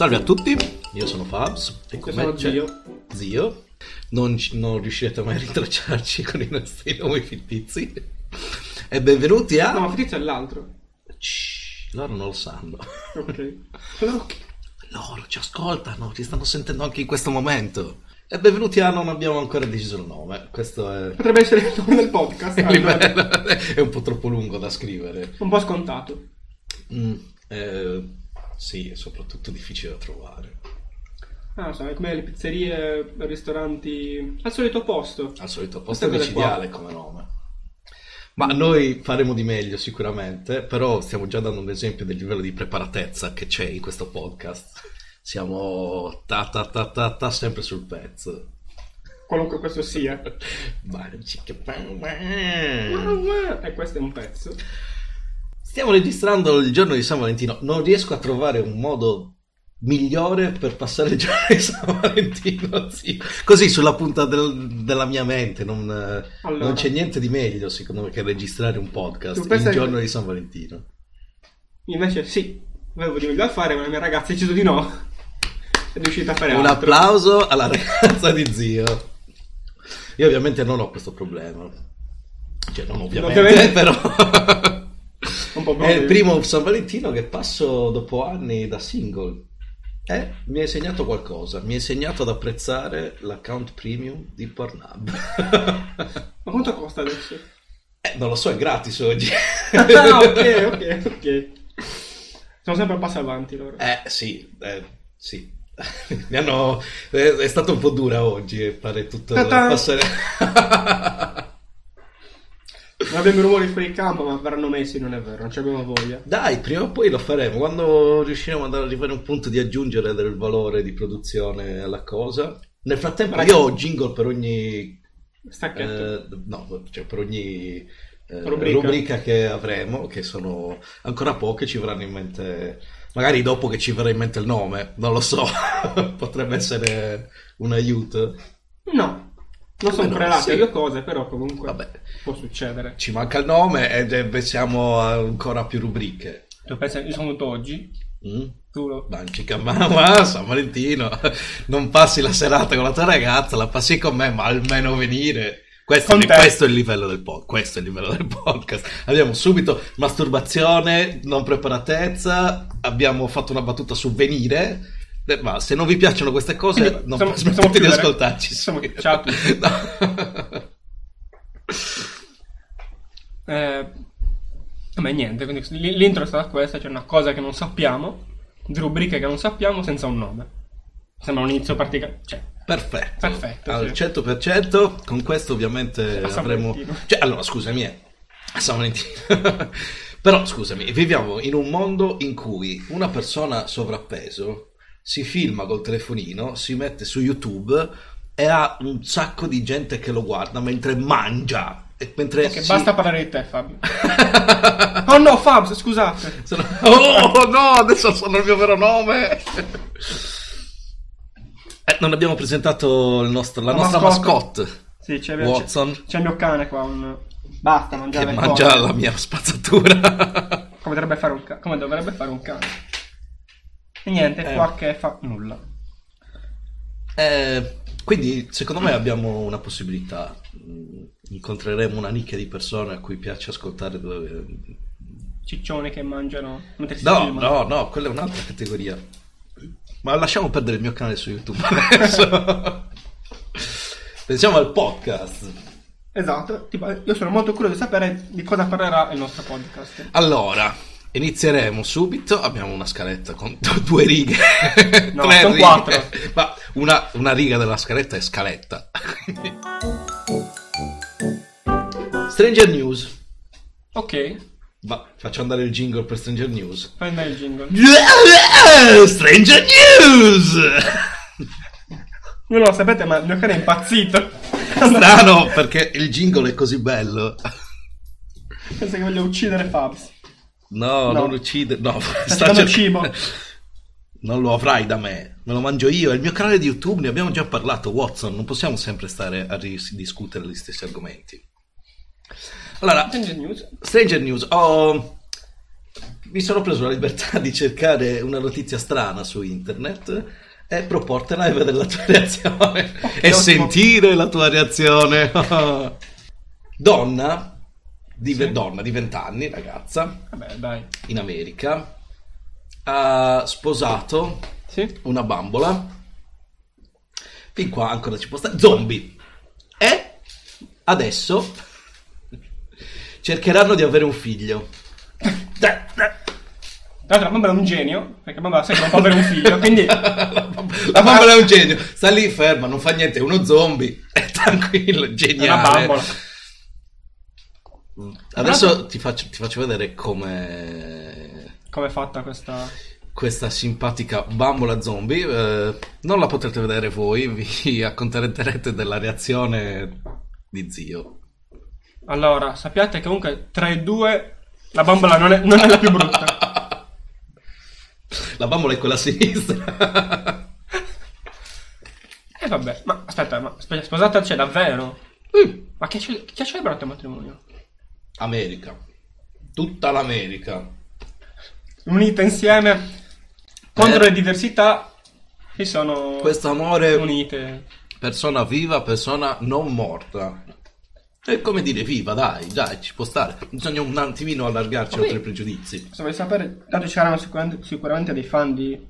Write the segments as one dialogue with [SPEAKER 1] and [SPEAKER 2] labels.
[SPEAKER 1] Salve a tutti, io sono Fabs e con
[SPEAKER 2] sono
[SPEAKER 1] c'è
[SPEAKER 2] Zio.
[SPEAKER 1] Zio. Non, non riuscirete mai a rintracciarci con i nostri nomi fittizi. E benvenuti a...
[SPEAKER 2] No, ma Fritz è l'altro.
[SPEAKER 1] Shh, loro non lo sanno.
[SPEAKER 2] Ok.
[SPEAKER 1] Loro ci ascoltano, ci stanno sentendo anche in questo momento. E benvenuti a non abbiamo ancora deciso il nome. Questo è...
[SPEAKER 2] Potrebbe essere il nome del podcast. allora,
[SPEAKER 1] livello- è un po' troppo lungo da scrivere.
[SPEAKER 2] un po' scontato.
[SPEAKER 1] Mm, eh, sì, è soprattutto difficile da trovare.
[SPEAKER 2] Ah, è come le pizzerie, i ristoranti. Al solito posto.
[SPEAKER 1] Al solito posto
[SPEAKER 2] cose
[SPEAKER 1] micidiale come nome. Ma noi faremo di meglio sicuramente, però stiamo già dando un esempio del livello di preparatezza che c'è in questo podcast. Siamo ta ta ta ta ta sempre sul pezzo.
[SPEAKER 2] Qualunque questo sia. E questo è un pezzo.
[SPEAKER 1] Stiamo registrando il giorno di San Valentino. Non riesco a trovare un modo migliore per passare il giorno di San Valentino. sì. Così sulla punta del- della mia mente. Non,
[SPEAKER 2] Allora.
[SPEAKER 1] non c'è niente di meglio, secondo me, che registrare un podcast il
[SPEAKER 2] pensa che-
[SPEAKER 1] giorno di San Valentino.
[SPEAKER 2] Invece, sì, avevo di meglio da fare, ma la mia ragazza ha deciso di no. È riuscita a fare
[SPEAKER 1] Un
[SPEAKER 2] altro.
[SPEAKER 1] applauso alla ragazza di zio. Io ovviamente non ho questo problema. Cioè, non ovviamente,
[SPEAKER 2] Ovviamente.
[SPEAKER 1] però... È il primo San Valentino che passo dopo anni da single. E mi ha insegnato qualcosa. Mi ha insegnato ad apprezzare l'account premium di Pornhub.
[SPEAKER 2] Ma quanto costa adesso?
[SPEAKER 1] eh, non lo so, è gratis oggi.
[SPEAKER 2] ah, ok, ok, ok. Sono sempre un passo avanti loro.
[SPEAKER 1] Eh, sì, eh, sì. Mi hanno... È, è stato un po' dura oggi eh, fare tutto il passare...
[SPEAKER 2] Non abbiamo rumori fuori campo, ma verranno messi, non è vero, non ci abbiamo voglia.
[SPEAKER 1] Dai, prima o poi lo faremo. Quando riusciremo ad arrivare a un punto di aggiungere del valore di produzione alla cosa. Nel frattempo,
[SPEAKER 2] Ragazzi-
[SPEAKER 1] io ho jingle per ogni.
[SPEAKER 2] Stacchetto.
[SPEAKER 1] eh, no, cioè per ogni eh,
[SPEAKER 2] Rubrica.
[SPEAKER 1] rubrica. che avremo, che sono ancora poche, ci verranno in mente. Magari dopo che ci verrà in mente il nome, non lo so. Potrebbe essere un aiuto.
[SPEAKER 2] No, non sono
[SPEAKER 1] no,
[SPEAKER 2] correlate
[SPEAKER 1] sì.
[SPEAKER 2] le due cose, però comunque
[SPEAKER 1] Vabbè,
[SPEAKER 2] può succedere.
[SPEAKER 1] ci manca il nome e pensiamo ancora più rubriche.
[SPEAKER 2] Pensi, io sono venuto oggi,
[SPEAKER 1] Mm?
[SPEAKER 2] tu lo...
[SPEAKER 1] Bancica mamma, San Valentino, non passi la serata con la tua ragazza, la passi con me, ma almeno venire. Questo, questo è il livello del podcast. Questo è il livello del podcast. Abbiamo subito masturbazione, non preparatezza, abbiamo fatto una battuta su venire. Eh, Ma se non vi piacciono queste cose,
[SPEAKER 2] Quindi,
[SPEAKER 1] non
[SPEAKER 2] possiamo-
[SPEAKER 1] smettete di ascoltarci. Sì.
[SPEAKER 2] ciao a tutti.
[SPEAKER 1] No.
[SPEAKER 2] Eh, vabbè, niente, quindi l'intro è stata questa, c'è una cosa che non sappiamo, rubriche che non sappiamo senza un nome. Sembra un inizio particolare, cioè,
[SPEAKER 1] Perfetto.
[SPEAKER 2] Perfetto,
[SPEAKER 1] Al
[SPEAKER 2] sì.
[SPEAKER 1] 100%, con questo ovviamente avremo... Cioè, allora, scusami, eh, a San Valentino. Però, scusami, viviamo in un mondo in cui una persona sovrappeso si filma col telefonino, si mette su YouTube e ha un sacco di gente che lo guarda mentre mangia. E mentre
[SPEAKER 2] ok,
[SPEAKER 1] si-
[SPEAKER 2] basta parlare di te Fabio. oh no, Fabs, scusate.
[SPEAKER 1] Sono- Oh no, adesso sono il mio vero nome. Eh, non abbiamo presentato il nostro- la
[SPEAKER 2] La
[SPEAKER 1] nostra
[SPEAKER 2] mascotte.
[SPEAKER 1] mascotte.
[SPEAKER 2] Sì, c'è,
[SPEAKER 1] Watson.
[SPEAKER 2] c'è, c'è il mio cane qua, un... Basta
[SPEAKER 1] che
[SPEAKER 2] mangiare
[SPEAKER 1] mangia
[SPEAKER 2] cose.
[SPEAKER 1] la mia spazzatura.
[SPEAKER 2] Come dovrebbe fare un, ca- come dovrebbe fare un cane. E niente,
[SPEAKER 1] Eh.
[SPEAKER 2] qua che fa nulla.
[SPEAKER 1] Eh, quindi, secondo me, abbiamo una possibilità. Mm, Incontreremo una nicchia di persone a cui piace ascoltare. dove-
[SPEAKER 2] Ciccioni che mangiano
[SPEAKER 1] No, no, no, quella è un'altra categoria. Ma lasciamo perdere il mio canale su YouTube adesso. Pensiamo al podcast.
[SPEAKER 2] Esatto, tipo, io sono molto curioso di sapere di cosa parlerà il nostro podcast.
[SPEAKER 1] Allora, inizieremo subito. Abbiamo una scaletta con due righe.
[SPEAKER 2] No,
[SPEAKER 1] tre
[SPEAKER 2] sono
[SPEAKER 1] righe.
[SPEAKER 2] quattro.
[SPEAKER 1] Ma una, una riga della scaletta è scaletta. Stranger News.
[SPEAKER 2] Ok,
[SPEAKER 1] Va, faccio andare il jingle per Stranger News.
[SPEAKER 2] fai andare il jingle.
[SPEAKER 1] Stranger News!
[SPEAKER 2] Voi non lo sapete, ma il mio cane è impazzito.
[SPEAKER 1] Strano perché il jingle è così bello.
[SPEAKER 2] Pensa che voglio uccidere Fabs.
[SPEAKER 1] No,
[SPEAKER 2] No.
[SPEAKER 1] non uccide. No,
[SPEAKER 2] Sta cercando cibo.
[SPEAKER 1] Non lo avrai da me, me lo mangio io. È il mio canale di YouTube, ne abbiamo già parlato, Watson. Non possiamo sempre stare a ris- discutere gli stessi argomenti. Allora,
[SPEAKER 2] Stranger News.
[SPEAKER 1] Stranger News. Ho mi sono preso la libertà di cercare una notizia strana su internet e proportela e vedere la tua reazione e
[SPEAKER 2] ottimo.
[SPEAKER 1] sentire la tua reazione. donna, di,
[SPEAKER 2] Sì.
[SPEAKER 1] donna di 20 anni, ragazza,
[SPEAKER 2] Vabbè, dai.
[SPEAKER 1] in America, ha sposato
[SPEAKER 2] Sì?
[SPEAKER 1] una bambola. Fin qua ancora ci può stare. Zombie. E adesso cercheranno di avere un figlio.
[SPEAKER 2] Tra l'altro la bambola è un genio, perché la bambola sa che non può avere un figlio, quindi...
[SPEAKER 1] La bambola è un genio. Sta lì ferma, non fa niente, è uno zombie. È tranquillo,
[SPEAKER 2] È una
[SPEAKER 1] geniale.
[SPEAKER 2] bambola.
[SPEAKER 1] Adesso ti faccio, ti faccio vedere come
[SPEAKER 2] Come è fatta questa...
[SPEAKER 1] questa simpatica bambola zombie. eh, non la potrete vedere voi, vi accontenterete della reazione di zio.
[SPEAKER 2] Allora, sappiate che comunque tra i due la bambola non è, non è la più brutta.
[SPEAKER 1] La bambola è quella a sinistra.
[SPEAKER 2] E vabbè, ma aspetta, ma sp- sposata c'è davvero?
[SPEAKER 1] Mm,
[SPEAKER 2] Ma che, ce- chi ha celebrato il matrimonio?
[SPEAKER 1] America. Tutta l'America.
[SPEAKER 2] Unite insieme contro
[SPEAKER 1] Eh.
[SPEAKER 2] le diversità si sono
[SPEAKER 1] Questo amore,
[SPEAKER 2] unite.
[SPEAKER 1] persona viva, persona non morta. È come dire viva, dai, dai, ci può stare. Bisogna un attimino allargarci oltre i pregiudizi.
[SPEAKER 2] Se vuoi sapere, tanto ci saranno sicuramente, sicuramente dei fan di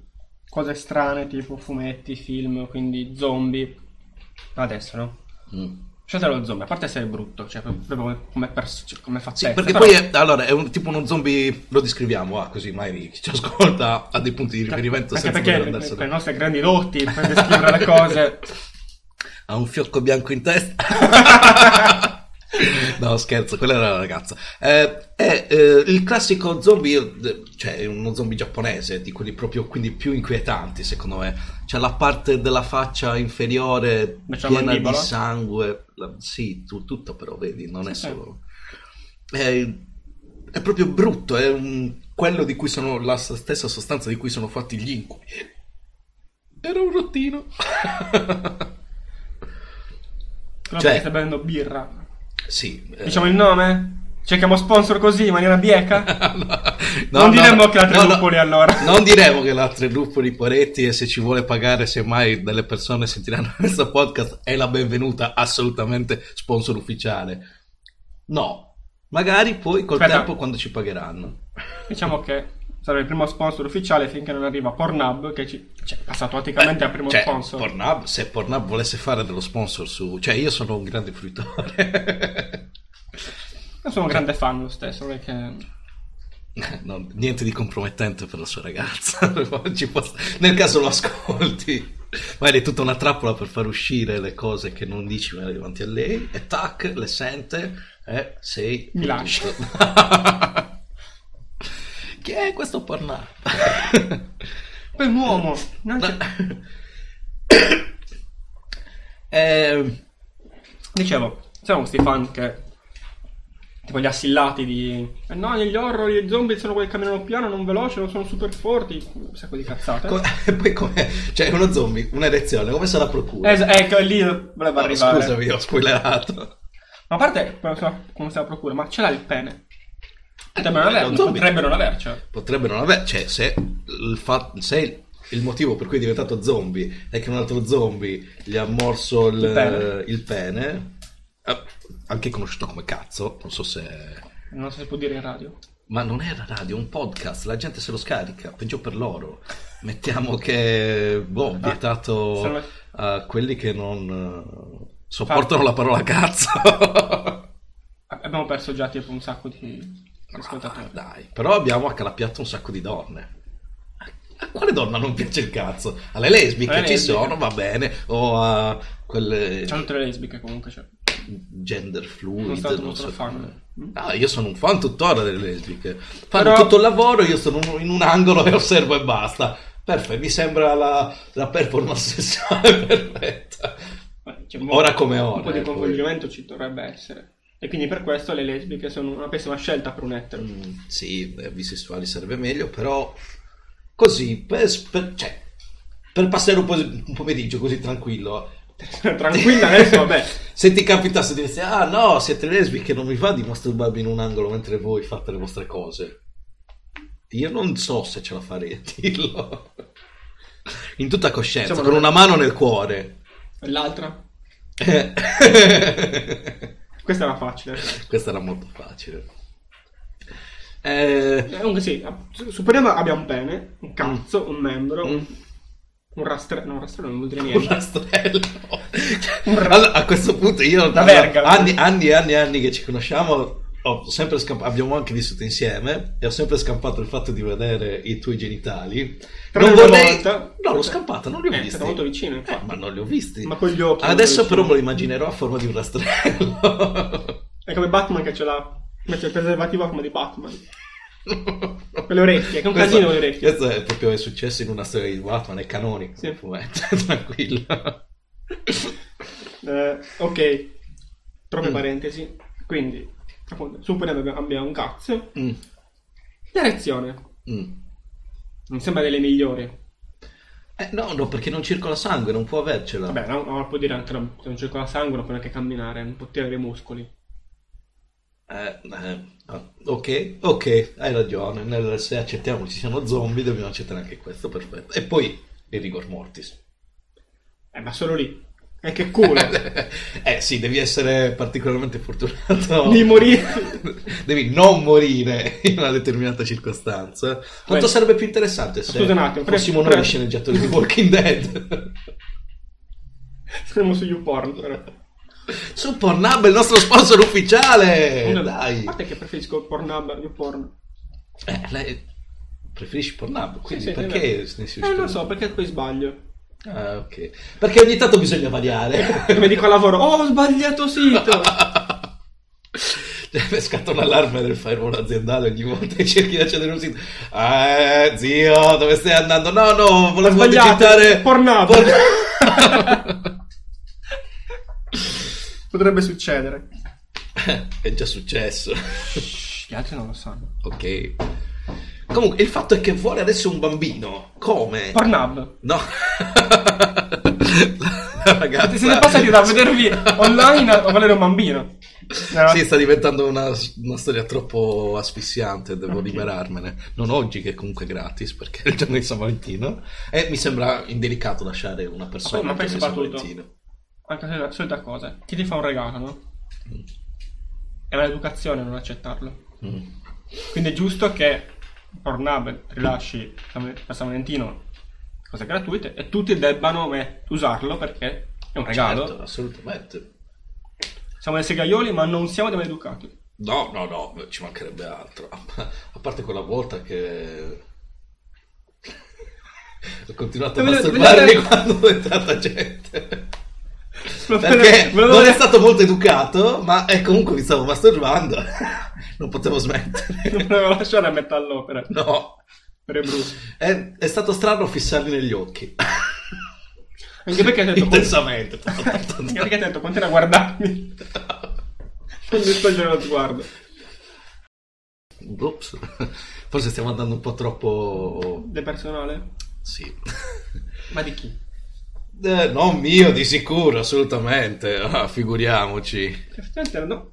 [SPEAKER 2] cose strane tipo fumetti, film, quindi zombie. Adesso, no?
[SPEAKER 1] Mm.
[SPEAKER 2] Lasciate lo zombie, a parte essere brutto, cioè proprio come, come, pers- cioè, come
[SPEAKER 1] Sì,
[SPEAKER 2] fattezza.
[SPEAKER 1] perché
[SPEAKER 2] però-
[SPEAKER 1] poi è, allora, è un, tipo uno zombie, lo descriviamo, ah, così mai chi ci ascolta ha dei punti di riferimento
[SPEAKER 2] Anche perché
[SPEAKER 1] dover
[SPEAKER 2] con
[SPEAKER 1] andarsene.
[SPEAKER 2] i nostri grandi dotti per descrivere le cose.
[SPEAKER 1] Ha un fiocco bianco in testa. no, scherzo, quella era la ragazza. Eh, è eh, il classico zombie, cioè è uno zombie giapponese, di quelli proprio quindi più inquietanti, secondo me. C'è la parte della faccia inferiore
[SPEAKER 2] c'è
[SPEAKER 1] piena di sangue. La- sì, tu- tutto però, vedi, non è
[SPEAKER 2] Sì, sì.
[SPEAKER 1] solo... È, è proprio brutto, è un- quello di cui sono la stessa sostanza di cui sono fatti gli incubi. Era un rottino.
[SPEAKER 2] Però
[SPEAKER 1] Cioè-
[SPEAKER 2] stai bevendo birra.
[SPEAKER 1] Sì. eh,
[SPEAKER 2] Diciamo il nome? Cerchiamo sponsor così in maniera bieca?
[SPEAKER 1] No,
[SPEAKER 2] non
[SPEAKER 1] no,
[SPEAKER 2] diremmo
[SPEAKER 1] no,
[SPEAKER 2] che la Tre
[SPEAKER 1] no.
[SPEAKER 2] Luppoli allora.
[SPEAKER 1] Non diremo che la Tre Luppoli Poretti e se ci vuole pagare semmai delle persone sentiranno questo podcast è la benvenuta assolutamente sponsor ufficiale. No, magari poi col
[SPEAKER 2] Aspetta.
[SPEAKER 1] tempo quando ci pagheranno.
[SPEAKER 2] Diciamo che sarà il primo sponsor ufficiale finché non arriva Pornhub che ci cioè, passa automaticamente al primo
[SPEAKER 1] Cioè,
[SPEAKER 2] sponsor.
[SPEAKER 1] Pornhub, se Pornhub volesse fare dello sponsor su... Cioè io sono un grande fruitore.
[SPEAKER 2] Io sono un grande fan lo stesso, non è che...
[SPEAKER 1] No, niente di compromettente per la sua ragazza. Sta- Nel caso lo ascolti, magari è tutta una trappola per far uscire le cose che non dici magari davanti a lei, e tac, le sente e sei.
[SPEAKER 2] Mi lascia.
[SPEAKER 1] Chi è questo pornato?
[SPEAKER 2] Poi un uomo, non c'è-
[SPEAKER 1] eh,
[SPEAKER 2] Dicevo, siamo questi fan che tipo gli assillati di eh no, negli horror gli zombie sono quelli che camminano piano, non veloci, non sono super forti, un sacco di cazzate.
[SPEAKER 1] co- e poi come? Cioè, uno zombie, un'erezione, come se la procura?
[SPEAKER 2] Es- ecco, lì voleva
[SPEAKER 1] Oh,
[SPEAKER 2] arrivare.
[SPEAKER 1] scusami, ho spoilerato.
[SPEAKER 2] Ma a parte come se la- come se la procura, ma ce l'ha il pene. Potrebbero non,
[SPEAKER 1] Eh,
[SPEAKER 2] aver- potrebbero non avercelo.
[SPEAKER 1] potrebbe non avere, cioè se il, fa- se il motivo per cui è diventato zombie è che un altro zombie gli ha morso il,
[SPEAKER 2] Il pene.
[SPEAKER 1] il pene, eh, anche conosciuto come cazzo, non so se...
[SPEAKER 2] Non so se può dire in radio.
[SPEAKER 1] Ma non era radio, è un podcast, la gente se lo scarica, peggio per loro. Mettiamo che, boh, vietato
[SPEAKER 2] Ah,
[SPEAKER 1] a quelli che non eh, sopportano la parola cazzo.
[SPEAKER 2] Abbiamo perso già tipo un sacco di Ascoltatori.
[SPEAKER 1] dai, però abbiamo accalappiato un sacco di donne. A quale donna non piace il cazzo? Alle lesbiche
[SPEAKER 2] Alle
[SPEAKER 1] ci
[SPEAKER 2] lesbiche.
[SPEAKER 1] sono, va bene, o a quelle
[SPEAKER 2] C'hanno le lesbiche comunque, cioè.
[SPEAKER 1] gender fluid,
[SPEAKER 2] Sono stato
[SPEAKER 1] non so
[SPEAKER 2] fan.
[SPEAKER 1] Ah, io sono un fan tuttora delle lesbiche. Fanno
[SPEAKER 2] Però-
[SPEAKER 1] tutto il lavoro, io sono in un angolo e osservo e basta. Perfetto, mi sembra la, la performance sessuale perfetta.
[SPEAKER 2] Beh, un po'-
[SPEAKER 1] Ora come
[SPEAKER 2] Un
[SPEAKER 1] ora,
[SPEAKER 2] po' di
[SPEAKER 1] eh,
[SPEAKER 2] coinvolgimento ci dovrebbe essere. E quindi per questo le lesbiche sono una pessima scelta per un etero.
[SPEAKER 1] Mm, sì, eh, bisessuali sarebbe meglio, però così, per, per- cioè, per passare un, po- un pomeriggio così tranquillo.
[SPEAKER 2] Tranquilla adesso, vabbè.
[SPEAKER 1] Se ti capitasse di dire, ah no, siete lesbiche, non mi va di masturbarvi in un angolo mentre voi fate le vostre cose. Io non so se ce la farei a dirlo. In tutta coscienza,
[SPEAKER 2] Diciamo,
[SPEAKER 1] con una mano nel cuore.
[SPEAKER 2] E l'altra? Questa era facile.
[SPEAKER 1] Questa era molto facile. Eh,
[SPEAKER 2] Eh, Comunque sì, su- supponiamo abbia un pene, un cazzo, un membro,
[SPEAKER 1] Mm.
[SPEAKER 2] un rastrello, no un rastrello non vuol dire
[SPEAKER 1] un
[SPEAKER 2] niente.
[SPEAKER 1] rastrello.
[SPEAKER 2] Un ra-
[SPEAKER 1] Allora, a questo punto io
[SPEAKER 2] La verga.
[SPEAKER 1] anni, anni e anni e anni che ci conosciamo scamp- abbiamo anche vissuto insieme e ho sempre scampato il fatto di vedere i tuoi genitali
[SPEAKER 2] Però
[SPEAKER 1] non vorrei
[SPEAKER 2] volta-
[SPEAKER 1] no l'ho scampato non li ho
[SPEAKER 2] Eh,
[SPEAKER 1] visti
[SPEAKER 2] molto vicino,
[SPEAKER 1] Eh, ma non li ho visti
[SPEAKER 2] Ma con gli occhi.
[SPEAKER 1] adesso però me lo immaginerò a forma di un rastrello
[SPEAKER 2] È come Batman che ce l'ha. Mette il preservativo come di Batman. Con le orecchie, che è un
[SPEAKER 1] Questo-
[SPEAKER 2] casino con le orecchie.
[SPEAKER 1] questo è proprio è successo in una storia di Batman è canonico
[SPEAKER 2] Sì.
[SPEAKER 1] fumetto, tranquillo
[SPEAKER 2] Eh, ok, troppe
[SPEAKER 1] Mm.
[SPEAKER 2] parentesi. Quindi, appunto, supponiamo che abbia un cazzo.
[SPEAKER 1] Mm,
[SPEAKER 2] L'erezione
[SPEAKER 1] mm.
[SPEAKER 2] mi sembra delle migliori.
[SPEAKER 1] Eh, no, no, perché non circola sangue, non può avercela.
[SPEAKER 2] Vabbè, no, no, può dire anche no, se non circola sangue, non può neanche camminare, non può tirare i muscoli.
[SPEAKER 1] Eh, eh, ah, ok, ok, hai ragione. Nel- se accettiamo che ci siano zombie, dobbiamo accettare anche questo, perfetto. E poi il rigor mortis.
[SPEAKER 2] Eh, ma solo lì. E che culo.
[SPEAKER 1] eh sì, devi essere particolarmente fortunato.
[SPEAKER 2] Di morire.
[SPEAKER 1] devi non morire in una determinata circostanza. Quanto
[SPEAKER 2] Beh,
[SPEAKER 1] sarebbe più interessante se
[SPEAKER 2] scusa un attimo, pre-
[SPEAKER 1] fossimo noi
[SPEAKER 2] pre-
[SPEAKER 1] sceneggiatori di Walking Dead.
[SPEAKER 2] Siamo su YouPorn. però.
[SPEAKER 1] Su Pornhub, il nostro sponsor ufficiale.
[SPEAKER 2] Comunque,
[SPEAKER 1] Dai.
[SPEAKER 2] A parte che preferisco Pornhub a YouPorn.
[SPEAKER 1] Eh, lei preferisci Pornhub, quindi
[SPEAKER 2] Sì, sì,
[SPEAKER 1] perché ne si
[SPEAKER 2] Eh, non so, perché poi sbaglio.
[SPEAKER 1] Ah, ok. Perché ogni tanto bisogna variare.
[SPEAKER 2] Come dico al lavoro, oh, ho sbagliato sito.
[SPEAKER 1] Deve scatta un allarme del firewall aziendale ogni volta che cerchi di accedere a un sito. Eh, zio, dove stai andando? No, no, volevo
[SPEAKER 2] sbagliato,
[SPEAKER 1] digitare
[SPEAKER 2] Pornhub.
[SPEAKER 1] Porn-
[SPEAKER 2] Potrebbe succedere.
[SPEAKER 1] È già successo.
[SPEAKER 2] Gli altri non lo sanno.
[SPEAKER 1] Ok. Comunque, il fatto è che vuole adesso un bambino. Come?
[SPEAKER 2] Pornhub.
[SPEAKER 1] No. La ragazza.
[SPEAKER 2] Siete passati da vedervi online a volere un bambino. No,
[SPEAKER 1] Sì, sta diventando una, una storia troppo asfissiante, devo
[SPEAKER 2] Ok.
[SPEAKER 1] liberarmene. Non oggi, che comunque è gratis, perché è il giorno di San Valentino. E mi sembra indelicato lasciare una persona
[SPEAKER 2] Ma
[SPEAKER 1] il
[SPEAKER 2] poi
[SPEAKER 1] giorno di San Valentino.
[SPEAKER 2] Anche se la solita cosa. Chi ti fa un regalo, no? È un'educazione non accettarlo.
[SPEAKER 1] Mm.
[SPEAKER 2] Quindi è giusto che Pornhub rilasci per San Valentino cose gratuite e tutti debbano me- usarlo perché è un regalo.
[SPEAKER 1] Certo, assolutamente.
[SPEAKER 2] Siamo dei segaioli, ma non siamo dei maleducati.
[SPEAKER 1] No, no, no, ci mancherebbe altro. A parte quella volta che... Ho continuato a masturbarmi quando è entrata gente. Perché non è stato molto educato, ma eh, comunque mi stavo masturbando. Non potevo
[SPEAKER 2] Non
[SPEAKER 1] smettere.
[SPEAKER 2] volevo lasciare a metà all'opera.
[SPEAKER 1] No.
[SPEAKER 2] Per i bruci.
[SPEAKER 1] È, è stato strano fissarli negli occhi.
[SPEAKER 2] Anche perché hai detto...
[SPEAKER 1] Intensamente.
[SPEAKER 2] Anche perché hai detto continua a guardarmi. Non mi togliere lo sguardo.
[SPEAKER 1] Ops. Forse stiamo andando un po' troppo...
[SPEAKER 2] Del personale?
[SPEAKER 1] Sì.
[SPEAKER 2] Ma di chi?
[SPEAKER 1] Eh, non mio, di sicuro, assolutamente. Ah, figuriamoci.
[SPEAKER 2] No.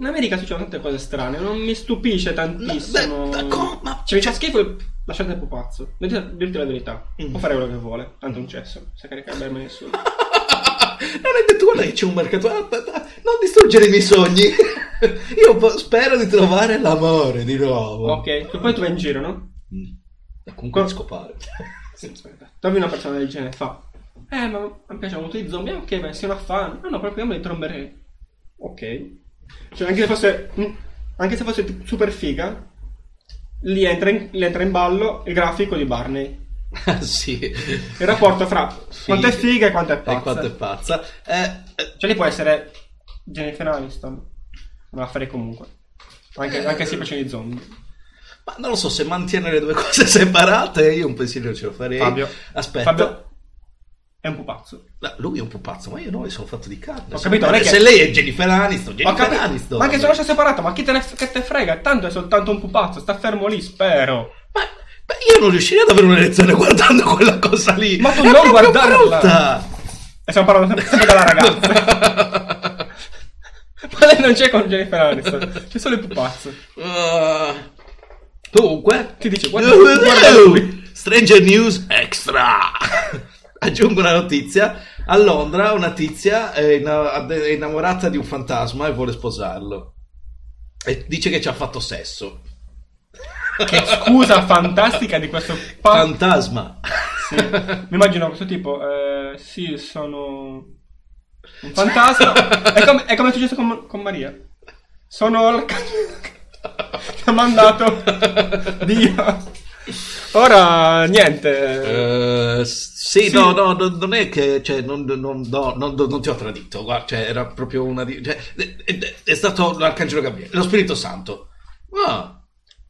[SPEAKER 2] In America succedono tante cose strane, non mi stupisce tantissimo.
[SPEAKER 1] Beh, co- ma-
[SPEAKER 2] Cioè, mi fa schifo il- lasciate il pupazzo. Dirti, la verità.
[SPEAKER 1] Mm.
[SPEAKER 2] Può fare quello che vuole, tanto è un cesso. Sa caricare mai nessuno.
[SPEAKER 1] Non hai detto guarda che c'è un mercato. Ah, Aspetta, non distruggere i miei sogni. Io spero di trovare l'amore di nuovo.
[SPEAKER 2] ok, e poi tu vai in giro, no?
[SPEAKER 1] Mm. E comunque di scopare.
[SPEAKER 2] Sì. Trovi una persona del genere e fa. Eh, ma mi piacciono molto i zombie. Ok, beh, sei una fan. Ah, no, proprio io me li tromberei. Ok. Cioè, anche se fosse. Anche se fosse super figa. Lì entra in, lì entra in ballo il grafico di Barney.
[SPEAKER 1] Ah, sì.
[SPEAKER 2] Il rapporto fra quanto è figa e quanto è pazza.
[SPEAKER 1] E quanto è pazza. Eh, eh,
[SPEAKER 2] Cioè, lì può essere Jennifer Aniston. Ma la farei comunque. Anche,
[SPEAKER 1] Eh.
[SPEAKER 2] anche se facendo i zombie.
[SPEAKER 1] ma non lo so, se mantiene le due cose separate, io un pensiero ce lo farei.
[SPEAKER 2] Fabio.
[SPEAKER 1] Aspetta.
[SPEAKER 2] Fabio è un pupazzo.
[SPEAKER 1] No, lui è un pupazzo, ma io no, io sono fatto di carne.
[SPEAKER 2] Ho capito, non è che-
[SPEAKER 1] Se lei è Jennifer Aniston, Jennifer
[SPEAKER 2] capito,
[SPEAKER 1] Aniston.
[SPEAKER 2] ma anche se lo lascia separato, ma chi te ne che te frega? Tanto è soltanto un pupazzo, sta fermo lì, spero.
[SPEAKER 1] Ma, ma io non riuscirei ad avere una lezione guardando quella cosa lì.
[SPEAKER 2] Ma tu
[SPEAKER 1] È
[SPEAKER 2] non guardarla.
[SPEAKER 1] brutta.
[SPEAKER 2] E stiamo parlando sempre, della ragazza. ma lei non c'è con Jennifer Aniston, c'è solo il pupazzo.
[SPEAKER 1] Tu Comunque,
[SPEAKER 2] Ti dice, guarda, guarda.
[SPEAKER 1] Stranger News Extra. Aggiungo una notizia. A Londra una tizia è inna- è innamorata di un fantasma e vuole sposarlo. E dice che ci ha fatto sesso.
[SPEAKER 2] Che scusa fantastica di questo pa-
[SPEAKER 1] Fantasma.
[SPEAKER 2] Sì. Mi immagino questo tipo, eh, sì, sono un fantasma. È come, è come è successo con, con Maria. Sono il mi ha mandato Dio. Ora niente.
[SPEAKER 1] Eh, sì,
[SPEAKER 2] Sì.
[SPEAKER 1] no, no, no, non è che cioè, non, non- no, non- non ti ho tradito, guarda, cioè, era proprio una di- cioè, è, è- stato l'arcangelo Gabriele, lo Spirito Santo. Ah,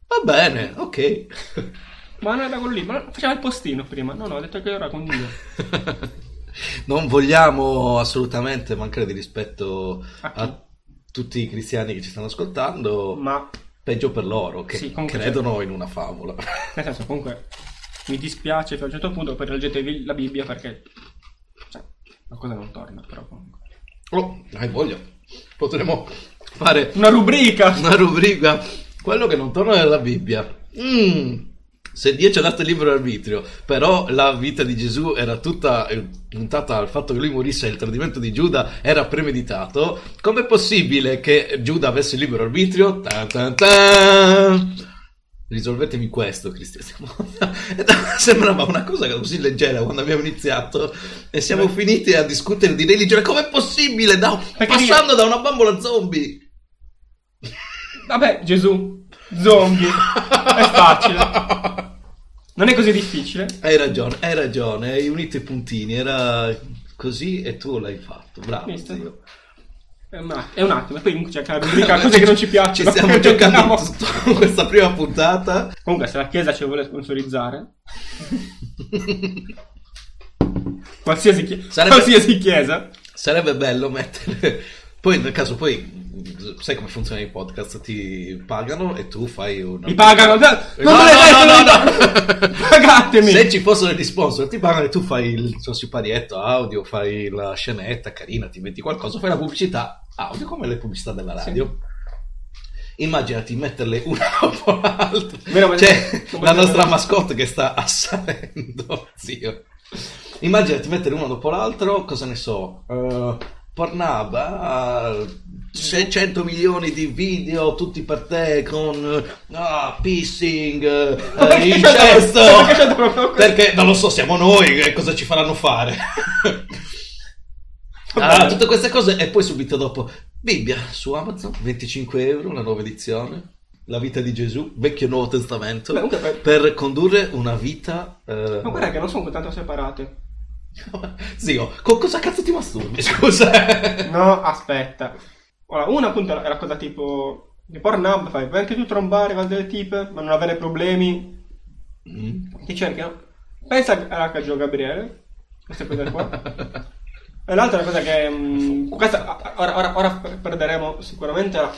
[SPEAKER 1] va bene, ok.
[SPEAKER 2] Ma non era quello lì, ma faceva il postino prima. No, no, ha detto che era con Dio.
[SPEAKER 1] non vogliamo assolutamente mancare di rispetto
[SPEAKER 2] A
[SPEAKER 1] a tutti i cristiani che ci stanno ascoltando,
[SPEAKER 2] Ma
[SPEAKER 1] peggio per loro che
[SPEAKER 2] Sì,
[SPEAKER 1] credono in una favola.
[SPEAKER 2] nel senso, comunque, mi dispiace fino a un certo punto, poi leggetevi la Bibbia perché cioè, la cosa non torna, però comunque.
[SPEAKER 1] Oh, hai voglia. Potremmo fare
[SPEAKER 2] Una rubrica!
[SPEAKER 1] una rubrica quello che non torna nella Bibbia Mm, se Dio ci ha dato il libero arbitrio però la vita di Gesù era tutta eh, puntata al fatto che lui morisse e il tradimento di Giuda era premeditato com'è possibile che Giuda avesse il libero arbitrio? Tan tan tan. risolvetemi questo cristiano sembrava una cosa così leggera quando abbiamo iniziato. E siamo finiti a discutere di religione. Com'è possibile da- passando da una bambola zombie?
[SPEAKER 2] Vabbè, Gesù, zombie, è facile. Non è così difficile.
[SPEAKER 1] Hai ragione, hai ragione, hai unito i puntini, era così e tu l'hai fatto, bravo.
[SPEAKER 2] È un, att- è un attimo, e poi comunque c'è la rubrica cose che non ci
[SPEAKER 1] Ci
[SPEAKER 2] piacciono.
[SPEAKER 1] stiamo giocando tutto questa prima puntata.
[SPEAKER 2] Comunque, se la Chiesa ci vuole sponsorizzare, qualsiasi, chi-
[SPEAKER 1] Sarebbe-
[SPEAKER 2] qualsiasi Chiesa,
[SPEAKER 1] Sarebbe bello mettere... Poi nel caso poi... Sai come funziona i podcast? Ti pagano e tu fai una...
[SPEAKER 2] mi pagano.
[SPEAKER 1] No,
[SPEAKER 2] Non
[SPEAKER 1] no, no,
[SPEAKER 2] detto,
[SPEAKER 1] no, no.
[SPEAKER 2] Pagatemi!
[SPEAKER 1] Se ci fossero gli sponsor ti pagano e tu fai il tuo siparietto audio, fai la scenetta carina, ti metti qualcosa, fai la pubblicità audio come le pubblicità della radio. Immaginati metterle una dopo l'altra. C'è
[SPEAKER 2] non
[SPEAKER 1] la nostra mascotte che sta assalendo, zio. Immaginati mettere uno dopo l'altro, cosa ne so, eh, Pornhub, ah, 600 milioni di video tutti per te con ah, pissing, eh,
[SPEAKER 2] Perché
[SPEAKER 1] incesto.
[SPEAKER 2] perché
[SPEAKER 1] non lo so, siamo noi, che cosa ci faranno fare?
[SPEAKER 2] Va
[SPEAKER 1] Ah, tutte queste cose e poi subito dopo Bibbia su Amazon 25 euro una nuova edizione la vita di Gesù vecchio e nuovo testamento
[SPEAKER 2] Beh, per-
[SPEAKER 1] per condurre una vita eh,
[SPEAKER 2] Ma guarda che non sono tanto separate.
[SPEAKER 1] zio con cosa cazzo ti masturbi scusa
[SPEAKER 2] No, aspetta. Ora, una appunto è la cosa tipo di Pornhub, fai, vai anche tu trombare con delle tipe, ma non avere problemi,
[SPEAKER 1] Mm.
[SPEAKER 2] ti cercano. Pensa all'arcangelo Gabriele, queste cose qua. E l'altra cosa che... mm, questa, ora, ora- ora perderemo sicuramente la-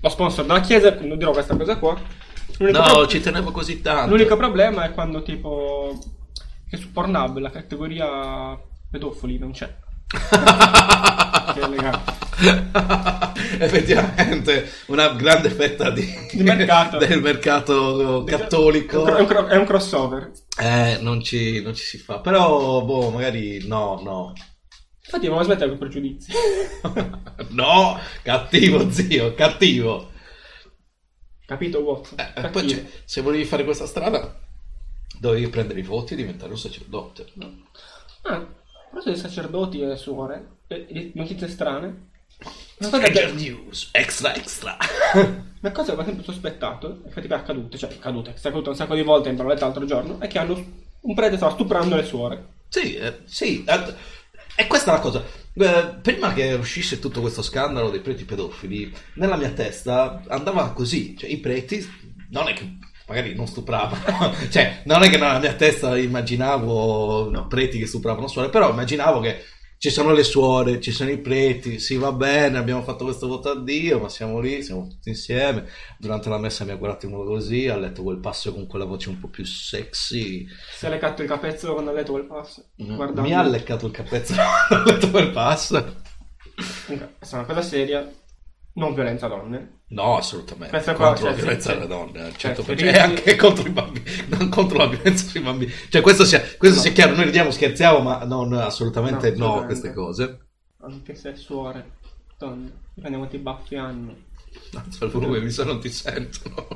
[SPEAKER 2] lo sponsor della chiesa, quindi non dirò questa cosa qua. L'unico,
[SPEAKER 1] no
[SPEAKER 2] pro-
[SPEAKER 1] ci tenevo così tanto
[SPEAKER 2] l'unico problema è quando tipo... che su Pornhub la categoria pedofili non c'è. Che è legale.
[SPEAKER 1] effettivamente una grande fetta di,
[SPEAKER 2] Di mercato.
[SPEAKER 1] del mercato cattolico
[SPEAKER 2] È un, è un crossover.
[SPEAKER 1] Eh, non ci, non ci si fa. Però, boh, magari no, no.
[SPEAKER 2] Infatti, non smettere con pregiudizi.
[SPEAKER 1] no, cattivo, zio, cattivo.
[SPEAKER 2] Capito, Watson?
[SPEAKER 1] Eh, eh, poi c'è- se volevi fare questa strada, dovevi prendere i voti e diventare un sacerdote. no?
[SPEAKER 2] Ah, proposito di sacerdoti e suore, e notizie strane. Una cosa,
[SPEAKER 1] Stranger
[SPEAKER 2] che,
[SPEAKER 1] News, extra, extra.
[SPEAKER 2] una cosa che ho sempre sospettato, effettivamente è accaduta, cioè è accaduta, è accaduta un sacco di volte in paroletta l'altro giorno, è che hanno un prete stava stuprando le suore.
[SPEAKER 1] sì, eh, sì. eh, e questa è la cosa. Eh, prima che uscisse tutto questo scandalo dei preti pedofili, nella mia testa andava così. Cioè, i preti, non è che magari non stupravano, cioè, non è che nella mia testa immaginavo preti che stupravano suore, però immaginavo che ci sono le suore, ci sono i preti, sì va bene, abbiamo fatto questo voto a Dio, ma siamo lì, siamo tutti insieme. Durante la messa mi ha guardato in modo così, ha letto quel passo con quella voce un po' più sexy.
[SPEAKER 2] Si è leccato il capezzolo quando ha letto quel passo. Guardando.
[SPEAKER 1] Mi ha leccato il capezzolo quando ha letto quel passo.
[SPEAKER 2] Comunque, questa è una cosa seria. Non violenza donne.
[SPEAKER 1] No, assolutamente.
[SPEAKER 2] Questa qua,
[SPEAKER 1] contro
[SPEAKER 2] cioè,
[SPEAKER 1] la violenza
[SPEAKER 2] sì,
[SPEAKER 1] alle donne, al
[SPEAKER 2] Cioè,
[SPEAKER 1] 100%.
[SPEAKER 2] feriti-
[SPEAKER 1] e anche contro i bambini, non contro la violenza sui bambini. Cioè, questo sia, questo sia chiaro, noi ridiamo, scherziamo, ma non assolutamente
[SPEAKER 2] No,
[SPEAKER 1] no,
[SPEAKER 2] assolutamente.
[SPEAKER 1] queste cose.
[SPEAKER 2] Anche se suore, donne, dipende quanti baffi hanno.
[SPEAKER 1] Alza il volume, mi sa non ti sentono.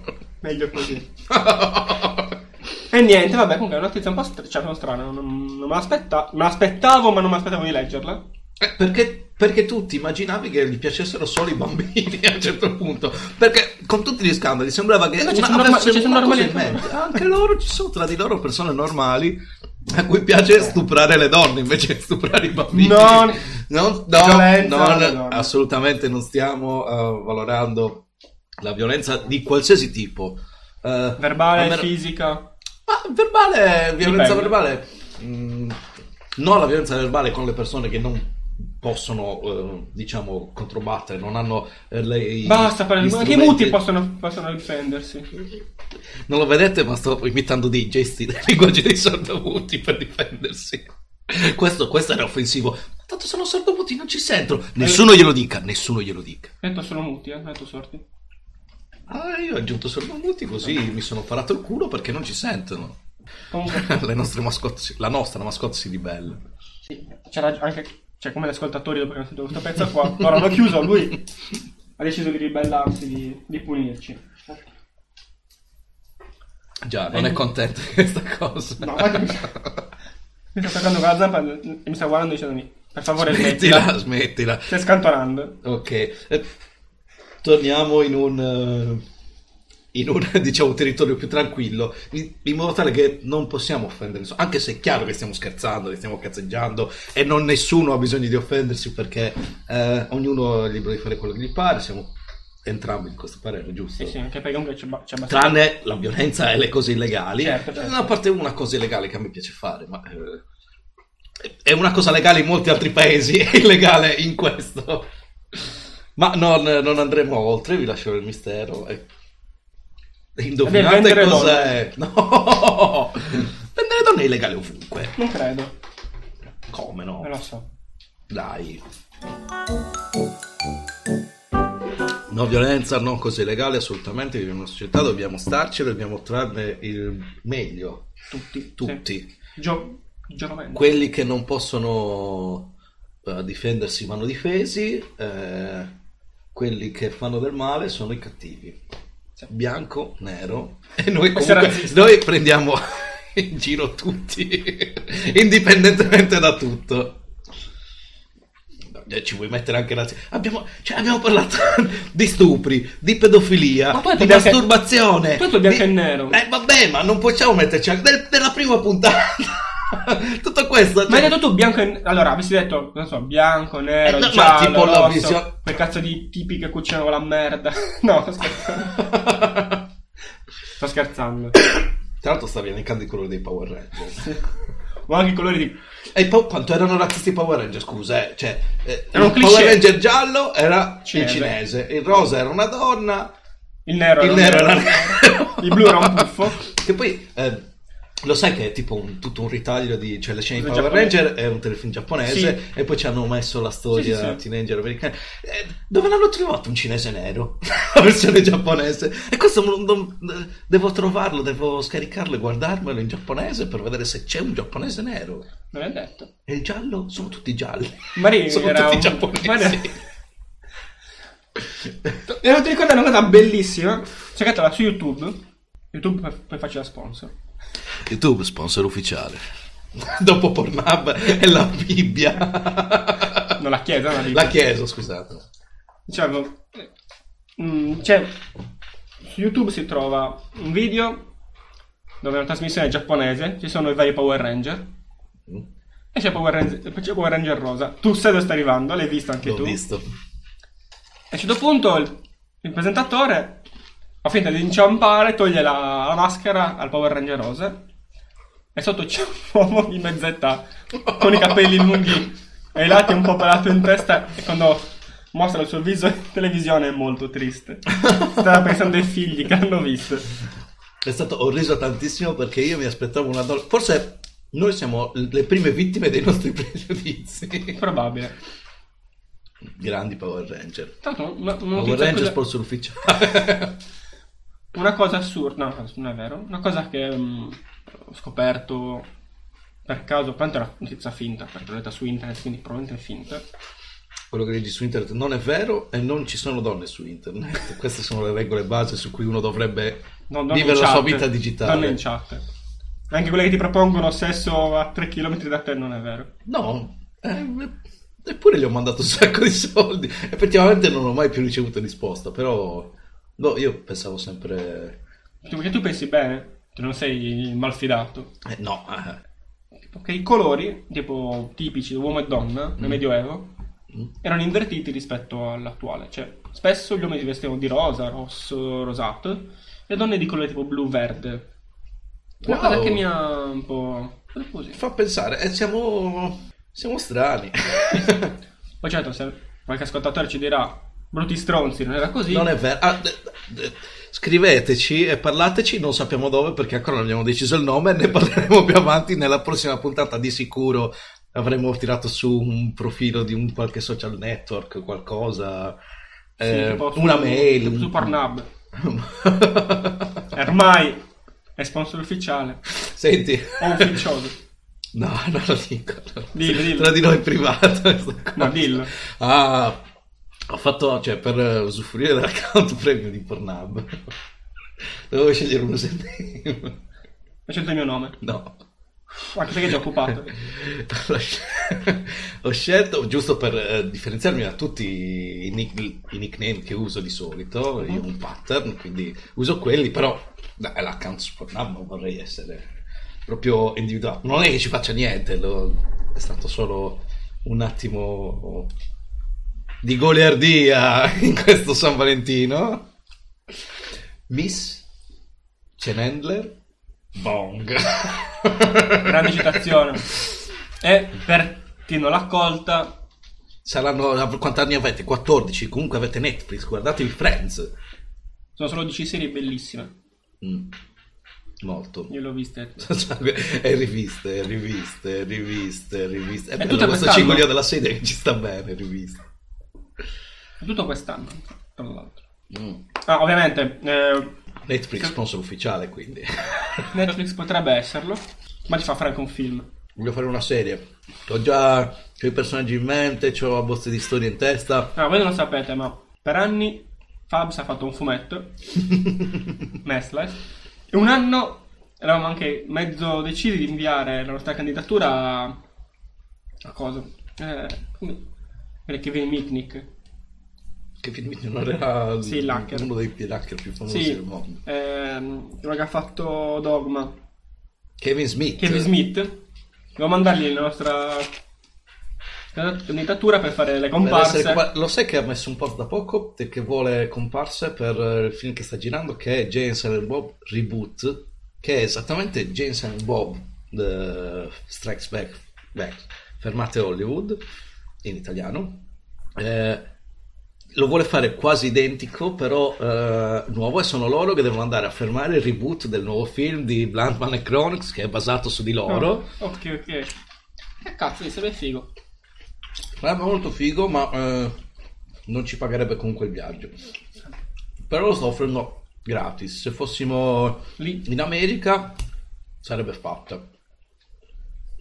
[SPEAKER 2] Meglio così. E niente, vabbè, comunque è una notizia un po' str- cioè, strana. Non, non me, l'aspetta- me l'aspettavo, ma non mi aspettavo di leggerla.
[SPEAKER 1] Eh, perché, perché tu ti immaginavi che gli piacessero solo i bambini a un certo punto? Perché con tutti gli scandali sembrava che
[SPEAKER 2] Eh,
[SPEAKER 1] una-
[SPEAKER 2] norma- normali anche
[SPEAKER 1] mente. Anche loro ci sono tra di loro persone normali a cui piace stuprare le donne invece di stuprare i bambini.
[SPEAKER 2] Non-
[SPEAKER 1] Non- no, non- assolutamente non stiamo eh, valorando la violenza di qualsiasi tipo. Eh,
[SPEAKER 2] Verbale,
[SPEAKER 1] almeno-
[SPEAKER 2] fisica.
[SPEAKER 1] ma verbale, violenza
[SPEAKER 2] Dipende.
[SPEAKER 1] verbale, mm, no la violenza verbale con le persone che non possono, eh, diciamo, controbattere, non hanno eh, le,
[SPEAKER 2] Basta, per
[SPEAKER 1] gli
[SPEAKER 2] anche i muti possono, possono difendersi.
[SPEAKER 1] Non lo vedete, ma sto imitando dei gesti del linguaggio dei sordomuti per difendersi. Questo, questo era offensivo. Tanto sono sordomuti, non ci sentono. Nessuno glielo dica, nessuno glielo dica.
[SPEAKER 2] Detto sono muti, eh, detto sorti.
[SPEAKER 1] Ah, io ho aggiunto sordomuti così mi sono parato il culo perché non ci sentono.
[SPEAKER 2] Comunque,
[SPEAKER 1] Le nostre mascotte, la nostra mascotte si ribella.
[SPEAKER 2] sì, c'era anche, cioè come gli ascoltatori dopo che hanno sentito questo pezzo qua, ora hanno chiuso, lui ha deciso di ribellarsi, di, di punirci.
[SPEAKER 1] Già, non è contento di questa cosa.
[SPEAKER 2] No, guarda, mi mi sta toccando con la zampa e mi sta guardando dicendomi, per favore
[SPEAKER 1] Smettila,
[SPEAKER 2] smettila,
[SPEAKER 1] smettila.
[SPEAKER 2] stai scantonando.
[SPEAKER 1] Ok, eh, torniamo in un, eh, in un diciamo, territorio più tranquillo, in, modo tale che non possiamo offendere nessuno, anche se è chiaro che stiamo scherzando, che stiamo cazzeggiando e non nessuno ha bisogno di offendersi perché eh, ognuno è libero di fare quello che gli pare, siamo entrambi in questo parere, giusto?
[SPEAKER 2] Sì, sì, anche perché comunque c'è, c'è abbastanza...
[SPEAKER 1] Tranne la violenza e le cose illegali.
[SPEAKER 2] Certo, certo.
[SPEAKER 1] A parte una cosa illegale che a me piace fare, ma eh, è una cosa legale in molti altri paesi, è illegale in questo. Ma non, non andremo oltre, vi lascio il mistero. E... Indovinate cos'è? No! Vendere donne è illegale ovunque.
[SPEAKER 2] Non credo,
[SPEAKER 1] Come no?
[SPEAKER 2] non lo so.
[SPEAKER 1] Dai. No violenza, no cose illegali, assolutamente. Viviamo in una società, dobbiamo starci, dobbiamo trarne il meglio.
[SPEAKER 2] Tutti.
[SPEAKER 1] Tutti.
[SPEAKER 2] Sì. Gio-.
[SPEAKER 1] Quelli che non possono eh, difendersi vanno difesi, eh, quelli che fanno del male sono i cattivi.
[SPEAKER 2] Sì.
[SPEAKER 1] Bianco, nero. E noi comunque noi prendiamo in giro tutti, indipendentemente da tutto. Eh, Ci vuoi mettere anche la... Abbiamo, cioè, abbiamo parlato di stupri, di pedofilia,
[SPEAKER 2] tu
[SPEAKER 1] di masturbazione.
[SPEAKER 2] tu hai detto bianco
[SPEAKER 1] di-
[SPEAKER 2] e nero.
[SPEAKER 1] Eh, vabbè, ma non possiamo metterci anche del- della prima puntata. Tutto questo.
[SPEAKER 2] Ma hai
[SPEAKER 1] cioè-
[SPEAKER 2] detto tu bianco e Allora, avresti detto, non so, bianco, nero,
[SPEAKER 1] Eh, no, ma
[SPEAKER 2] giallo,
[SPEAKER 1] tipo
[SPEAKER 2] rosso,
[SPEAKER 1] visione-
[SPEAKER 2] quel cazzo di tipi che cucinano la merda. No, sto scherzando. sto scherzando.
[SPEAKER 1] Tra l'altro stavi elencando i colori dei Power Rangers.
[SPEAKER 2] O anche i colori di...
[SPEAKER 1] E poi quanto erano razzisti i Power Ranger, scusa, eh? Cioè, eh, il
[SPEAKER 2] cliché.
[SPEAKER 1] Power Ranger giallo era il
[SPEAKER 2] Cinese.
[SPEAKER 1] cinese, il rosa era una donna,
[SPEAKER 2] Il nero
[SPEAKER 1] il nero era.
[SPEAKER 2] Il blu era un buffo.
[SPEAKER 1] Che poi, eh, lo sai che è tipo un- tutto un ritaglio di... Cioè, le scene di Power
[SPEAKER 2] giapponese.
[SPEAKER 1] Ranger è un telefilm giapponese
[SPEAKER 2] Sì.
[SPEAKER 1] e poi ci hanno messo la storia
[SPEAKER 2] Sì, sì,
[SPEAKER 1] teenager americana. Eh, dove l'hanno trovato un cinese nero? la versione giapponese. E questo non- non- devo trovarlo, devo scaricarlo e guardarmelo in giapponese per vedere se c'è un giapponese nero.
[SPEAKER 2] Non è detto.
[SPEAKER 1] E il giallo sono tutti gialli.
[SPEAKER 2] Magari
[SPEAKER 1] sono tutti
[SPEAKER 2] un-
[SPEAKER 1] giapponesi.
[SPEAKER 2] non ti ricordo una cosa bellissima? Cercatela su YouTube. YouTube per, per farci la sponsor.
[SPEAKER 1] YouTube, sponsor ufficiale. Dopo Pornhub e la Bibbia.
[SPEAKER 2] Non la chiesa, la Bibbia.
[SPEAKER 1] La chiesa, scusate.
[SPEAKER 2] Diciamo, c'è su YouTube si trova un video dove è una trasmissione giapponese, ci sono i vari Power Ranger
[SPEAKER 1] Mm,
[SPEAKER 2] e c'è Power Ranger, c'è Power Ranger rosa. Tu sai dove sta arrivando, l'hai visto anche
[SPEAKER 1] L'ho
[SPEAKER 2] tu.
[SPEAKER 1] visto.
[SPEAKER 2] E a un certo punto il, il presentatore fa finta di inciampare, toglie la, la maschera al Power Ranger rosa e sotto c'è un uomo di mezza età con i capelli lunghi e i lati un po' pelato in testa e quando mostra il suo viso in televisione è molto triste. Stava pensando ai figli che hanno visto.
[SPEAKER 1] È stato, ho riso tantissimo perché io mi aspettavo una donna. Forse noi siamo le prime vittime dei nostri pregiudizi.
[SPEAKER 2] Probabile.
[SPEAKER 1] Grandi Power Ranger.
[SPEAKER 2] Tanto una
[SPEAKER 1] Power Ranger
[SPEAKER 2] cosa-
[SPEAKER 1] sponsor ufficiale.
[SPEAKER 2] Una cosa assurda, no, non è vero. Una cosa che mm, ho scoperto per caso, tanto è una notizia finta, perché l'ho letta su internet, quindi probabilmente è finta.
[SPEAKER 1] Quello che leggi su internet non è vero e non ci sono donne su internet. Queste sono le regole base su cui uno dovrebbe
[SPEAKER 2] No,
[SPEAKER 1] vivere la sua vita digitale.
[SPEAKER 2] Donne in chat. Anche quelle che ti propongono sesso a 3 km da te non è vero.
[SPEAKER 1] No, eh, eppure gli ho mandato un sacco di soldi. Effettivamente non ho mai più ricevuto risposta, però no, io pensavo sempre...
[SPEAKER 2] Perché tu pensi bene, tu non sei malfidato.
[SPEAKER 1] eh, no,
[SPEAKER 2] Perché i colori, tipo tipici di uomo e donna nel Medioevo,
[SPEAKER 1] Mm.
[SPEAKER 2] erano invertiti rispetto all'attuale. Cioè, spesso gli uomini si vestivano di rosa, rosso, rosato, e le donne di colore tipo blu-verde. Una
[SPEAKER 1] Wow.
[SPEAKER 2] cosa che mi ha un po'... così.
[SPEAKER 1] fa pensare, eh, siamo, siamo strani.
[SPEAKER 2] Poi certo, se qualche ascoltatore ci dirà brutti stronzi, non era così.
[SPEAKER 1] non è vero. Ah, d- d- scriveteci e parlateci, non sappiamo dove perché ancora non abbiamo deciso il nome, ne parleremo più avanti nella prossima puntata di sicuro. Avremo tirato su un profilo di un qualche social network, qualcosa,
[SPEAKER 2] Sì,
[SPEAKER 1] eh,
[SPEAKER 2] tipo su-
[SPEAKER 1] una mail.
[SPEAKER 2] Su
[SPEAKER 1] un-
[SPEAKER 2] Pornhub. Ormai è sponsor ufficiale.
[SPEAKER 1] Senti,
[SPEAKER 2] O ufficioso.
[SPEAKER 1] no, non lo dico.
[SPEAKER 2] Dillo, dillo.
[SPEAKER 1] Tra di noi privato.
[SPEAKER 2] Ma dillo.
[SPEAKER 1] Ah, ho fatto, cioè, per eh, usufruire dell'account premium di Pornhub. Dovevo scegliere un username.
[SPEAKER 2] Ho scelto il mio nome.
[SPEAKER 1] No.
[SPEAKER 2] Anche perché già occupato.
[SPEAKER 1] Ho scelto, giusto per eh, differenziarmi da tutti i, nick- i nickname che uso di solito, io ho un pattern, quindi uso quelli, però dai, l'account su Pornhub non vorrei essere proprio individuato. Non è che ci faccia niente, lo- è stato solo un attimo di goliardia in questo San Valentino. Miss Cenendler Bong.
[SPEAKER 2] Grande citazione. E per chi non l'ha colta,
[SPEAKER 1] Saranno quanti anni avete? 14. Comunque avete Netflix, guardatevi Friends.
[SPEAKER 2] sono solo 10 serie bellissime.
[SPEAKER 1] Mm, Molto.
[SPEAKER 2] Io l'ho viste.
[SPEAKER 1] e riviste, riviste, riviste, riviste. È
[SPEAKER 2] E
[SPEAKER 1] bello questo cigolio della sedia che ci sta bene, riviste.
[SPEAKER 2] Tutto quest'anno, tra l'altro.
[SPEAKER 1] Mm.
[SPEAKER 2] Ah, ovviamente, eh,
[SPEAKER 1] Netflix sponsor ufficiale, quindi.
[SPEAKER 2] Netflix potrebbe esserlo, ma ci fa fare anche un film.
[SPEAKER 1] Voglio fare una serie. Ho già i personaggi in mente, ho bozze di storia in testa.
[SPEAKER 2] Ah, voi non lo sapete, ma per anni Fabs ha fatto un fumetto, Meslife, e un anno eravamo anche mezzo decisi di inviare la nostra candidatura a, a cosa? Eh, come? Per Kevin Mitnick.
[SPEAKER 1] Che film non era
[SPEAKER 2] Sì, l'hacker.
[SPEAKER 1] uno dei hacker più famosi
[SPEAKER 2] Sì,
[SPEAKER 1] del mondo.
[SPEAKER 2] ehm, quello che ha fatto Dogma.
[SPEAKER 1] Kevin Smith.
[SPEAKER 2] Kevin Smith. Devo mandargli la nostra candidatura per fare le comparse.
[SPEAKER 1] essere lo sai che ha messo un post da poco che vuole comparse per eh, il film che sta girando che è James and Bob Reboot che è esattamente James and Bob The Strikes Back, Back Fermate Hollywood in italiano Eh, lo vuole fare quasi identico però eh, nuovo e sono loro che devono andare a fermare il reboot del nuovo film di Bluntman e Chronix che è basato su di loro
[SPEAKER 2] Oh, ok, ok. Che cazzo, mi sembra figo.
[SPEAKER 1] Sarebbe molto figo, ma eh, non ci pagherebbe comunque il viaggio. Però lo sto offrendo gratis. Se fossimo
[SPEAKER 2] Lì
[SPEAKER 1] in America, sarebbe fatta.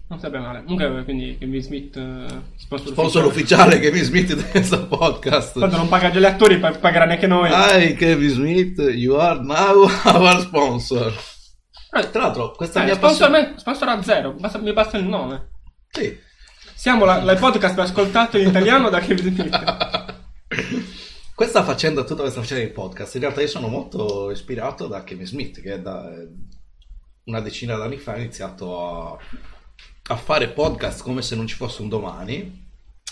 [SPEAKER 2] Non sarebbe male. Comunque, quindi Kevin Smith, eh, sponsor,
[SPEAKER 1] Sponsor
[SPEAKER 2] ufficiale.
[SPEAKER 1] ufficiale Kevin Smith di questo podcast.
[SPEAKER 2] Tanto non paga già gli attori, pa- pagherà neanche noi.
[SPEAKER 1] Hi Kevin Smith, you are now our sponsor.
[SPEAKER 2] Eh,
[SPEAKER 1] Tra l'altro, questa
[SPEAKER 2] eh,
[SPEAKER 1] mia
[SPEAKER 2] sponsor,
[SPEAKER 1] passione...
[SPEAKER 2] me- sponsor a zero, basta- mi basta il nome.
[SPEAKER 1] Sì.
[SPEAKER 2] Siamo la, la podcast più ascoltato in italiano da Kevin Smith.
[SPEAKER 1] Questa faccenda, tutta questa faccenda di podcast, in realtà io sono molto ispirato da Kevin Smith, che da eh, una decina d'anni fa ha iniziato a, a fare podcast come se non ci fosse un domani.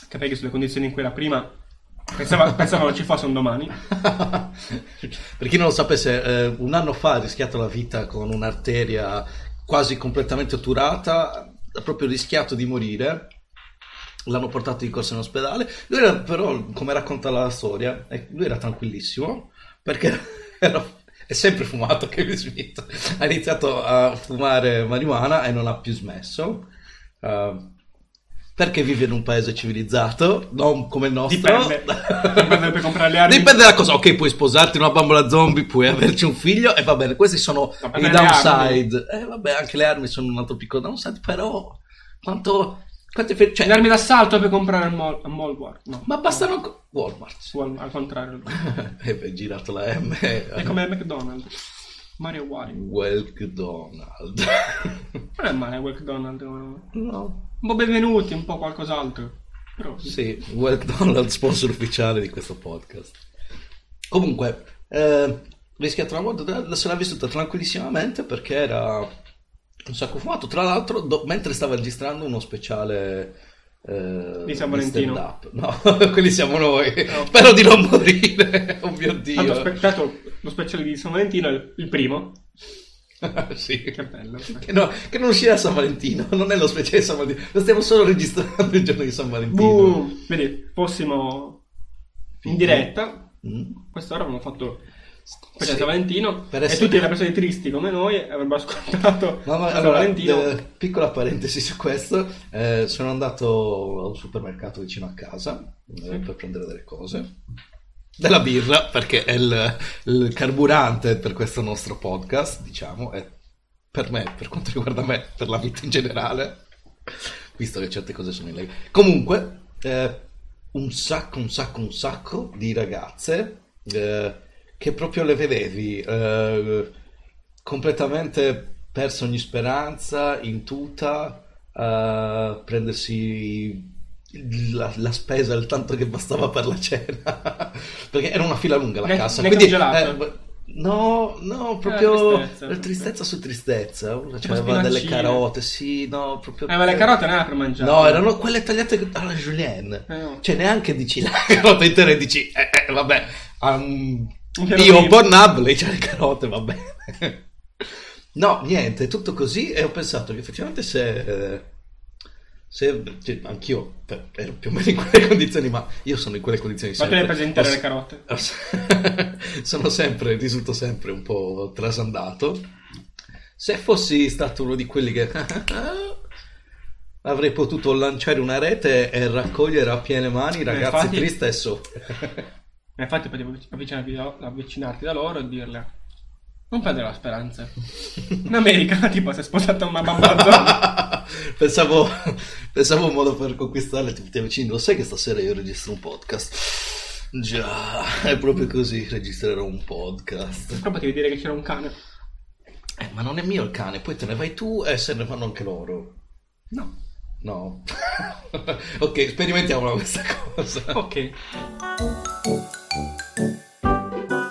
[SPEAKER 2] Capì che sulle condizioni in cui era prima pensava, pensava non ci fosse un domani.
[SPEAKER 1] per chi non lo sapesse, eh, un anno fa ha rischiato la vita con un'arteria quasi completamente otturata, ha proprio rischiato di morire. L'hanno portato di corsa in ospedale. Lui era, però, come racconta la storia, eh, lui era tranquillissimo perché era, è sempre fumato Kevin Smith. Ha iniziato a fumare marijuana e non ha più smesso. Uh, perché vive in un paese civilizzato, non come il nostro.
[SPEAKER 2] Dipende. Dipende per comprare le armi.
[SPEAKER 1] Dipende dalla cosa. Ok, puoi sposarti una bambola zombie, puoi averci un figlio, e va bene. Questi sono
[SPEAKER 2] Va
[SPEAKER 1] i downside. Eh, vabbè, anche le armi sono un altro piccolo downside, però quanto. Quante fe- cioè,
[SPEAKER 2] Le armi d'assalto per comprare al mall, al mall War. No.
[SPEAKER 1] ma bastano. co- Walmart.
[SPEAKER 2] Wal- al contrario.
[SPEAKER 1] e beh, girato la M.
[SPEAKER 2] È come McDonald's. Mario Wari.
[SPEAKER 1] Welk-Donald.
[SPEAKER 2] Non è male McDonald's. no.
[SPEAKER 1] no.
[SPEAKER 2] Un po' benvenuti, un po' qualcos'altro. Però sì.
[SPEAKER 1] Sì, Welk-Donald, sponsor ufficiale di questo podcast. Comunque, eh, rischiato una volta, se l'ha vissuta tranquillissimamente perché era un sacco fumato. Tra l'altro, do- mentre stava registrando uno speciale eh,
[SPEAKER 2] Di San Valentino.
[SPEAKER 1] No, quelli siamo noi.
[SPEAKER 2] ok.
[SPEAKER 1] Spero di non morire. Oh mio Dio.
[SPEAKER 2] Tanto aspettato lo speciale di San Valentino, il il primo.
[SPEAKER 1] sì.
[SPEAKER 2] Che bello.
[SPEAKER 1] Che, no, che non uscirà a San Valentino, non è lo speciale di San Valentino, lo stiamo solo registrando il giorno di San Valentino.
[SPEAKER 2] Boom. Vedi, fossimo in diretta.
[SPEAKER 1] Mm.
[SPEAKER 2] Quest'ora abbiamo fatto per
[SPEAKER 1] Sì.
[SPEAKER 2] San Valentino
[SPEAKER 1] Per
[SPEAKER 2] e
[SPEAKER 1] essere-
[SPEAKER 2] tutte le persone tristi come noi avrebbero ascoltato
[SPEAKER 1] No, no,
[SPEAKER 2] San
[SPEAKER 1] allora,
[SPEAKER 2] Valentino.
[SPEAKER 1] eh, piccola parentesi su questo, eh, sono andato a un supermercato vicino a casa eh, per prendere delle cose, della birra, perché è il, il carburante per questo nostro podcast, diciamo, e per me, per quanto riguarda me, per la vita in generale, visto che certe cose sono illegali. Comunque, eh, un sacco, un sacco, un sacco di ragazze eh, che proprio le vedevi eh, completamente perso ogni speranza, in tuta, a prendersi la, la spesa, il tanto che bastava per la cena, perché era una fila lunga la
[SPEAKER 2] Ne-
[SPEAKER 1] cassa.
[SPEAKER 2] ne
[SPEAKER 1] Quindi, eh, no, no, proprio
[SPEAKER 2] tristezza.
[SPEAKER 1] eh, tristezza su tristezza.
[SPEAKER 2] Tipo
[SPEAKER 1] c'aveva delle carote, sì, no, proprio.
[SPEAKER 2] Eh, ma le carote non era per mangiare.
[SPEAKER 1] No, erano quelle tagliate alla julienne.
[SPEAKER 2] Eh, no.
[SPEAKER 1] Cioè, neanche dici la carota intera e dici, eh, eh, vabbè, um, io Pornhub, lei c'ha le carote, va bene. no, niente, tutto così e ho pensato che effettivamente se... eh, se cioè, anch'io beh, ero più o meno in quelle condizioni, ma io sono in quelle condizioni
[SPEAKER 2] Ma te le
[SPEAKER 1] sempre.
[SPEAKER 2] presentare le carote.
[SPEAKER 1] sono sempre, risulto sempre un po' trasandato. Se fossi stato uno di quelli che avrei potuto lanciare una rete e raccogliere a piene mani ragazzi
[SPEAKER 2] infatti-
[SPEAKER 1] tristi e sopra.
[SPEAKER 2] E infatti potevo avvicinarti da loro e dirle non perdere la speranza. In America tipo si è sposata una bambazza.
[SPEAKER 1] pensavo, pensavo un modo per conquistarle, tipo ti avvicini, lo sai che stasera io registro un podcast? Già, è proprio così, registrerò un podcast.
[SPEAKER 2] Però potevi dire che c'era un cane.
[SPEAKER 1] Eh, ma non è mio il cane, poi te ne vai tu e se ne vanno anche loro.
[SPEAKER 2] No.
[SPEAKER 1] No. ok, sperimentiamola questa cosa.
[SPEAKER 2] Ok.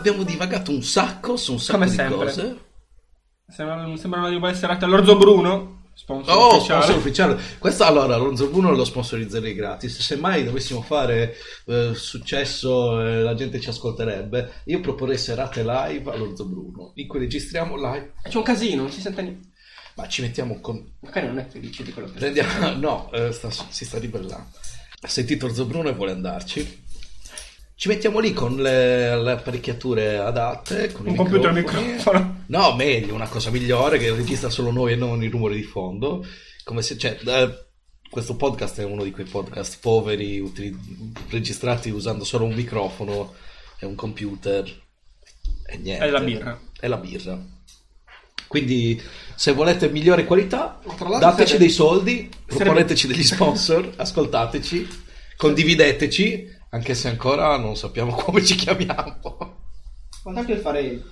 [SPEAKER 1] Abbiamo divagato un sacco su un sacco
[SPEAKER 2] Come
[SPEAKER 1] di
[SPEAKER 2] sempre.
[SPEAKER 1] cose.
[SPEAKER 2] Sembra, sembrano di essere all'Orzo Bruno. Sponsor
[SPEAKER 1] Oh,
[SPEAKER 2] ufficiale.
[SPEAKER 1] sponsor ufficiale. Questo allora, Alonso Bruno lo sponsorizzerei gratis. Se mai dovessimo fare eh, successo e la gente ci ascolterebbe, io proporrei serate live all'Orzo Bruno, in cui registriamo live,
[SPEAKER 2] C'è un casino, non si sente niente.
[SPEAKER 1] ma ci mettiamo con...
[SPEAKER 2] Magari non è felice di quello che
[SPEAKER 1] Prendiamo... No, eh, sta- si sta ribellando. Ha sentito Orzo Bruno e vuole andarci. Ci mettiamo lì con le, le apparecchiature adatte, con
[SPEAKER 2] Un computer e
[SPEAKER 1] microfoni.
[SPEAKER 2] microfono.
[SPEAKER 1] No, meglio, una cosa migliore che registra solo noi e non i rumori di fondo. Come se, cioè, eh, questo podcast è uno di quei podcast poveri, utili- registrati usando solo un microfono e un computer e niente.
[SPEAKER 2] E la birra.
[SPEAKER 1] E la birra. Quindi, se volete migliore qualità, dateci dei soldi, proponeteci degli sponsor, ascoltateci, condivideteci, anche se ancora non sappiamo come ci chiamiamo.
[SPEAKER 2] Tanto io farei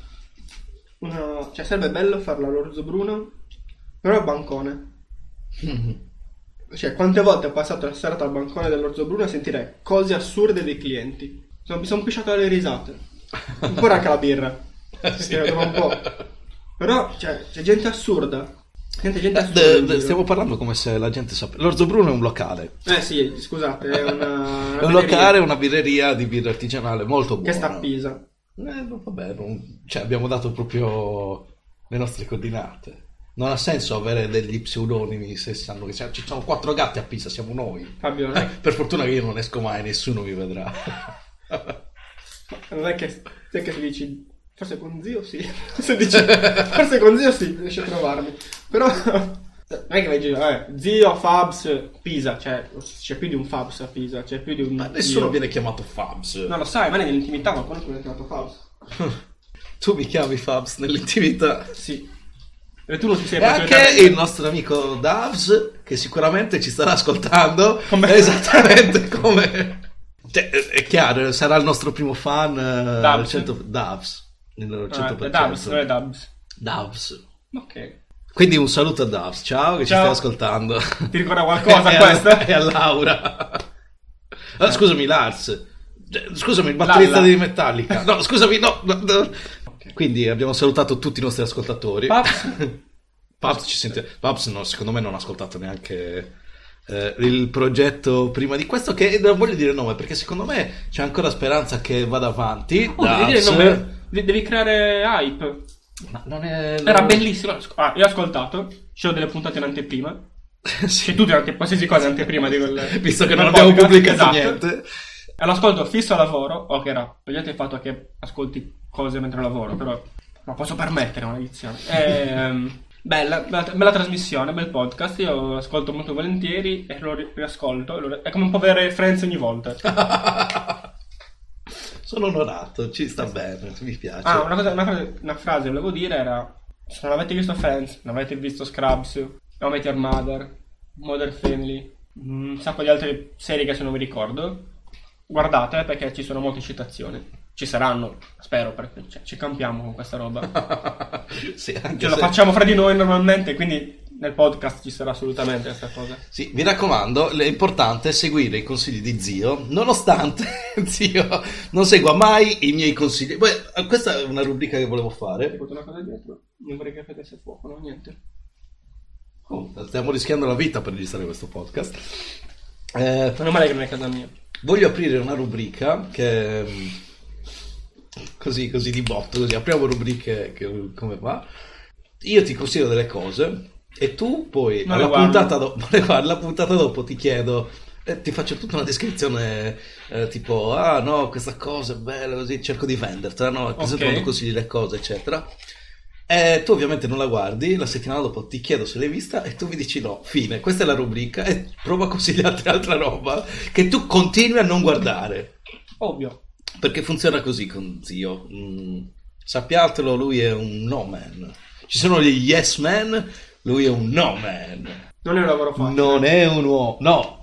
[SPEAKER 2] una... Cioè sarebbe bello farla all'Orzo Bruno, però al bancone. Cioè, quante volte ho passato la serata al bancone dell'Orzo Bruno a sentire cose assurde dei clienti. Sono- mi sono pisciato dalle risate. Ancora anche la birra.
[SPEAKER 1] Sì.
[SPEAKER 2] Però, cioè, c'è gente assurda. Gente, gente
[SPEAKER 1] Eh, de- de- stiamo parlando come se la gente sapesse. L'Orzo Bruno è un locale.
[SPEAKER 2] Eh sì, scusate, è una...
[SPEAKER 1] È un
[SPEAKER 2] una
[SPEAKER 1] locale, una birreria di birra artigianale molto buona.
[SPEAKER 2] Che sta a Pisa.
[SPEAKER 1] Eh, vabbè, non- cioè, abbiamo dato proprio le nostre coordinate. Non ha senso avere degli pseudonimi se sanno che ci sono quattro gatti a Pisa, siamo noi.
[SPEAKER 2] Fabio, non è,
[SPEAKER 1] Per fortuna che io non esco mai, nessuno mi vedrà.
[SPEAKER 2] non è che, non è che dici... Forse con zio sì. Se dici, forse con zio sì, riesci a trovarmi. Però... Non è che vai a dire, eh, zio Fabs Pisa, cioè c'è più di un Fabs a Pisa, c'è più di un
[SPEAKER 1] Ma nessuno
[SPEAKER 2] zio.
[SPEAKER 1] viene chiamato Fabs.
[SPEAKER 2] No, lo sai, ma nell'intimità qualcuno viene chiamato Fabs.
[SPEAKER 1] Tu mi chiami Fabs nell'intimità.
[SPEAKER 2] Sì. E tu non ti sei
[SPEAKER 1] E anche
[SPEAKER 2] facilmente-
[SPEAKER 1] il nostro amico Davs, che sicuramente ci starà ascoltando,
[SPEAKER 2] Come-
[SPEAKER 1] esattamente come... Cioè, è- chiaro, sarà il nostro primo fan. eh,
[SPEAKER 2] Davs?
[SPEAKER 1] cento- Davs. Nel
[SPEAKER 2] Ah,
[SPEAKER 1] 100%.
[SPEAKER 2] è Dubs, non è Dubs.
[SPEAKER 1] Davs.
[SPEAKER 2] Ok.
[SPEAKER 1] Quindi un saluto a Davs, ciao che ci
[SPEAKER 2] Ciao.
[SPEAKER 1] stai ascoltando.
[SPEAKER 2] Ti ricorda qualcosa
[SPEAKER 1] E a-
[SPEAKER 2] questo?
[SPEAKER 1] E a Laura. Ah, scusami, Lars. Eh, Scusami, il batterista
[SPEAKER 2] Lalla.
[SPEAKER 1] di Metallica. No, scusami, no. no, no. Quindi abbiamo salutato tutti i nostri ascoltatori.
[SPEAKER 2] Paps?
[SPEAKER 1] Paps ci sente. Paps no, secondo me non ha ascoltato neanche eh, il progetto prima di questo. Che non voglio dire il nome perché secondo me c'è ancora speranza che vada avanti.
[SPEAKER 2] Oh, devi dire il nome. De- Devi creare hype.
[SPEAKER 1] Ma non è.
[SPEAKER 2] Era bellissimo. Ah, io ho ascoltato. Ci sono delle puntate in anteprima. C'è tutte anche qualsiasi cosa in anteprima di quel.
[SPEAKER 1] Visto che non abbiamo pubblicato
[SPEAKER 2] esatto.
[SPEAKER 1] niente.
[SPEAKER 2] E l'ascolto fisso a lavoro. Ok, era. Togliete il fatto che ascolti cose mentre lavoro, però. Ma posso permettere una edizione. Ehm, bella, bella, bella trasmissione, bel podcast. Io lo ascolto molto volentieri e lo ri- riascolto. e È come un po' avere Friends ogni volta.
[SPEAKER 1] Sono onorato, ci sta bene, mi piace.
[SPEAKER 2] Ah, una, cosa, una, cosa- una frase che volevo dire era: Se non avete visto Friends, non avete visto Scrubs, Met Your Mother, Modern Family, un sacco di altre serie che se non mi ricordo, guardate perché ci sono molte citazioni. Ci saranno, spero, perché cioè, ci campiamo con questa roba.
[SPEAKER 1] sì, anche
[SPEAKER 2] Ce la
[SPEAKER 1] se-
[SPEAKER 2] facciamo fra di noi normalmente, quindi nel podcast ci sarà assolutamente questa cosa.
[SPEAKER 1] Sì, mi raccomando, è importante seguire i consigli di zio, nonostante zio non segua mai i miei consigli. Beh, questa è una rubrica che volevo
[SPEAKER 2] Ti
[SPEAKER 1] fare.
[SPEAKER 2] porto una cosa dietro? Non vorrei che facesse fuoco, no? Niente.
[SPEAKER 1] Oh, stiamo rischiando la vita per registrare questo podcast. Eh,
[SPEAKER 2] Meno male che non è casa mia.
[SPEAKER 1] voglio aprire una rubrica che mm, così, così di botto, così apriamo rubriche che, come va. Io ti consiglio delle cose e tu poi alla puntata, dopo, alla puntata dopo ti chiedo eh, ti faccio tutta una descrizione eh, tipo ah no questa cosa è bella così cerco di vendertela no per esempio
[SPEAKER 2] Ok.
[SPEAKER 1] quando consigli le cose eccetera e tu ovviamente non la guardi, la settimana dopo ti chiedo se l'hai vista e tu mi dici no, fine, questa è la rubrica e provo a consigliarti altra roba che tu continui a non guardare.
[SPEAKER 2] Ovvio.
[SPEAKER 1] Perché funziona così con zio. Mm, sappiatelo, lui è un no man. Ci sono gli yes man, lui è un no man.
[SPEAKER 2] Non è un lavoro facile.
[SPEAKER 1] Non è un uomo. No.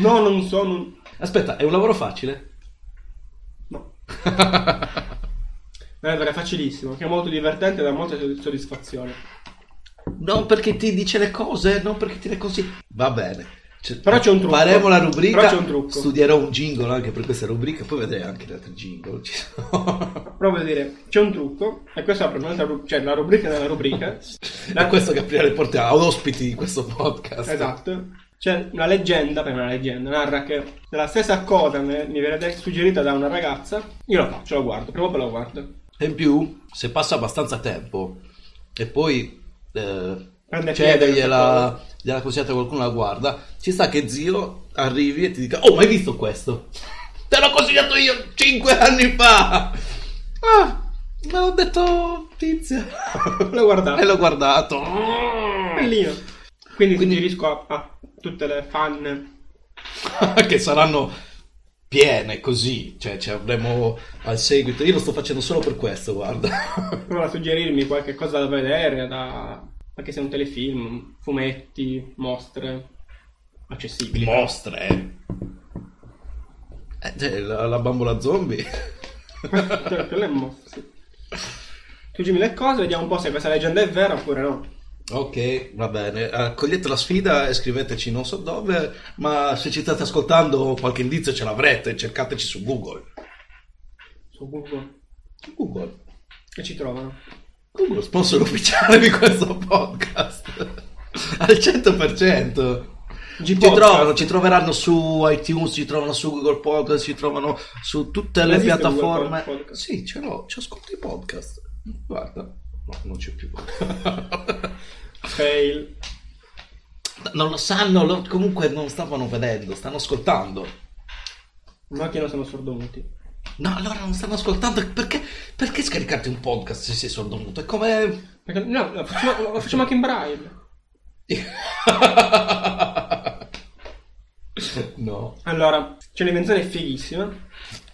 [SPEAKER 2] No, non sono un...
[SPEAKER 1] Aspetta, è un lavoro facile?
[SPEAKER 2] No. Eh, è facilissimo, che è molto divertente e dà molta soddisfazione.
[SPEAKER 1] non perché ti dice le cose, non perché ti le consigli. Va bene. Cioè,
[SPEAKER 2] Però c'è un trucco.
[SPEAKER 1] Faremo la rubrica.
[SPEAKER 2] Però c'è un trucco.
[SPEAKER 1] Studierò un jingle anche per questa rubrica, poi vedrei anche gli altri jingle. Ci sono.
[SPEAKER 2] Però voglio dire, c'è un trucco, e questa è un'altra ru- cioè la rubrica nella rubrica.
[SPEAKER 1] È questo che aprirà le porte a ospiti di questo podcast.
[SPEAKER 2] esatto. C'è una leggenda, per una leggenda, narra che la stessa cosa mi mi viene suggerita da una ragazza, io la faccio, la guardo, prima o poi la guardo.
[SPEAKER 1] E in più, se passa abbastanza tempo e poi eh,
[SPEAKER 2] Piede
[SPEAKER 1] gliela, gliela consigliate a ququalcuno la guarda, ci sta che zio arrivi e ti dica Oh, hai visto questo? Te l'ho consigliato io 5 anni fa! Ah, me l'ho detto tizia.
[SPEAKER 2] L'ho guardato.
[SPEAKER 1] e l'ho guardato.
[SPEAKER 2] Bellino. Quindi, Quindi riesco a, a tutte le fan.
[SPEAKER 1] che saranno piene così, cioè ci avremo al seguito. Io lo sto facendo solo per questo, guarda.
[SPEAKER 2] Prova a suggerirmi qualche cosa da vedere, da, anche se è un telefilm, fumetti, mostre accessibili.
[SPEAKER 1] Mostre. Eh, cioè, la, la bambola zombie.
[SPEAKER 2] Cioè, quello è mostre, sì. Suggerimi le cose, vediamo un po' se questa leggenda è vera oppure no.
[SPEAKER 1] ok, va bene. Accogliete la sfida e scriveteci non so dove, ma se ci state ascoltando qualche indizio ce l'avrete, cercateci su Google.
[SPEAKER 2] Su Google.
[SPEAKER 1] Google.
[SPEAKER 2] E ci trovano.
[SPEAKER 1] Google, sponsor ufficiale di questo podcast. Al 100%. Ci trovano, ci troveranno su iTunes, ci trovano su Google Podcast, ci trovano su tutte le piattaforme. Sì, ce l'ho, ci ascolto i podcast. Guarda, no, non c'è più.
[SPEAKER 2] Fail.
[SPEAKER 1] non lo sanno, lo- comunque non stavano vedendo, stanno ascoltando.
[SPEAKER 2] Ma che non sono sordomuti.
[SPEAKER 1] No, allora non stanno ascoltando. Perché, perché scaricarti un podcast se sei sordomuto? È come.
[SPEAKER 2] Perché, no, lo facciamo, lo facciamo anche in braille.
[SPEAKER 1] no.
[SPEAKER 2] Allora, c'è un'invenzione fighissima.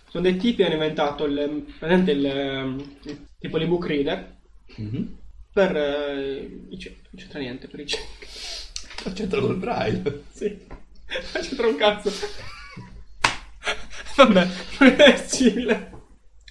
[SPEAKER 2] Sono dei tipi che hanno inventato il, presente il, il- tipo l'ebook reader
[SPEAKER 1] Mhm.
[SPEAKER 2] per eh, i non c'entra niente per i ce-
[SPEAKER 1] C'entra col braille.
[SPEAKER 2] Sì. Non c'entra un cazzo. Vabbè, non è simile.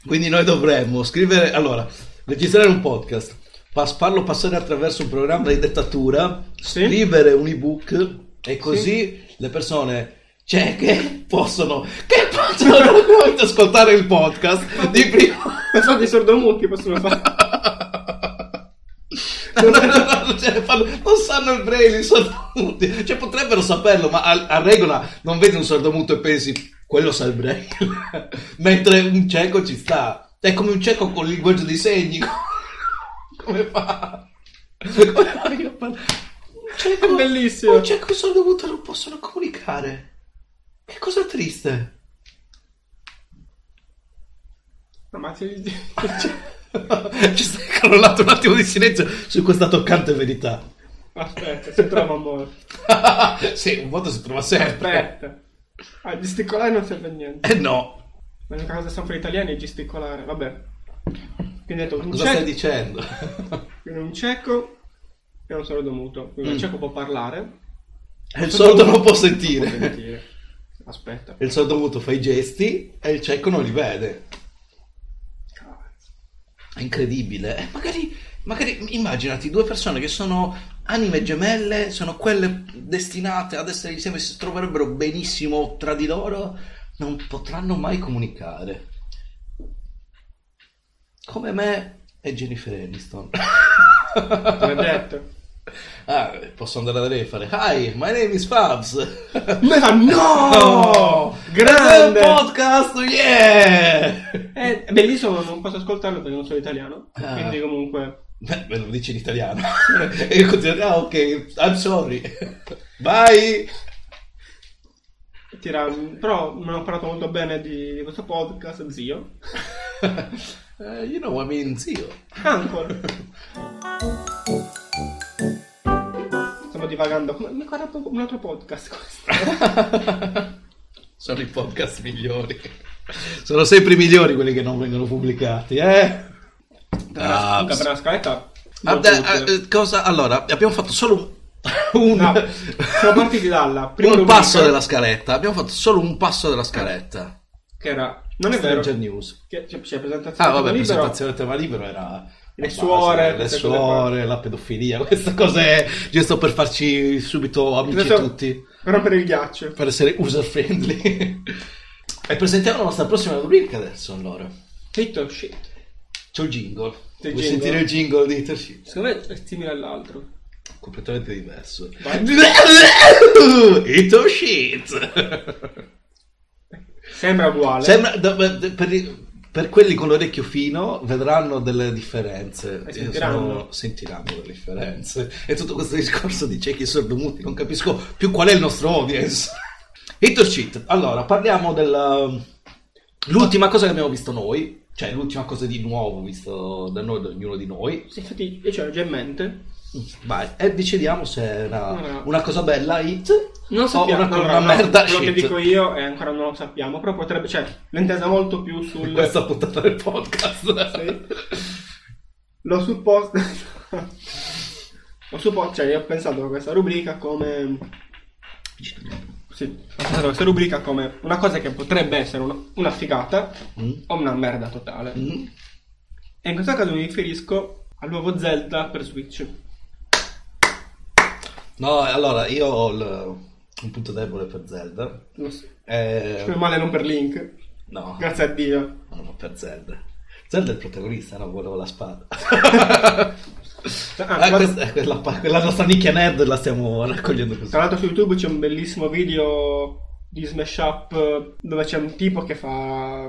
[SPEAKER 1] Quindi noi dovremmo scrivere, allora, registrare un podcast, pas- farlo passare attraverso un programma di dettatura,
[SPEAKER 2] Sì.
[SPEAKER 1] scrivere un ebook e così le persone cieche possono, che possono ascoltare il podcast di prima.
[SPEAKER 2] Pensate dei sordomuti possono fare.
[SPEAKER 1] No, no, no, no, cioè, fanno- non sanno il braille i sordomuti, cioè potrebbero saperlo, ma a, a regola non vedi un sordomuto e pensi quello sa il braille, mentre un cieco ci sta. È come un cieco con il linguaggio dei segni. Come fa? Come fa? Un cieco,
[SPEAKER 2] È bellissimo.
[SPEAKER 1] Un cieco e sordomuto non possono comunicare. Che cosa triste.
[SPEAKER 2] No, ma ti-
[SPEAKER 1] Ci sta crollato un attimo di silenzio su questa toccante verità.
[SPEAKER 2] Aspetta, si trova amore.
[SPEAKER 1] sì, un voto si trova sempre.
[SPEAKER 2] Aspetta. Ah, gesticolare non serve a niente.
[SPEAKER 1] Eh no,
[SPEAKER 2] cosa che sanno fare gli italiani è gesticolare. Vabbè. Quindi ho detto un
[SPEAKER 1] cosa stai
[SPEAKER 2] cieco,
[SPEAKER 1] dicendo?
[SPEAKER 2] quindi un cieco e un sordomuto. Quindi
[SPEAKER 1] Mm.
[SPEAKER 2] un cieco può parlare.
[SPEAKER 1] E il sordo non può
[SPEAKER 2] Può
[SPEAKER 1] sentire.
[SPEAKER 2] sentire. Aspetta.
[SPEAKER 1] Il sordomuto fa i gesti e il cieco non li vede.
[SPEAKER 2] Cazzo.
[SPEAKER 1] È incredibile. Eh, magari, magari immaginati due persone che sono anime gemelle, sono quelle destinate ad essere insieme, si troverebbero benissimo tra di loro, non potranno mai comunicare. Come me e Jennifer Aniston.
[SPEAKER 2] L'ho detto.
[SPEAKER 1] Ah, posso andare da lei e fare Hi, my name is Fabs.
[SPEAKER 2] Me fa no!
[SPEAKER 1] Oh,
[SPEAKER 2] Grande!
[SPEAKER 1] È un podcast, yeah!
[SPEAKER 2] Eh, È bellissimo, ma non posso ascoltarlo perché non sono italiano.
[SPEAKER 1] Ah.
[SPEAKER 2] Quindi comunque...
[SPEAKER 1] Beh, me lo dici in italiano. e io continuo, ah ok, I'm sorry. Bye!
[SPEAKER 2] Tira... Però non ho parlato molto bene di, di questo podcast, zio.
[SPEAKER 1] Eh, you know, I mean, zio.
[SPEAKER 2] Ancora. Stiamo divagando. Mi guarda un altro podcast questo.
[SPEAKER 1] Sono i podcast migliori. Sono sempre i migliori quelli che non vengono pubblicati, eh? Ah,
[SPEAKER 2] per la scaletta...
[SPEAKER 1] Ah, beh,
[SPEAKER 2] utile.
[SPEAKER 1] eh, cosa? Allora, abbiamo fatto solo un,
[SPEAKER 2] No, siamo partiti dalla
[SPEAKER 1] un passo della scaletta. Abbiamo fatto solo un passo della scaletta.
[SPEAKER 2] Che era... Non è vero.
[SPEAKER 1] Stranger News.
[SPEAKER 2] Che c'è, c'è presentazione
[SPEAKER 1] Ah, vabbè, presentazione del tema libero era
[SPEAKER 2] Le suore,
[SPEAKER 1] le suore, la pedofilia, queste cose giusto per farci subito amici
[SPEAKER 2] Adesso-
[SPEAKER 1] tutti,
[SPEAKER 2] Per rompere il ghiaccio.
[SPEAKER 1] per essere user friendly. e presentiamo la nostra prossima rubrica adesso, allora.
[SPEAKER 2] Hit or shit.
[SPEAKER 1] C'è il jingle.
[SPEAKER 2] C'è il
[SPEAKER 1] Vuoi
[SPEAKER 2] jingle?
[SPEAKER 1] sentire il jingle di Hit or Shit?
[SPEAKER 2] Secondo me è simile all'altro.
[SPEAKER 1] Completamente diverso. Or Shit!
[SPEAKER 2] Sembra uguale.
[SPEAKER 1] Sembra, per, per quelli con l'orecchio fino vedranno delle differenze.
[SPEAKER 2] E
[SPEAKER 1] Io
[SPEAKER 2] sentiranno.
[SPEAKER 1] sono- sentiranno delle differenze. E tutto questo discorso di ciechi e sordomuti, non capisco più qual è il nostro audience. Hit or cheat. Allora, parliamo dell'ultima cosa che abbiamo visto noi, cioè l'ultima cosa di nuovo visto da noi, da ognuno di noi.
[SPEAKER 2] Sì, infatti io ce l'ho già in mente.
[SPEAKER 1] Vai, e decidiamo se era
[SPEAKER 2] No.
[SPEAKER 1] una cosa bella, hit,
[SPEAKER 2] Non sappiamo.
[SPEAKER 1] una,
[SPEAKER 2] allora,
[SPEAKER 1] una
[SPEAKER 2] no,
[SPEAKER 1] merda,
[SPEAKER 2] quello che
[SPEAKER 1] shit.
[SPEAKER 2] dico io è ancora non lo sappiamo. Però potrebbe. Cioè, l'ho intesa molto più sul.
[SPEAKER 1] Questa puntata del podcast.
[SPEAKER 2] Sì. L'ho supposto. Ho supposto. Cioè, io ho pensato a questa rubrica come. Sì, ho pensato a questa rubrica come una cosa che potrebbe essere una, una figata
[SPEAKER 1] Mm?
[SPEAKER 2] o una merda totale.
[SPEAKER 1] Mm?
[SPEAKER 2] E in questo caso mi riferisco al nuovo Zelda per Switch.
[SPEAKER 1] No, allora io ho il- un punto debole per Zelda.
[SPEAKER 2] Lo so.
[SPEAKER 1] Eh,
[SPEAKER 2] male non per Link.
[SPEAKER 1] no,
[SPEAKER 2] Grazie a Dio.
[SPEAKER 1] no, no, per Zelda. Zelda è il protagonista, no? Volevo la spada.
[SPEAKER 2] Ah,
[SPEAKER 1] Ah,
[SPEAKER 2] guarda-
[SPEAKER 1] questa quella, quella nostra nicchia nerd la stiamo raccogliendo così.
[SPEAKER 2] Tra l'altro su YouTube c'è un bellissimo video di Smash Up eh, dove c'è un tipo che fa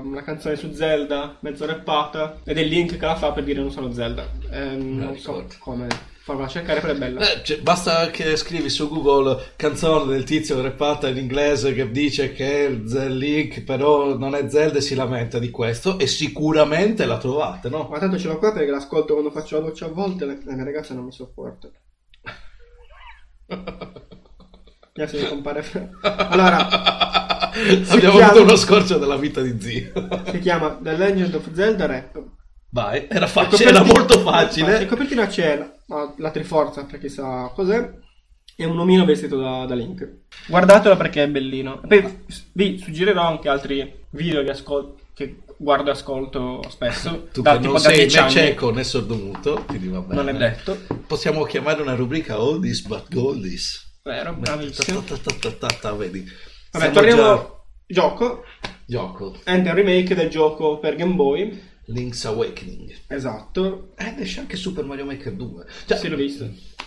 [SPEAKER 2] una canzone su Zelda, mezzo rappata, ed è Link che la fa per dire non sono Zelda. Ehm, non so come. Farla cercare, però è bella.
[SPEAKER 1] Eh, cioè, basta che scrivi su Google canzone del tizio rappata in inglese che dice che è Z- Link però non è Zelda e si lamenta di questo e sicuramente la trovate, no?
[SPEAKER 2] Ma tanto ce l'ho qua perché l'ascolto quando faccio la doccia a volte, la, la mia ragazza non mi sopporta. Adesso mi compare Allora,
[SPEAKER 1] Abbiamo
[SPEAKER 2] chiama-
[SPEAKER 1] avuto uno scorcio della vita di zio.
[SPEAKER 2] si chiama The Legend of Zelda Rap.
[SPEAKER 1] Vai, era
[SPEAKER 2] La
[SPEAKER 1] facile, era
[SPEAKER 2] copertina-
[SPEAKER 1] molto
[SPEAKER 2] La
[SPEAKER 1] facile.
[SPEAKER 2] copertina c'è la, la Triforza, per chi sa cos'è, e un omino vestito da, da Link. Guardatelo perché è bellino. Poi vi suggerirò anche altri video che, ascol- che guardo e ascolto spesso.
[SPEAKER 1] Tu
[SPEAKER 2] da,
[SPEAKER 1] che
[SPEAKER 2] tipo
[SPEAKER 1] non
[SPEAKER 2] da
[SPEAKER 1] sei
[SPEAKER 2] 10
[SPEAKER 1] né
[SPEAKER 2] anni.
[SPEAKER 1] cieco né sordomuto, quindi va bene.
[SPEAKER 2] Non è detto.
[SPEAKER 1] Possiamo chiamare una rubrica Oldies but Goldies.
[SPEAKER 2] Vero, bravissimo.
[SPEAKER 1] Vedi.
[SPEAKER 2] Vabbè, torniamo. Gioco.
[SPEAKER 1] Gioco.
[SPEAKER 2] È un remake del gioco per Game Boy.
[SPEAKER 1] Link's Awakening.
[SPEAKER 2] Esatto.
[SPEAKER 1] Ed esce anche Super Mario Maker 2. Cioè,
[SPEAKER 2] Sì, l'ho visto.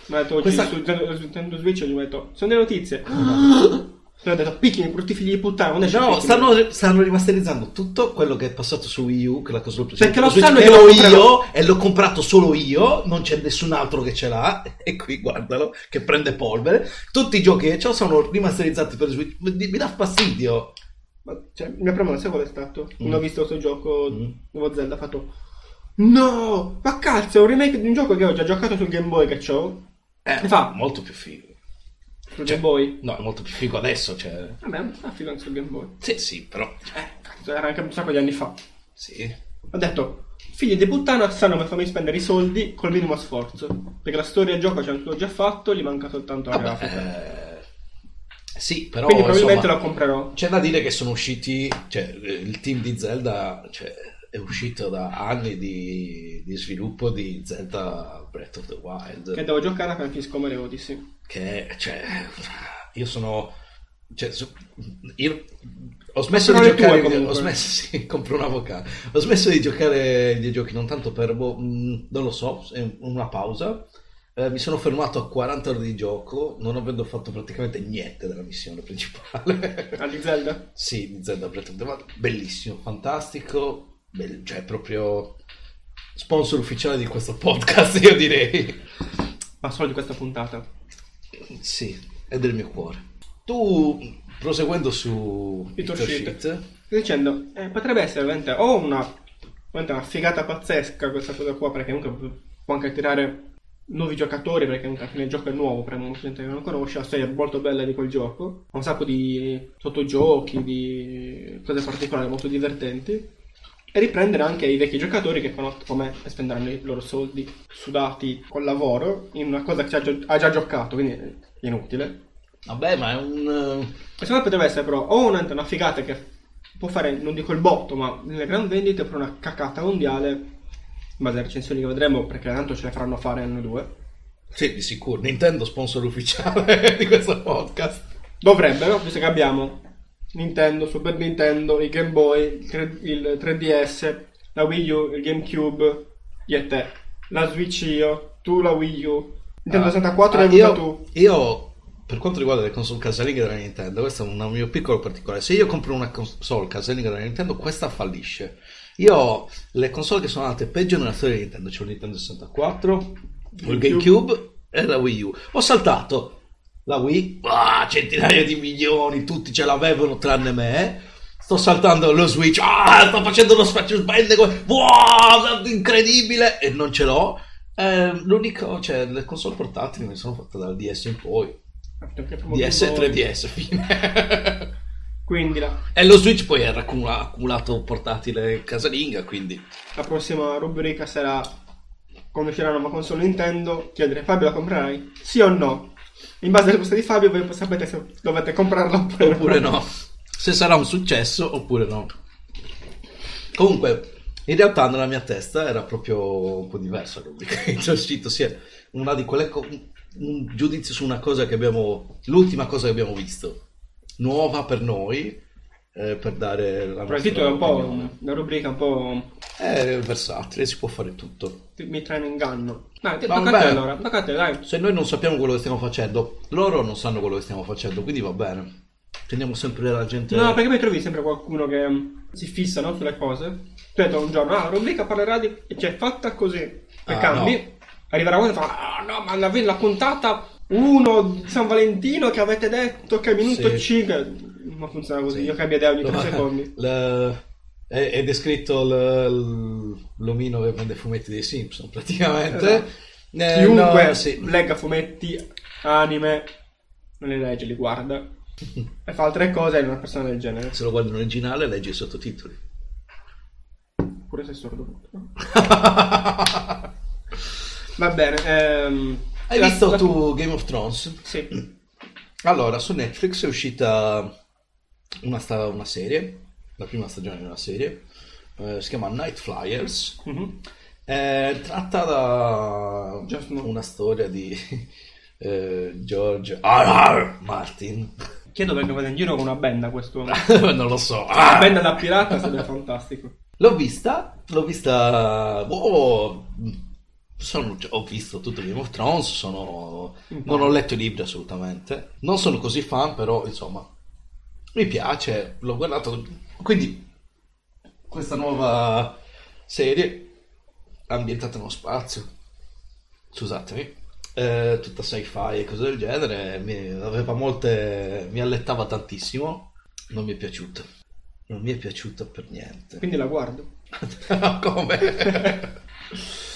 [SPEAKER 2] Mi ha detto oggi
[SPEAKER 1] Questa-
[SPEAKER 2] su Nintendo su Nintendo Switch gli ho detto, sono delle notizie. Poi ho detto, picchini, brutti figli di puttana, non esce
[SPEAKER 1] No, stanno, stanno rimasterizzando tutto quello che è passato su Wii U, che la console precedente.
[SPEAKER 2] Perché lo sanno
[SPEAKER 1] che io e l'ho comprato solo io, non c'è nessun altro che ce l'ha. E qui guardalo, che prende polvere. Tutti i giochi che ho sono rimasterizzati per Switch. Mi, mi dà fastidio.
[SPEAKER 2] Ma, cioè, problema, sai qual è stato? Quando ho visto questo gioco,
[SPEAKER 1] Mm.
[SPEAKER 2] nuovo Zelda, ha fatto... No! Ma cazzo, è un remake di un gioco che ho già giocato sul Game Boy che c'ho.
[SPEAKER 1] Eh,
[SPEAKER 2] Mi fa-
[SPEAKER 1] molto più figo.
[SPEAKER 2] Sul
[SPEAKER 1] Cioè-
[SPEAKER 2] Game Boy.
[SPEAKER 1] No, è molto più figo adesso. Cioè...
[SPEAKER 2] Vabbè, fa figo anche sul Game Boy.
[SPEAKER 1] Sì, sì, però.
[SPEAKER 2] Eh, cazzo, era anche un sacco di anni fa.
[SPEAKER 1] Sì.
[SPEAKER 2] Ho detto, figli di puttana sanno come farmi spendere i soldi col minimo sforzo. Perché la storia del gioco c'è l'ho già fatto, gli manca soltanto la
[SPEAKER 1] Vabbè,
[SPEAKER 2] grafica.
[SPEAKER 1] eh, sì, però.
[SPEAKER 2] Quindi probabilmente
[SPEAKER 1] insomma,
[SPEAKER 2] la comprerò.
[SPEAKER 1] C'è da dire che sono usciti, cioè il team di Zelda cioè, è uscito da anni di, di sviluppo di Zelda Breath of the Wild.
[SPEAKER 2] Che devo giocare a Capisco Mario Odyssey.
[SPEAKER 1] Che, cioè, io sono. Cioè, io ho smesso di
[SPEAKER 2] le tue,
[SPEAKER 1] giocare.
[SPEAKER 2] comunque.
[SPEAKER 1] ho smesso, sì, compro un avvocato. Ho smesso di giocare ai videogiochi non tanto per. boh, mh, non lo so, è una pausa. Eh, mi sono fermato a 40 ore di gioco, non avendo fatto praticamente niente della missione principale.
[SPEAKER 2] Ah, di Zelda?
[SPEAKER 1] Sì, di Zelda Breath of the Wild, bellissimo, fantastico, bell- cioè proprio sponsor ufficiale di questo podcast, io direi.
[SPEAKER 2] Ma solo di questa puntata.
[SPEAKER 1] Sì, è del mio cuore. Tu, proseguendo su
[SPEAKER 2] Peter Sheet. Dicendo, eh, potrebbe essere veramente o una, veramente una figata pazzesca questa cosa qua, perché comunque può anche attirare nuovi giocatori, perché fine il gioco è nuovo per molta gente che non conosce, la storia è molto bella di quel gioco, ha un sacco di sottogiochi, di cose particolari molto divertenti, e riprendere anche i vecchi giocatori che conoscono come spenderanno i loro soldi sudati col lavoro in una cosa che ha già, ha già giocato, quindi è inutile.
[SPEAKER 1] vabbè, ma è un...
[SPEAKER 2] Secondo me potrebbe essere però o una, una figata che può fare, non dico il botto, ma nelle gran vendite per una cacata mondiale, base alle recensioni che vedremo, perché tanto ce le faranno fare anno due.
[SPEAKER 1] Sì, di sicuro, Nintendo sponsor ufficiale di questo podcast.
[SPEAKER 2] Dovrebbero, visto che abbiamo Nintendo, Super Nintendo, il Game Boy, il 3- il 3DS, la Wii U, il GameCube, io e te, la Switch io, tu la Wii U, Nintendo
[SPEAKER 1] Ah,
[SPEAKER 2] 64
[SPEAKER 1] ah,
[SPEAKER 2] l'hai
[SPEAKER 1] io,
[SPEAKER 2] tu.
[SPEAKER 1] io, per quanto riguarda le console casalinghe della Nintendo, questo è un mio piccolo particolare. Se io compro una console casalinga della Nintendo, questa fallisce. Io ho le console che sono andate peggio nella storia di Nintendo, c'è il Nintendo 64, il GameCube e la Wii U. Ho saltato la Wii, ah, centinaia di milioni, tutti ce l'avevano tranne me. Sto saltando lo Switch, ah, sto facendo uno spazio spende, come- wow, incredibile, e non ce l'ho. Eh, l'unico, cioè, le console portatili mi sono fatte dal DS in poi. DS e
[SPEAKER 2] Game Boy.
[SPEAKER 1] 3DS, fine.
[SPEAKER 2] Quindi la,
[SPEAKER 1] e lo Switch poi era accumula- accumulato portatile casalinga, quindi...
[SPEAKER 2] la prossima rubrica sarà quando uscirà una nuova console Nintendo chiedere Fabio la comprerai? Sì o no? In base alle risposte di Fabio voi sapete se dovete comprarla oppure,
[SPEAKER 1] Oppure no. Se sarà un successo oppure no. Comunque, in realtà nella mia testa era proprio un po' diversa la rubrica c'è uscito, sia una di quelle co- un giudizio su una cosa che abbiamo l'ultima cosa che abbiamo visto, nuova per noi eh, per dare la
[SPEAKER 2] Però il
[SPEAKER 1] nostra
[SPEAKER 2] titolo è un po' una rubrica un po'
[SPEAKER 1] È versatile, si può fare tutto.
[SPEAKER 2] mi trae in inganno. Dai,
[SPEAKER 1] Ma
[SPEAKER 2] tocca a te allora, tocca a te, dai.
[SPEAKER 1] Se noi non sappiamo quello che stiamo facendo, loro non sanno quello che stiamo facendo, quindi va bene. Teniamo sempre la gente...
[SPEAKER 2] No, perché poi trovi sempre qualcuno che mm, si fissa no, sulle cose. Tu hai detto un giorno, ah, la rubrica parlerà di... cioè fatta così. E
[SPEAKER 1] Ah,
[SPEAKER 2] cambi.
[SPEAKER 1] no.
[SPEAKER 2] arriverà uno e fa, ah no, ma fine la puntata 1 di San Valentino che avete detto che è minuto
[SPEAKER 1] Sì.
[SPEAKER 2] 5... Non funziona così,
[SPEAKER 1] Sì.
[SPEAKER 2] io cambio idea ogni 3 secondi.
[SPEAKER 1] l- è, è descritto l- l'omino che vende fumetti dei Simpson, praticamente.
[SPEAKER 2] Esatto.
[SPEAKER 1] Eh,
[SPEAKER 2] Chiunque
[SPEAKER 1] no, sì.
[SPEAKER 2] legga fumetti, anime, non li legge, li guarda e fa altre cose è una persona del genere.
[SPEAKER 1] Se lo guardi in originale, leggi i sottotitoli.
[SPEAKER 2] Pure se è sordo. Va bene. Ehm,
[SPEAKER 1] Hai
[SPEAKER 2] la-
[SPEAKER 1] visto
[SPEAKER 2] la-
[SPEAKER 1] tu Game of Thrones?
[SPEAKER 2] Sì.
[SPEAKER 1] Allora, su Netflix è uscita una, sta- una serie, la prima stagione di una serie, eh, si chiama Night Flyers.
[SPEAKER 2] Mhm.
[SPEAKER 1] È tratta da una storia di eh, George R.R. Martin.
[SPEAKER 2] Chiedo perché vado in giro con una benda questo.
[SPEAKER 1] Non lo so. Ah!
[SPEAKER 2] benda da pirata sarebbe fantastico.
[SPEAKER 1] L'ho vista, l'ho vista. oh, sono- ho visto tutto Game of Thrones. Sono, non ho letto i libri assolutamente. Non sono così fan, però insomma, mi piace. L'ho guardato. Quindi, questa nuova serie ambientata nello spazio. Scusatemi. eh, tutta sci-fi e cose del genere. Mi, aveva molte. Mi allettava tantissimo. Non mi è piaciuta. Non mi è piaciuta per niente.
[SPEAKER 2] Quindi la guardo.
[SPEAKER 1] Come?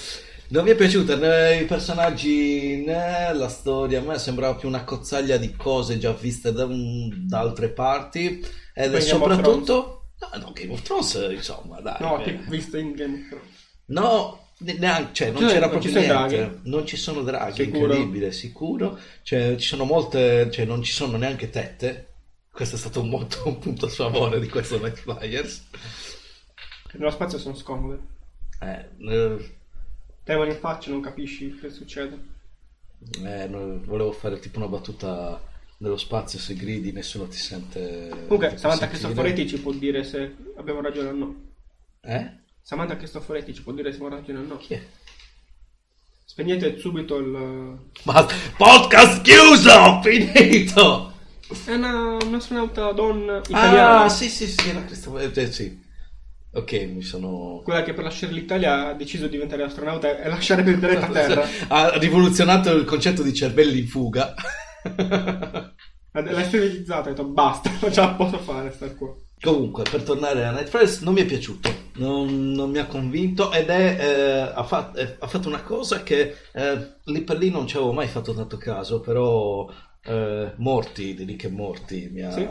[SPEAKER 1] Non mi è piaciuta né i personaggi né la storia, a me sembrava più una cozzaglia di cose già viste da, un- da altre parti ed è
[SPEAKER 2] Game of
[SPEAKER 1] soprattutto... No, no, Game of Thrones, insomma, dai.
[SPEAKER 2] No, che visto in Game of Thrones.
[SPEAKER 1] No, ne- neanche, cioè, non
[SPEAKER 2] Cioè,
[SPEAKER 1] c'era
[SPEAKER 2] non
[SPEAKER 1] proprio niente.
[SPEAKER 2] draghi?
[SPEAKER 1] Non ci sono draghi,
[SPEAKER 2] Sicuro?
[SPEAKER 1] incredibile, sicuro. Cioè, ci sono molte, cioè, non ci sono neanche tette. Questo è stato un, molto, un punto a favore di questo Night Flyers.
[SPEAKER 2] Nello spazio sono scomode.
[SPEAKER 1] Eh, eh,
[SPEAKER 2] Te in faccia non capisci che succede.
[SPEAKER 1] Eh, no, volevo fare tipo una battuta nello spazio, se gridi nessuno ti sente.
[SPEAKER 2] Comunque, Samantha. Cristoforetti ci può dire se abbiamo ragione o no.
[SPEAKER 1] Eh?
[SPEAKER 2] Samantha Cristoforetti ci può dire se abbiamo ragione o no.
[SPEAKER 1] Chi è?
[SPEAKER 2] Spegnete subito il...
[SPEAKER 1] Ma podcast chiuso! Finito!
[SPEAKER 2] È una, un astronauta donna italiana.
[SPEAKER 1] Ah, sì, sì, sì, la Cristoforo. Eh, sì. Ok, mi sono.
[SPEAKER 2] Quella che per lasciare l'Italia ha deciso di diventare astronauta e lasciare per il pianeta Terra.
[SPEAKER 1] Ha rivoluzionato il concetto di cervelli in fuga.
[SPEAKER 2] L'ha sterilizzata e ha detto basta, non ce la posso fare star qua.
[SPEAKER 1] Comunque, per tornare a Netflix, non mi è piaciuto, non, non mi ha convinto ed è, eh, ha, fa- eh, ha fatto una cosa che eh, lì per lì non ci avevo mai fatto tanto caso, però eh, Morti, di Rick e Morti, mi ha,
[SPEAKER 2] Sì.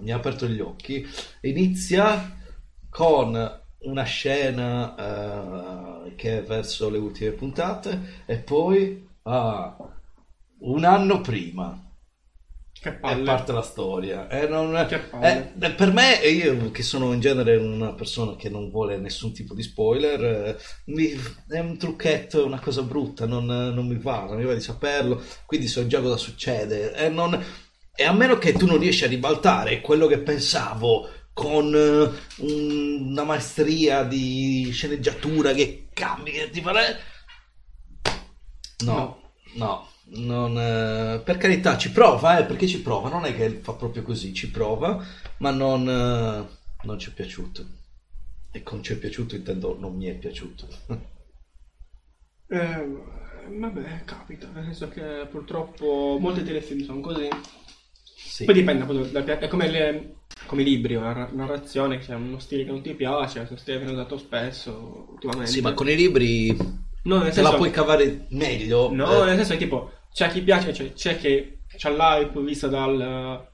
[SPEAKER 1] mi ha aperto gli occhi. Inizia con una scena eh, che è verso le ultime puntate e poi ah, un anno prima
[SPEAKER 2] Che
[SPEAKER 1] e
[SPEAKER 2] palle.
[SPEAKER 1] parte la storia. E non- eh, eh, per me, e io che sono in genere una persona che non vuole nessun tipo di spoiler, eh, mi- è un trucchetto, è una cosa brutta, non, non mi va, non mi va di saperlo, quindi so già cosa succede. E, non- e a meno che tu non riesci a ribaltare quello che pensavo con eh, un- una maestria di sceneggiatura che cambi, che ti pare... No, no, non, eh, per carità ci prova, eh, perché ci prova, non è che fa proprio così, ci prova, ma non, eh, non ci è piaciuto. E con ci è piaciuto intendo non mi è piaciuto.
[SPEAKER 2] Eh, vabbè, capita, nel senso che purtroppo molti telefilm sono così.
[SPEAKER 1] Sì.
[SPEAKER 2] Poi dipende è come, le- come i libri, una ra- narrazione, che c'è uno stile che non ti piace, questo stile viene usato spesso ultimamente.
[SPEAKER 1] Sì, ma con i libri
[SPEAKER 2] No, nel
[SPEAKER 1] te
[SPEAKER 2] senso,
[SPEAKER 1] la puoi cavare meglio.
[SPEAKER 2] No,
[SPEAKER 1] eh,
[SPEAKER 2] nel senso che tipo, c'è chi piace, c'è, c'è chi c'ha l'hype visto dal...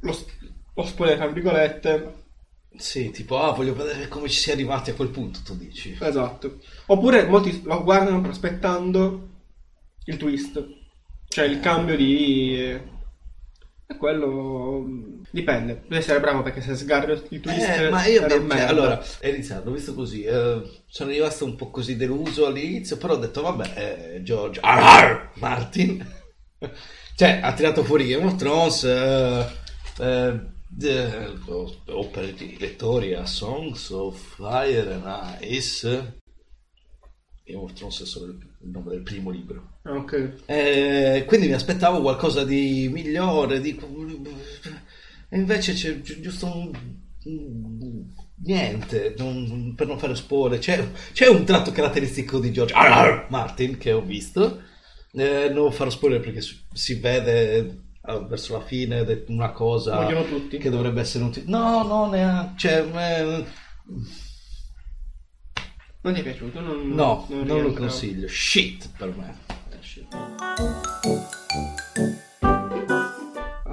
[SPEAKER 2] Lo, s- lo spoiler, tra virgolette.
[SPEAKER 1] Sì, tipo, ah, voglio vedere come ci si è arrivati a quel punto, tu dici.
[SPEAKER 2] Esatto. Oppure molti lo guardano aspettando il twist. Cioè il cambio di... Quello... mh, Dipende. Devi essere bravo perché se sgarri il twist...
[SPEAKER 1] Eh, ma io cioè,
[SPEAKER 2] merda.
[SPEAKER 1] allora è iniziato, l'ho visto così. eh, sono rimasto un po' così deluso all'inizio, però ho detto, vabbè, eh, George R.R. Martin cioè, ha tirato fuori Game of Thrones. eh, o per i lettori a Songs of Fire and Ice. Game of Thrones è solo il nome del primo libro.
[SPEAKER 2] Ah, Ok.
[SPEAKER 1] Eh, quindi mi aspettavo qualcosa di migliore, di... e invece c'è gi- giusto un, niente, non- per non fare spoiler, c'è, c'è un tratto caratteristico di George R. R. Martin che ho visto, Eh, non farò spoiler perché si- vede eh, verso la fine una cosa che dovrebbe essere un... No, no, neanche... Cioè, eh,
[SPEAKER 2] Non ti è piaciuto? Non,
[SPEAKER 1] no, non, lo
[SPEAKER 2] rientra.
[SPEAKER 1] consiglio. Shit per me.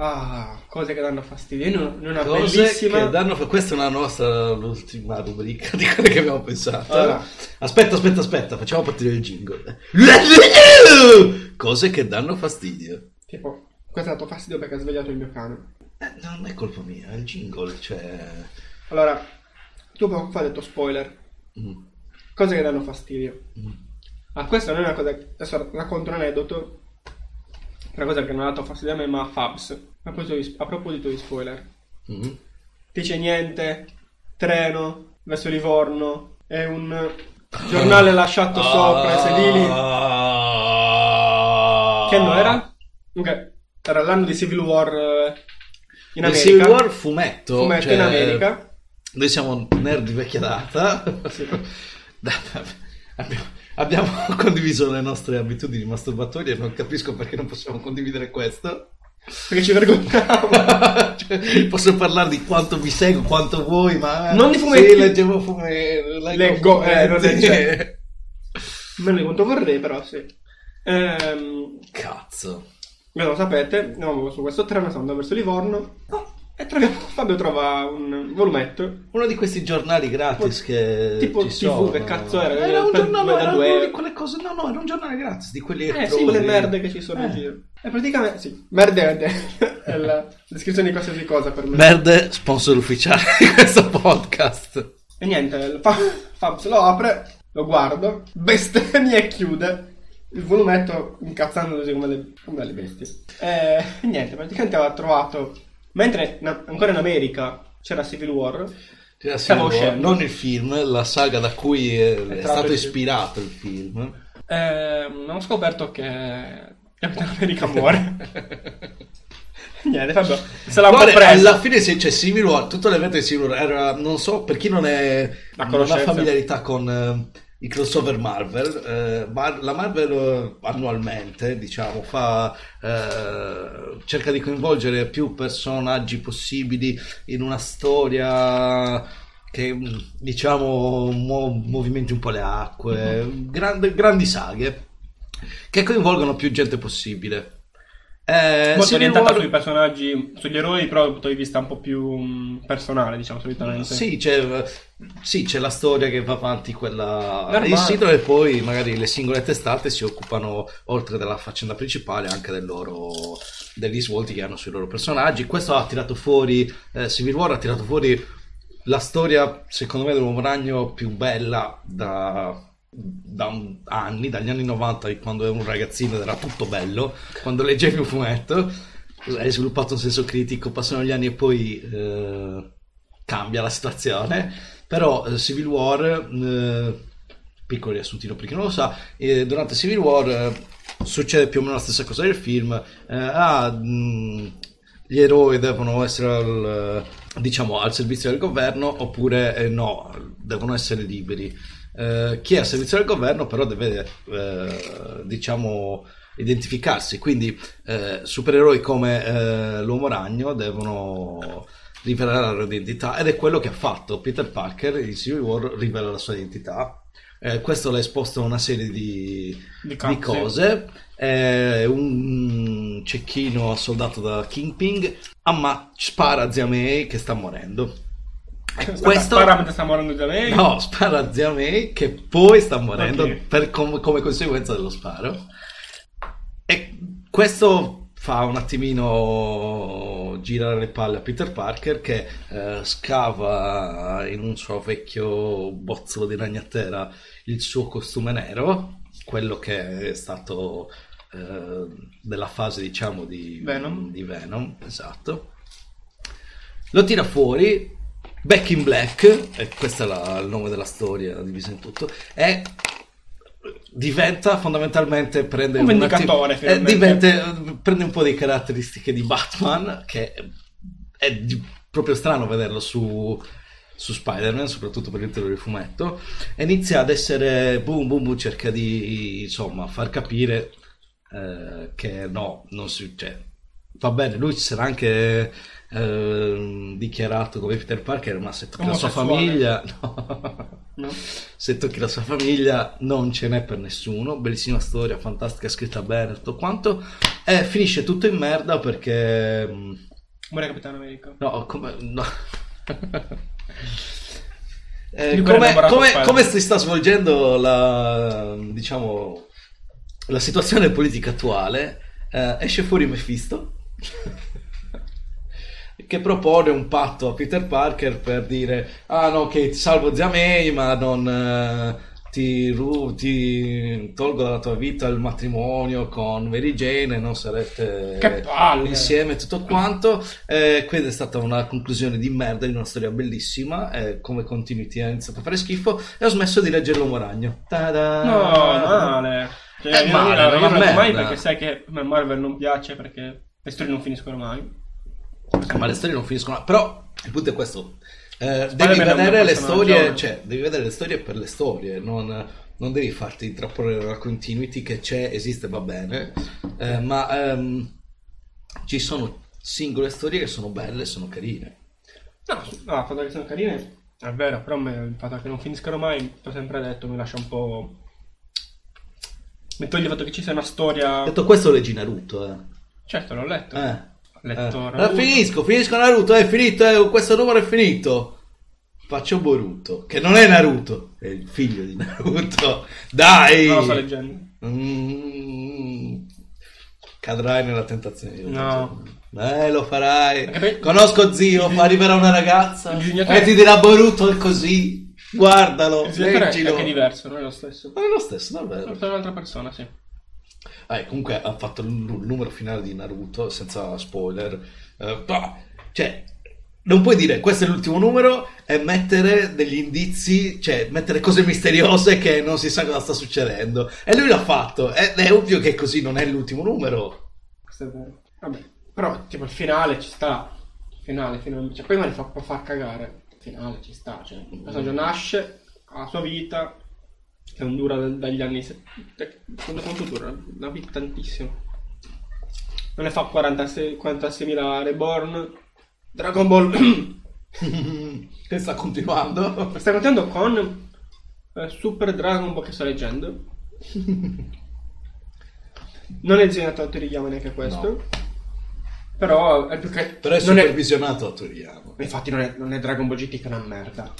[SPEAKER 2] Ah, cose che danno fastidio. Io ho una
[SPEAKER 1] Cose
[SPEAKER 2] bellissima.
[SPEAKER 1] che danno... Questa è una nostra l'ultima rubrica di quelle che abbiamo pensato.
[SPEAKER 2] Allora.
[SPEAKER 1] Aspetta, aspetta, aspetta, facciamo partire il jingle. Cose che danno fastidio.
[SPEAKER 2] Tipo, questo ha dato fastidio perché ha svegliato il mio cane.
[SPEAKER 1] Eh, non è colpa mia, è il jingle, cioè...
[SPEAKER 2] Allora, tu poco fa hai detto spoiler.
[SPEAKER 1] Mm,
[SPEAKER 2] Cose che danno fastidio.
[SPEAKER 1] mm.
[SPEAKER 2] Ah, questa non è una cosa. Adesso racconto un aneddoto. Una cosa che non ha dato fastidio a me, ma a Fabs. A proposito di, a proposito di spoiler.
[SPEAKER 1] Mm.
[SPEAKER 2] Dice niente, treno, verso Livorno, è un giornale lasciato sopra i sedili. Che anno era? Ok, era l'anno di Civil War eh, in America.
[SPEAKER 1] Civil War fumetto.
[SPEAKER 2] Fumetto
[SPEAKER 1] cioè,
[SPEAKER 2] in America.
[SPEAKER 1] Noi siamo nerd di vecchia data.
[SPEAKER 2] Sì.
[SPEAKER 1] abbiamo, condiviso le nostre abitudini masturbatorie non capisco perché non possiamo condividere questo.
[SPEAKER 2] Perché ci vergogniamo.
[SPEAKER 1] Cioè, posso parlare di quanto vi seguo, quanto vuoi, ma
[SPEAKER 2] Non di fumetti.
[SPEAKER 1] Sì, leggevo fumetti.
[SPEAKER 2] Leggo, eh, non legge. Meno di quanto vorrei, però sì. Ehm,
[SPEAKER 1] Cazzo.
[SPEAKER 2] Beh, lo sapete, andiamo su questo treno, stiamo andando verso Livorno. Oh, e troviamo, Fabio trova un volumetto.
[SPEAKER 1] Uno di questi giornali gratis che
[SPEAKER 2] Tipo
[SPEAKER 1] ci
[SPEAKER 2] TV,
[SPEAKER 1] sono.
[SPEAKER 2] che cazzo era?
[SPEAKER 1] Era un
[SPEAKER 2] Per
[SPEAKER 1] giornale, era
[SPEAKER 2] due
[SPEAKER 1] uno di quelle cose. No, no, era un giornale gratis di quelli
[SPEAKER 2] Eh sì, quelle merde che ci sono in
[SPEAKER 1] Eh.
[SPEAKER 2] giro. E praticamente, sì, merde è- la descrizione di qualsiasi cosa per me.
[SPEAKER 1] Merde, sponsor ufficiale di questo podcast.
[SPEAKER 2] E niente, Fabs lo apre, lo guardo, bestemmia e chiude. Il volumetto incazzandosi come, le, come delle bestie. E niente, praticamente aveva trovato... Mentre in- ancora in America c'era Civil War,
[SPEAKER 1] Cioè,
[SPEAKER 2] Stavo
[SPEAKER 1] sì,
[SPEAKER 2] uscendo.
[SPEAKER 1] non il film, la saga da cui è, è stato ispirato il film.
[SPEAKER 2] Ehm, ho scoperto che Capitano America muore. Niente, Fabio, se l'ha
[SPEAKER 1] Guarda, alla fine sì, c'è Civil War, tutto l'evento di Civil War era, non so, per chi non, è, non ha familiarità con eh, i crossover Marvel, eh, Mar- la Marvel eh, annualmente, diciamo, fa, eh, cerca di coinvolgere più personaggi possibili in una storia che, diciamo, muo- movimenti un po' le acque, grande- grandi saghe che coinvolgono più gente possibile. Eh,
[SPEAKER 2] Molto orientata
[SPEAKER 1] War-
[SPEAKER 2] sui personaggi, sugli eroi, però dal punto di vista un po' più mm, personale, diciamo, solitamente.
[SPEAKER 1] Sì c'è, sì, c'è la storia che va avanti, quella
[SPEAKER 2] Normale.
[SPEAKER 1] il sito e poi magari le singole testate si occupano, oltre della faccenda principale, anche del loro, degli svolti che hanno sui loro personaggi. Questo ha tirato fuori, eh, Civil War ha tirato fuori la storia, secondo me, dell'uomo ragno più bella da, da un- anni, dagli anni 90, quando ero un ragazzino ed era tutto bello, quando leggevi un fumetto, hai sviluppato un senso critico, passano gli anni e poi eh, cambia la situazione, però eh, Civil War, eh, piccolo riassuntino per chi non lo sa, eh, durante Civil War eh, succede più o meno la stessa cosa del film, eh, ah, mh, gli eroi devono essere al, diciamo, al servizio del governo oppure no, devono essere liberi. Eh, chi è al servizio del governo però deve, eh, diciamo, identificarsi, quindi eh, supereroi come eh, l'uomo ragno devono rivelare la loro identità ed è quello che ha fatto Peter Parker in Civil War, rivela la sua identità. Eh, questo l'ha esposto a una serie di,
[SPEAKER 2] Di
[SPEAKER 1] di cose. È un cecchino assoldato da Kingpin, amma spara a Zia May che sta morendo.
[SPEAKER 2] Questo... Spara mentre sta morendo da lei.
[SPEAKER 1] No, spara Zia May che poi sta morendo
[SPEAKER 2] Ok.
[SPEAKER 1] per com- come conseguenza dello sparo. E questo fa un attimino girare le palle a Peter Parker che eh, scava in un suo vecchio bozzolo di ragnatela il suo costume nero, quello che è stato eh, della fase diciamo di
[SPEAKER 2] Venom.
[SPEAKER 1] di Venom, esatto. Lo tira fuori, Back in Black, e questo è la- il nome della storia divisa in tutto, e diventa fondamentalmente prende
[SPEAKER 2] Un vendicatore,
[SPEAKER 1] attimo- eh, diventa- prende un po' di caratteristiche di Batman che è di- proprio strano vederlo su su Spider-Man, soprattutto per il titolo del fumetto, e inizia ad essere boom boom boom, cerca di insomma far capire eh, che no, non si, cioè, va bene, lui si sarà anche eh, dichiarato come Peter Parker, ma se tocchi la sua famiglia, no.
[SPEAKER 2] No?
[SPEAKER 1] se tocchi la sua famiglia non ce n'è per nessuno, bellissima storia, fantastica, scritta bene, tutto quanto, e finisce tutto in merda perché... mm,
[SPEAKER 2] Muore Capitano America.
[SPEAKER 1] No, come... No. Eh, come, come- come si sta svolgendo la, diciamo, la situazione politica attuale? Eh, esce fuori Mephisto che propone un patto a Peter Parker per dire ah no che ti salvo zia May ma non eh, ti, ru- ti tolgo dalla tua vita il matrimonio con Mary Jane e non sarete insieme tutto quanto eh, questa è stata una conclusione di merda di una storia bellissima eh, come continuity ha iniziato a fare schifo e ho smesso di leggere l'uomo ragno Ta-da!
[SPEAKER 2] No, male. Cioè,
[SPEAKER 1] Eh,
[SPEAKER 2] io
[SPEAKER 1] male,
[SPEAKER 2] non leggo mai perché sai che a Marvel non piace perché le storie non finiscono mai.
[SPEAKER 1] Ma le storie non finiscono però il punto è questo Eh, devi vedere le storie cioè devi vedere le storie per le storie non, non devi farti intrappolare la continuity che c'è esiste va bene eh, ma ehm, ci sono singole storie che sono belle sono carine
[SPEAKER 2] No, no, il fatto che sono carine è vero, però me- il fatto che non finiscano mai, l'ho sempre detto, mi lascia un po'... Mi toglie il fatto che ci sia una storia...
[SPEAKER 1] detto questo leggi Naruto eh.
[SPEAKER 2] Certo, l'ho letto.
[SPEAKER 1] Eh.
[SPEAKER 2] Ho letto
[SPEAKER 1] Eh. Finisco, finisco Naruto, è finito, eh, questo numero è finito. Faccio Boruto, che non è Naruto, è il figlio di Naruto. Dai!
[SPEAKER 2] Non lo sto leggendo.
[SPEAKER 1] Mm, cadrai nella tentazione
[SPEAKER 2] No.
[SPEAKER 1] Eh, lo farai. Conosco zio,
[SPEAKER 2] Il-
[SPEAKER 1] arriverà una ragazza e ti dirà Boruto è così. Guardalo,
[SPEAKER 2] Il direttore è
[SPEAKER 1] leggilo.
[SPEAKER 2] anche diverso, non è lo stesso.
[SPEAKER 1] Ma è lo stesso, davvero.
[SPEAKER 2] È un'altra persona, sì.
[SPEAKER 1] Eh, comunque ha fatto il numero finale di Naruto senza spoiler. Eh, però, cioè, non puoi dire questo è l'ultimo numero e mettere degli indizi, cioè mettere cose misteriose che non si sa cosa sta succedendo. E lui l'ha fatto. Ed è ovvio che così non è l'ultimo numero.
[SPEAKER 2] Questo è vero. Vabbè, però tipo il finale ci sta. Il finale, finale. Cioè, poi ne fa, far cagare. Il finale ci sta. Cioè, il personaggio nasce, ha la sua vita, che non dura da- dagli anni... Quanto, quanto dura? Una vita tantissimo. Non ne fa 46 46.000 Reborn. Dragon Ball...
[SPEAKER 1] che sta continuando.
[SPEAKER 2] Stai contando con eh, Super Dragon Ball che sto leggendo. Non è disegnato da Toriyama neanche questo.
[SPEAKER 1] No.
[SPEAKER 2] Però è più che...
[SPEAKER 1] Però è
[SPEAKER 2] non è-
[SPEAKER 1] supervisionato a Toriyama.
[SPEAKER 2] Infatti non è, non è Dragon Ball GT che è una merda.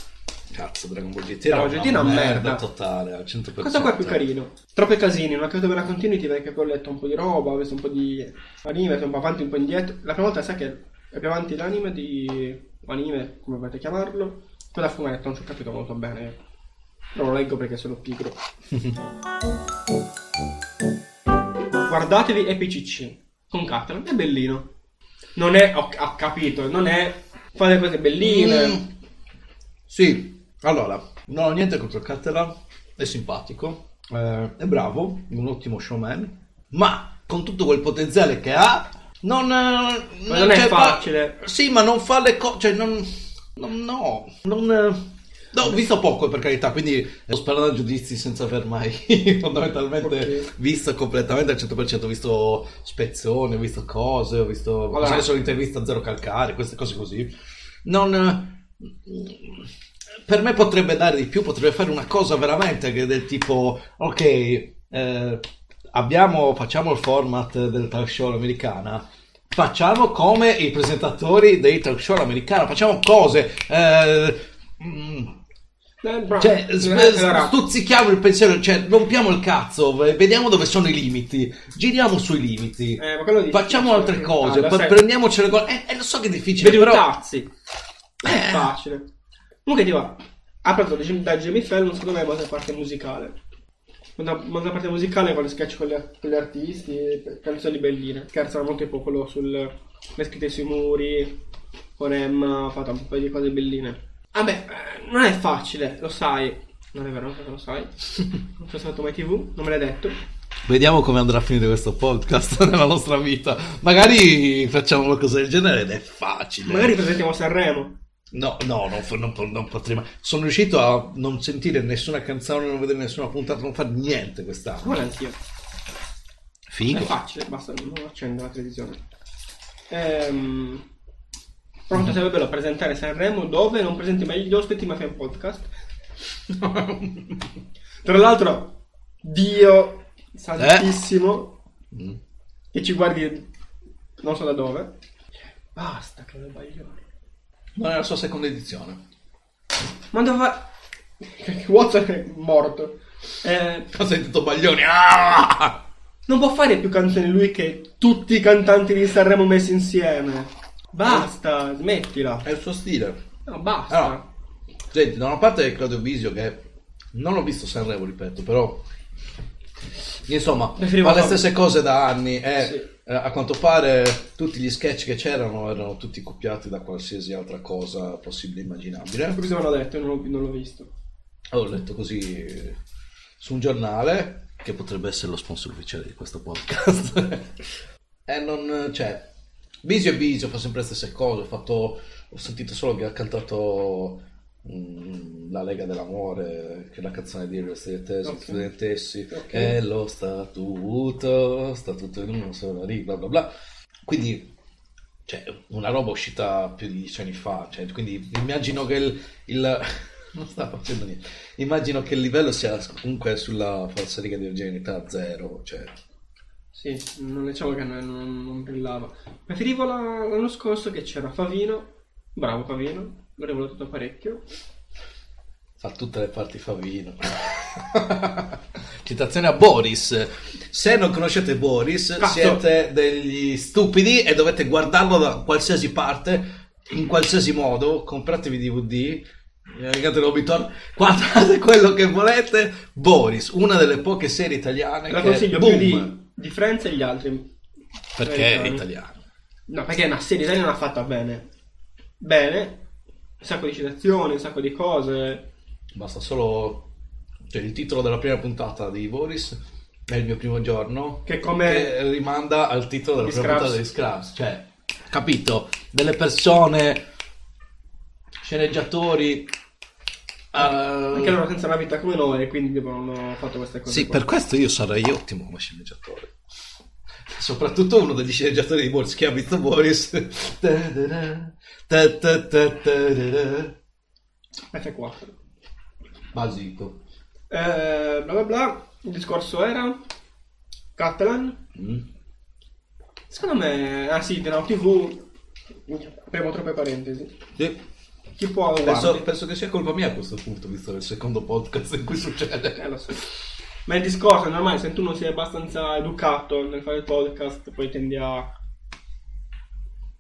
[SPEAKER 1] Cazzo, Dragon Ball GT
[SPEAKER 2] Dragon Ball GT è una merda.
[SPEAKER 1] totale, al 100%.
[SPEAKER 2] Questo qua è più carino. Troppi casini, non ho capito bene la continuity perché poi ho letto un po' di roba, ho visto un po' di anime, sono un po' avanti, un po' indietro. La prima volta sai che è più avanti l'anime di... anime, come volete chiamarlo. Poi da fumetto non ci ho capito molto bene. Però lo leggo perché sono pigro. Guardatevi EPCC con Catalan, è bellino. Non è, ho, ho capito, non è... fa le cose belline.
[SPEAKER 1] Mm, sì, allora, non ho niente contro Catalan, è simpatico, eh, è bravo, un ottimo showman, ma con tutto quel potenziale che ha, non, eh,
[SPEAKER 2] Ma non è
[SPEAKER 1] cioè, fa-
[SPEAKER 2] facile.
[SPEAKER 1] sì, ma non fa le cose, cioè non, non- no, non... eh, No, ho visto poco per carità, quindi sto sparando giudizi senza aver mai fondamentalmente
[SPEAKER 2] Ok.
[SPEAKER 1] visto completamente al 100%, ho visto spezzoni, ho visto cose, ho visto
[SPEAKER 2] Allora-
[SPEAKER 1] ho visto l'intervista a Zero Calcare, queste cose così. Non per me potrebbe dare di più, potrebbe fare una cosa veramente che del tipo ok, eh, abbiamo, facciamo il format del talk show americana. Facciamo come i presentatori dei talk show americana, facciamo cose. eh, mm,
[SPEAKER 2] Eh,
[SPEAKER 1] cioè, sp- stuzzichiamo il pensiero, cioè, rompiamo il cazzo, vediamo dove sono i limiti, giriamo sui limiti,
[SPEAKER 2] Eh,
[SPEAKER 1] facciamo altre cose, prendiamoci le cose. Eh, eh, lo so che è difficile,
[SPEAKER 2] Vedi
[SPEAKER 1] però.
[SPEAKER 2] tazzi. È
[SPEAKER 1] Eh.
[SPEAKER 2] facile. Comunque ti va. Ha preso da Jim- da Jimmy Fallon, secondo me, molta parte musicale. Molta parte musicale con le sketch con, le- con gli artisti, canzoni belline. Scherzano molto poco sul, le scritte sui muri, con Emma, ha fatto un po' di cose belline. Vabbè, eh, non è facile, lo sai. Non è vero, non lo sai. Non sono stato mai tv, non me l'hai detto.
[SPEAKER 1] Vediamo come andrà a finire questo podcast nella nostra vita. Magari facciamo qualcosa del genere ed è facile.
[SPEAKER 2] Magari presentiamo Sanremo.
[SPEAKER 1] No, no, non, non non potrei mai. Sono riuscito a non sentire nessuna canzone, non vedere nessuna puntata, non fare niente quest'anno.
[SPEAKER 2] Guarda anch'io. È
[SPEAKER 1] Figo.
[SPEAKER 2] facile, basta, non accendo la televisione. Ehm, pronto, sarebbe bello presentare Sanremo dove non presenti mai gli ospiti ma fai un podcast. Tra l'altro, Dio santissimo,
[SPEAKER 1] Mm.
[SPEAKER 2] che ci guardi non so da dove. Basta, che baglione.
[SPEAKER 1] Non è la sua seconda edizione.
[SPEAKER 2] Ma dove? Watson è morto. Eh,
[SPEAKER 1] Ho sentito Baglioni. Ah!
[SPEAKER 2] non può fare più canzoni lui che tutti i cantanti di Sanremo messi insieme. Basta, smettila.
[SPEAKER 1] È il suo stile.
[SPEAKER 2] No, basta.
[SPEAKER 1] Allora, senti, da una parte è Claudio Bisio che non ho visto Sanremo, ripeto, però insomma
[SPEAKER 2] Preferivo
[SPEAKER 1] fa le stesse cose da anni e
[SPEAKER 2] Sì.
[SPEAKER 1] Eh, a quanto pare tutti gli sketch che c'erano erano tutti copiati da qualsiasi altra cosa possibile e immaginabile.
[SPEAKER 2] Così me l'hanno detto, non l'ho, non l'ho visto.
[SPEAKER 1] Ho letto così su un giornale che potrebbe essere lo sponsor ufficiale di questo podcast. e non cioè Bisio e Bisio fa sempre le stesse cose. Ho, fatto, ho sentito solo che ha cantato La Lega dell'Amore, che è la canzone di le studentesse,
[SPEAKER 2] Ok.
[SPEAKER 1] studentessi,
[SPEAKER 2] Ok.
[SPEAKER 1] che è lo statuto, statuto in uno solo lì, bla bla bla. Quindi cioè, una roba uscita più di dieci anni fa, cioè, quindi immagino che il, il- non sta facendo niente, immagino che il livello sia comunque sulla falsariga di virginità zero, cioè,
[SPEAKER 2] Sì, non diciamo che non, non- non brillava. Preferivo la- l'anno scorso che c'era Favino, bravo Favino, l'avrei voluto parecchio.
[SPEAKER 1] fa tutte le parti Favino. Citazione a Boris. Se non conoscete Boris,
[SPEAKER 2] Cazzo.
[SPEAKER 1] siete degli stupidi e dovete guardarlo da qualsiasi parte, in qualsiasi modo. Compratevi DVD, caricate l'Obitor, guardate quello che volete. Boris, una delle poche serie italiane
[SPEAKER 2] La
[SPEAKER 1] che
[SPEAKER 2] consiglio
[SPEAKER 1] boom,
[SPEAKER 2] più di, di Friends e gli altri.
[SPEAKER 1] perché è italiano.
[SPEAKER 2] No, perché è una serie italiana fatta bene. Bene, un sacco di citazioni, un sacco di cose.
[SPEAKER 1] Basta solo cioè, il titolo della prima puntata di Boris è il mio primo giorno
[SPEAKER 2] Che come-
[SPEAKER 1] che rimanda al titolo della prima puntata di Scrubs cioè capito delle persone sceneggiatori eh,
[SPEAKER 2] Anche loro senza una vita come noi, quindi hanno fatto queste cose.
[SPEAKER 1] sì
[SPEAKER 2] qua.
[SPEAKER 1] per questo io sarei ottimo come sceneggiatore soprattutto uno degli sceneggiatori di Boris che ha visto Boris.
[SPEAKER 2] F4.
[SPEAKER 1] basito
[SPEAKER 2] Eh, bla bla bla. Il discorso era Catalan.
[SPEAKER 1] Mm.
[SPEAKER 2] Secondo me, ah sì, Now TV. Apriamo troppe parentesi.
[SPEAKER 1] Sì.
[SPEAKER 2] Chi può
[SPEAKER 1] Penso, penso che sia colpa mia a questo punto, visto il secondo podcast in cui succede.
[SPEAKER 2] Eh, lo so. Ma il discorso è normale, se tu non sei abbastanza educato nel fare il podcast, poi tendi a.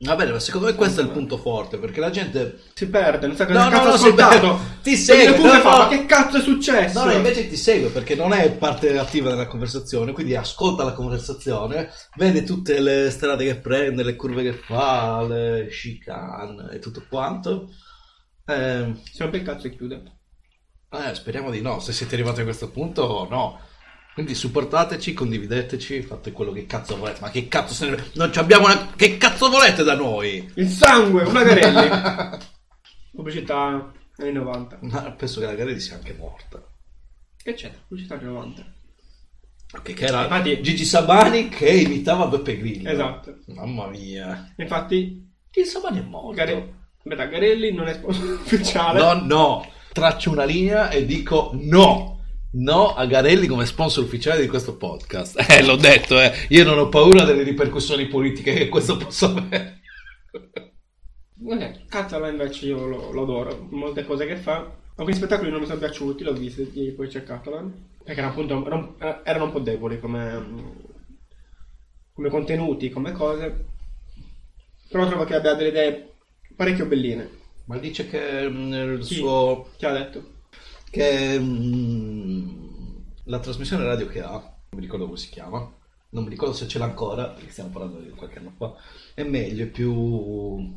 [SPEAKER 1] Va bene, ma secondo me questo è il punto forte, perché la gente...
[SPEAKER 2] Si perde, non sa
[SPEAKER 1] No,
[SPEAKER 2] cosa
[SPEAKER 1] no,
[SPEAKER 2] cazzo
[SPEAKER 1] no, si
[SPEAKER 2] ascoltato.
[SPEAKER 1] perde. Ti segue,
[SPEAKER 2] punte
[SPEAKER 1] no,
[SPEAKER 2] fa,
[SPEAKER 1] no.
[SPEAKER 2] ma che cazzo è successo?
[SPEAKER 1] No, no, invece ti segue, perché non è parte attiva della conversazione, quindi ascolta la conversazione, vede tutte le strade che prende, le curve che fa, le chicane e tutto quanto. Eh,
[SPEAKER 2] Si rompe il cazzo e chiude.
[SPEAKER 1] eh, speriamo di no, se siete arrivati a questo punto, no. Quindi supportateci, condivideteci, fate quello che cazzo volete. Ma che cazzo se ne... Non ci abbiamo una... Che cazzo volete da noi?
[SPEAKER 2] Il sangue, una Garelli. Pubblicità anni 90.
[SPEAKER 1] Ma penso che la Garelli sia anche morta.
[SPEAKER 2] Che c'è? Pubblicità anni 90.
[SPEAKER 1] Ok, che era
[SPEAKER 2] Infatti-
[SPEAKER 1] Gigi Sabani che imitava Beppe Grillo.
[SPEAKER 2] Esatto.
[SPEAKER 1] Mamma mia.
[SPEAKER 2] Infatti,
[SPEAKER 1] Gigi Sabani è morto.
[SPEAKER 2] Gare... Aspetta, Garelli non è sponsor ufficiale.
[SPEAKER 1] No, no. Traccio una linea e dico no. No a Garelli come sponsor ufficiale di questo podcast. Eh, l'ho detto, eh. Io non ho paura delle ripercussioni politiche che questo possa avere.
[SPEAKER 2] Eh, Català invece io lo, lo adoro, molte cose che fa. Alcuni spettacoli non mi sono piaciuti, l'ho visto, e poi c'è Catalan. Perché appunto erano, eh, erano un po' deboli come, come contenuti, come cose. Però trovo che abbia delle idee parecchio belline.
[SPEAKER 1] Ma dice che mm, il
[SPEAKER 2] Chi?
[SPEAKER 1] suo...
[SPEAKER 2] Chi ha detto?
[SPEAKER 1] Che mm, la trasmissione radio che ha, non mi ricordo come si chiama, non mi ricordo se ce l'ha ancora, perché stiamo parlando di qualche anno fa, è meglio, è più,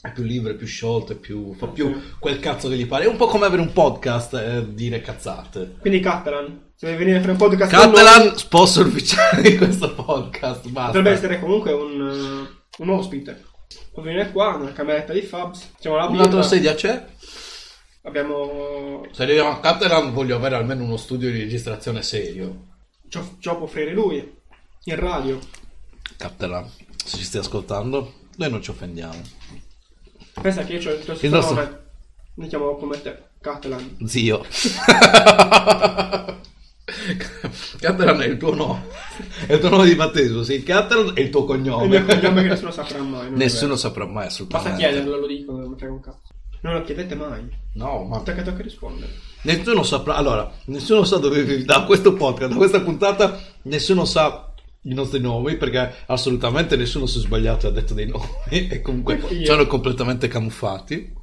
[SPEAKER 1] è più libero, è più sciolto, è più, fa più
[SPEAKER 2] Sì.
[SPEAKER 1] quel cazzo che gli pare. È un po' come avere un podcast e dire cazzate.
[SPEAKER 2] Quindi Catalan, se vuoi venire a fare un podcast con noi,
[SPEAKER 1] Catalan, sponsor ufficiale di questo podcast, basta.
[SPEAKER 2] potrebbe essere comunque un, eh, un ospite. Può venire qua, nella cameretta di Fabs.
[SPEAKER 1] Un'altra sedia c'è?
[SPEAKER 2] Abbiamo...
[SPEAKER 1] Se arriviamo a Catalan voglio avere almeno uno studio di registrazione serio.
[SPEAKER 2] Ciò, ciò può offrire lui. In radio.
[SPEAKER 1] Catalan, se ci stai ascoltando, noi non ci offendiamo.
[SPEAKER 2] Pensa che io ho il tuo
[SPEAKER 1] Il nostro-
[SPEAKER 2] nome. Mi chiamo come te. Catalan.
[SPEAKER 1] Zio. Catalan è il tuo nome. È il tuo nome di battesimo, sì. Catalan è il tuo cognome.
[SPEAKER 2] Il mio cognome che nessuno saprà mai.
[SPEAKER 1] Nessuno saprà mai
[SPEAKER 2] Basta
[SPEAKER 1] assolutamente.
[SPEAKER 2] chiederlo, lo dico, non mi frega un cazzo. Non lo chiedete mai.
[SPEAKER 1] No, ma
[SPEAKER 2] Tocca tocca rispondere.
[SPEAKER 1] nessuno saprà. Allora, nessuno sa dove vivi. Da questo podcast, da questa puntata, nessuno sa i nostri nomi perché assolutamente nessuno si è sbagliato e ha detto dei nomi e comunque
[SPEAKER 2] Io.
[SPEAKER 1] sono completamente camuffati.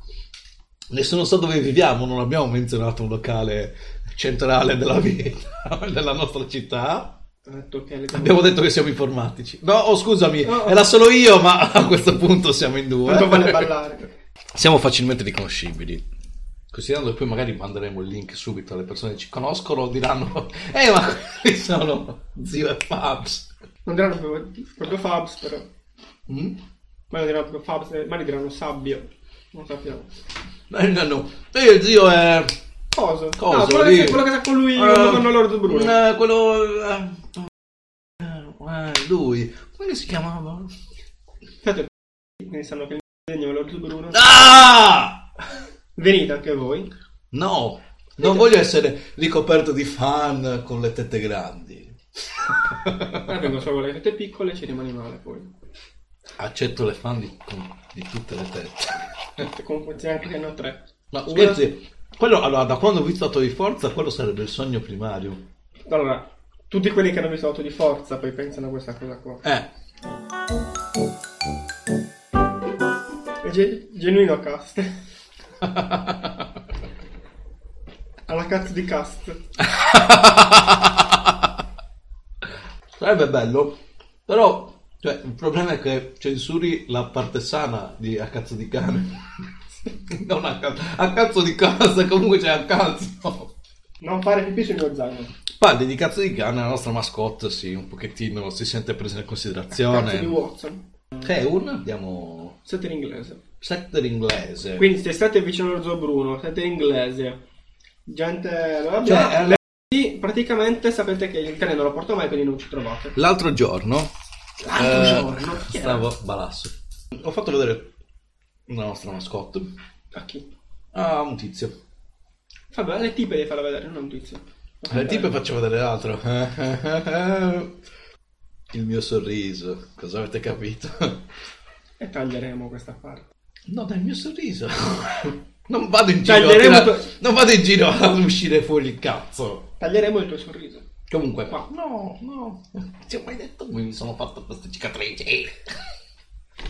[SPEAKER 1] Nessuno sa dove viviamo, non abbiamo menzionato un locale centrale della vita, della nostra città.
[SPEAKER 2] Detto che
[SPEAKER 1] Abbiamo detto che siamo informatici. No, oh, scusami,
[SPEAKER 2] No.
[SPEAKER 1] era solo io, ma a questo punto siamo in due.
[SPEAKER 2] Quanto vale ballare?
[SPEAKER 1] Siamo facilmente riconoscibili. Considerando che poi magari manderemo il link subito alle persone che ci conoscono, diranno: Eh, ma quelli sono zio e Fabs.
[SPEAKER 2] Non diranno proprio, proprio Fabs, però.
[SPEAKER 1] Mm?
[SPEAKER 2] Ma non diranno proprio Fabs, eh, magari diranno Sabbio. Non sappiamo.
[SPEAKER 1] Eh, no, no. E il zio è.
[SPEAKER 2] Cosa?
[SPEAKER 1] Cosa,
[SPEAKER 2] Ah, quello, che, quello che sa con lui
[SPEAKER 1] Eh,
[SPEAKER 2] quando fanno l'orzo Bruno.
[SPEAKER 1] eh, quello. eh, eh, lui. Come si chiamava?
[SPEAKER 2] Fate quindi sanno che il disegno è l'orzo Bruno.
[SPEAKER 1] Ah!
[SPEAKER 2] Venite anche voi.
[SPEAKER 1] No, non voglio essere ricoperto di fan con le tette grandi.
[SPEAKER 2] Ah, vengo solo con le tette piccole ci rimane male poi.
[SPEAKER 1] Accetto le fan di, con- di tutte le tette.
[SPEAKER 2] Comunque c'è anche che ne ho tre.
[SPEAKER 1] Ma
[SPEAKER 2] Una-
[SPEAKER 1] scherzi, quello, allora, da quando ho visto Atto di Forza, quello sarebbe il sogno primario.
[SPEAKER 2] Allora, tutti quelli che hanno visto auto di forza poi pensano a questa cosa qua.
[SPEAKER 1] Eh,
[SPEAKER 2] ge- genuino cast. Alla cazzo di cast.
[SPEAKER 1] sarebbe bello, però cioè, il problema è che censuri la parte sana di A cazzo di cane. non a cazzo, a cazzo di casa, comunque c'è a cazzo.
[SPEAKER 2] Non fare pipì sul mio zaino.
[SPEAKER 1] Parli di cazzo di cane, la nostra mascotte, sì, un pochettino si sente presa in
[SPEAKER 2] Cazzo di
[SPEAKER 1] considerazione.
[SPEAKER 2] Watson.
[SPEAKER 1] Che è un, abbiamo
[SPEAKER 2] Siete in inglese.
[SPEAKER 1] Setter inglese.
[SPEAKER 2] Quindi se state vicino allo zoo Bruno, siete in inglese. Gente... Bla
[SPEAKER 1] Cioè, la-
[SPEAKER 2] sì, praticamente sapete che il cane non lo porta mai, quindi non ci trovate.
[SPEAKER 1] L'altro giorno,
[SPEAKER 2] L'altro
[SPEAKER 1] eh,
[SPEAKER 2] giorno?
[SPEAKER 1] Stavo balasso. Ho fatto vedere la nostra mascotte
[SPEAKER 2] A chi?
[SPEAKER 1] a un tizio.
[SPEAKER 2] Vabbè, le tipe devi farla vedere, non un tizio.
[SPEAKER 1] Il tipo faccio vedere l'altro. Il mio sorriso, cosa avete capito?
[SPEAKER 2] E taglieremo questa parte.
[SPEAKER 1] No, dai, il mio sorriso. Non vado in giro, a
[SPEAKER 2] Taglieremo
[SPEAKER 1] tirare-
[SPEAKER 2] tu-
[SPEAKER 1] non vado in giro a uscire fuori il cazzo.
[SPEAKER 2] Taglieremo il tuo sorriso.
[SPEAKER 1] Comunque,
[SPEAKER 2] Qua.
[SPEAKER 1] no, no, non ti ho mai detto come mi sono fatto queste cicatrici.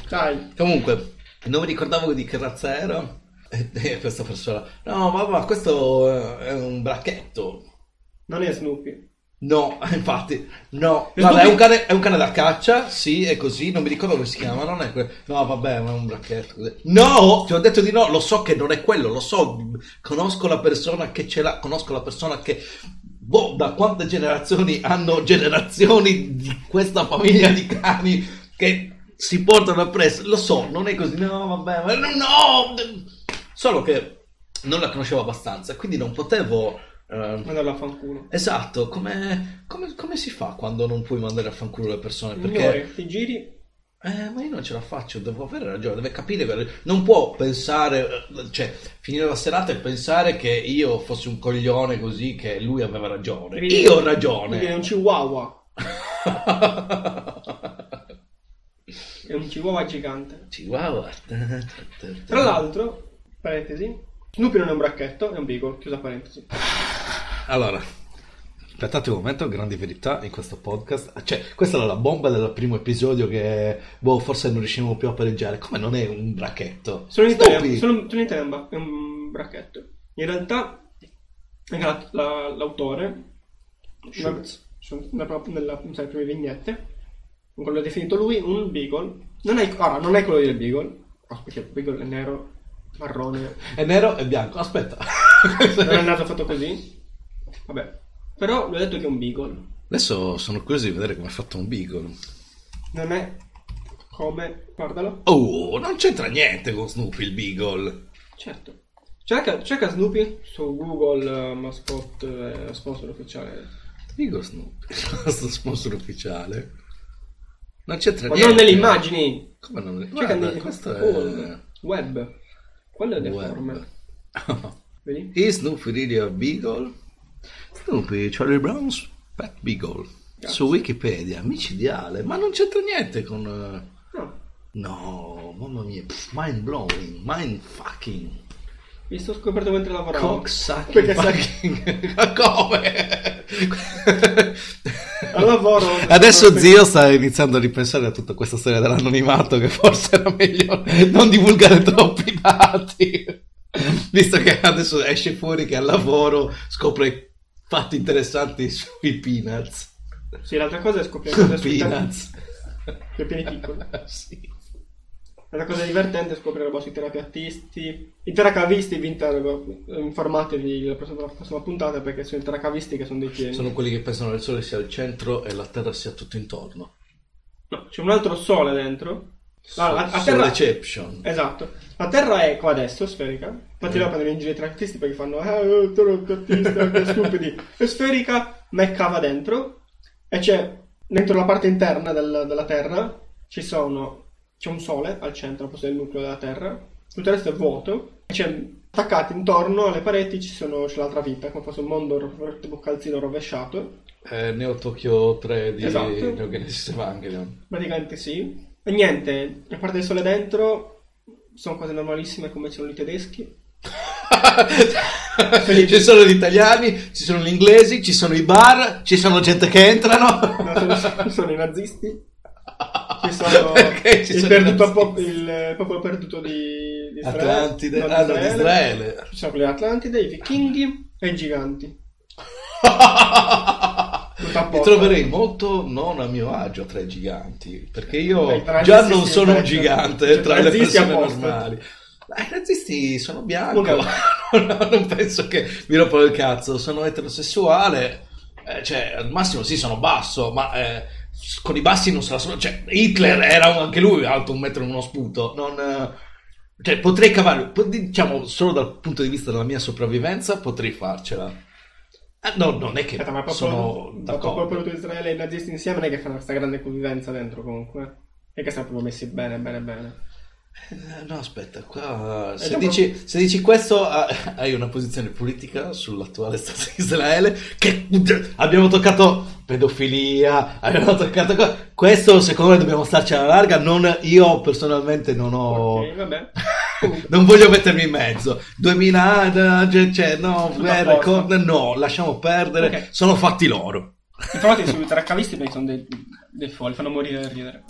[SPEAKER 2] Dai,
[SPEAKER 1] Comunque, non mi ricordavo di che razza era. E, e questa persona, no, ma, ma questo è un bracchetto.
[SPEAKER 2] non è Snoopy.
[SPEAKER 1] No, infatti, no.
[SPEAKER 2] Tu
[SPEAKER 1] è un, cane, è un cane da caccia, sì, è così, non mi ricordo come si chiama, non è quello. No, vabbè, ma è un bracchetto. così. No, ti ho detto di no, lo so che non è quello, lo so, conosco la persona che ce l'ha, conosco la persona che... Boh, da quante generazioni hanno generazioni di questa famiglia di cani che si portano appresso? Lo so, non è così, no, vabbè, ma no, no! Solo che non la conoscevo abbastanza, quindi non potevo... eh,
[SPEAKER 2] Mandarlo a fanculo.
[SPEAKER 1] Esatto, come, come- come si fa quando non puoi mandare a fanculo le persone? Perché,
[SPEAKER 2] Signore, ti giri,
[SPEAKER 1] eh, ma io non ce la faccio, devo avere ragione, deve capire, non può pensare, eh, cioè, finire la serata e pensare che io fossi un coglione così, che lui aveva ragione.
[SPEAKER 2] Devi-
[SPEAKER 1] Io ho ragione.
[SPEAKER 2] vedere un chihuahua. È un chihuahua gigante.
[SPEAKER 1] Chihuahua.
[SPEAKER 2] Tra l'altro, parentesi, Snoopy non è un bracchetto, è un beagle, chiusa parentesi.
[SPEAKER 1] Allora, aspettate un momento, grandi verità in questo podcast. Cioè, questa era la bomba del primo episodio che, boh, forse non riusciamo più a pareggiare. Come non è un bracchetto?
[SPEAKER 2] Sono in Italia, sono, sono in Italia è un bracchetto. In realtà, la- la- l'autore,
[SPEAKER 1] Schultz.
[SPEAKER 2] nella, nella, non so, le prime vignette, quello ha definito lui un beagle. Non è, ora, non è quello del beagle, oh, perché il beagle è nero, marrone,
[SPEAKER 1] È nero e bianco. Aspetta.
[SPEAKER 2] non è nato fatto così. Vabbè, però lui ha detto che è un beagle.
[SPEAKER 1] Adesso sono curioso di vedere come è fatto un beagle.
[SPEAKER 2] Non è Come? Guardalo.
[SPEAKER 1] Oh, non c'entra niente con Snoopy il Beagle.
[SPEAKER 2] Certo. Cerca, cerca Snoopy su Google uh, Mascot eh, sponsor ufficiale.
[SPEAKER 1] Dico Snoopy, il nostro sponsor ufficiale. Non c'entra
[SPEAKER 2] Ma
[SPEAKER 1] niente.
[SPEAKER 2] non nelle immagini.
[SPEAKER 1] Come non nelle
[SPEAKER 2] nelle-
[SPEAKER 1] questo è...
[SPEAKER 2] Web. Quello è deforme. Vedi?
[SPEAKER 1] Is Snoopy really a Beagle? Snoopy, Charlie Brown's Pet Beagle.
[SPEAKER 2] Cazzo.
[SPEAKER 1] Su Wikipedia, micidiale, ma non c'entra niente con... eh,
[SPEAKER 2] No.
[SPEAKER 1] No, mamma mia, pff, mind blowing, mind fucking,
[SPEAKER 2] Mi sto scoperto mentre lavoravo.
[SPEAKER 1] cocksucking,
[SPEAKER 2] Perché sai-
[SPEAKER 1] fucking... Come?
[SPEAKER 2] Al lavoro.
[SPEAKER 1] Adesso zio sta iniziando a ripensare a tutta questa storia dell'anonimato che forse era meglio non divulgare troppi dati. Visto che adesso esce fuori che al lavoro scopre fatti interessanti sui peanuts.
[SPEAKER 2] Sì, l'altra cosa è scoprire cose sui
[SPEAKER 1] Peanuts.
[SPEAKER 2] Sui piani piccoli.
[SPEAKER 1] sì.
[SPEAKER 2] L'altra cosa divertente è scoprire roba sui terapeutisti. I teracavisti, vi interrogo, informatevi la prossima, la prossima puntata perché sono i teracavisti che sono dei pieni.
[SPEAKER 1] Sono quelli che pensano che il sole sia al centro e la terra sia tutto intorno.
[SPEAKER 2] No, c'è un altro sole dentro. Allora, a- a
[SPEAKER 1] Soul
[SPEAKER 2] terra-
[SPEAKER 1] Exception.
[SPEAKER 2] Esatto. La Terra è qua adesso, sferica. Infatti
[SPEAKER 1] Mm.
[SPEAKER 2] loro prendono in giro i terapeutisti perché fanno Ah, oh, terapeutista, che stupidi. È sferica, ma è cava dentro. E c'è, dentro la parte interna del- della Terra, ci sono... C'è un sole al centro, questo è il nucleo della Terra. Tutto il resto è vuoto. E c'è attaccati intorno alle pareti ci sono, c'è l'altra vita, come fosse un mondo tipo calzino rovesciato.
[SPEAKER 1] Eh, Neo Tokyo 3 di
[SPEAKER 2] Esatto.
[SPEAKER 1] Neo Genesis Evangelion.
[SPEAKER 2] Praticamente sì. E niente, a parte il sole dentro, sono cose normalissime come ci sono i tedeschi.
[SPEAKER 1] ci sono gli italiani, ci sono gli inglesi, ci sono i bar, ci sono gente che entrano.
[SPEAKER 2] No, sono, sono i nazisti. Sono il, perduto
[SPEAKER 1] i nazisti?
[SPEAKER 2] pop- il popolo perduto di, di Israele.
[SPEAKER 1] Atlantide,
[SPEAKER 2] no, di
[SPEAKER 1] ah, no, di Israele.
[SPEAKER 2] Ci sono quelli Atlantide, i vichinghi e i giganti.
[SPEAKER 1] Mi troverei molto non a mio agio tra i giganti, perché io
[SPEAKER 2] Beh,
[SPEAKER 1] già non sono un gigante
[SPEAKER 2] cioè,
[SPEAKER 1] tra le persone normali. Ma I nazisti sono bianco, no, non penso che mi rompono il cazzo, sono eterosessuale, eh, cioè al massimo sì sono basso, ma eh, con i bassi non se la sono... Cioè Hitler era anche lui alto un metro e uno sputo, non... eh, cioè potrei cavare, po- diciamo solo dal punto di vista della mia sopravvivenza potrei farcela. Ah, no, non è che
[SPEAKER 2] Aspetta, ma proprio,
[SPEAKER 1] sono d'accordo.
[SPEAKER 2] perduto di Israele e i nazisti insieme non è che fanno questa grande convivenza dentro comunque. E che siamo proprio messi bene, bene, bene.
[SPEAKER 1] Eh, No, aspetta, qua se,
[SPEAKER 2] dopo-
[SPEAKER 1] dici, se dici questo ah, hai una posizione politica sull'attuale Stato di Israele che abbiamo toccato pedofilia, abbiamo toccato questo secondo me dobbiamo starci alla larga, non, io personalmente non ho...
[SPEAKER 2] Ok, vabbè.
[SPEAKER 1] Non voglio mettermi in mezzo. 2000, cioè, cioè, no,
[SPEAKER 2] Tutto
[SPEAKER 1] guerre,
[SPEAKER 2] a posto.
[SPEAKER 1] con- no, lasciamo perdere,
[SPEAKER 2] Ok.
[SPEAKER 1] sono fatti loro.
[SPEAKER 2] Informati sui traccavisti perché sono dei, dei folli, fanno morire da ridere.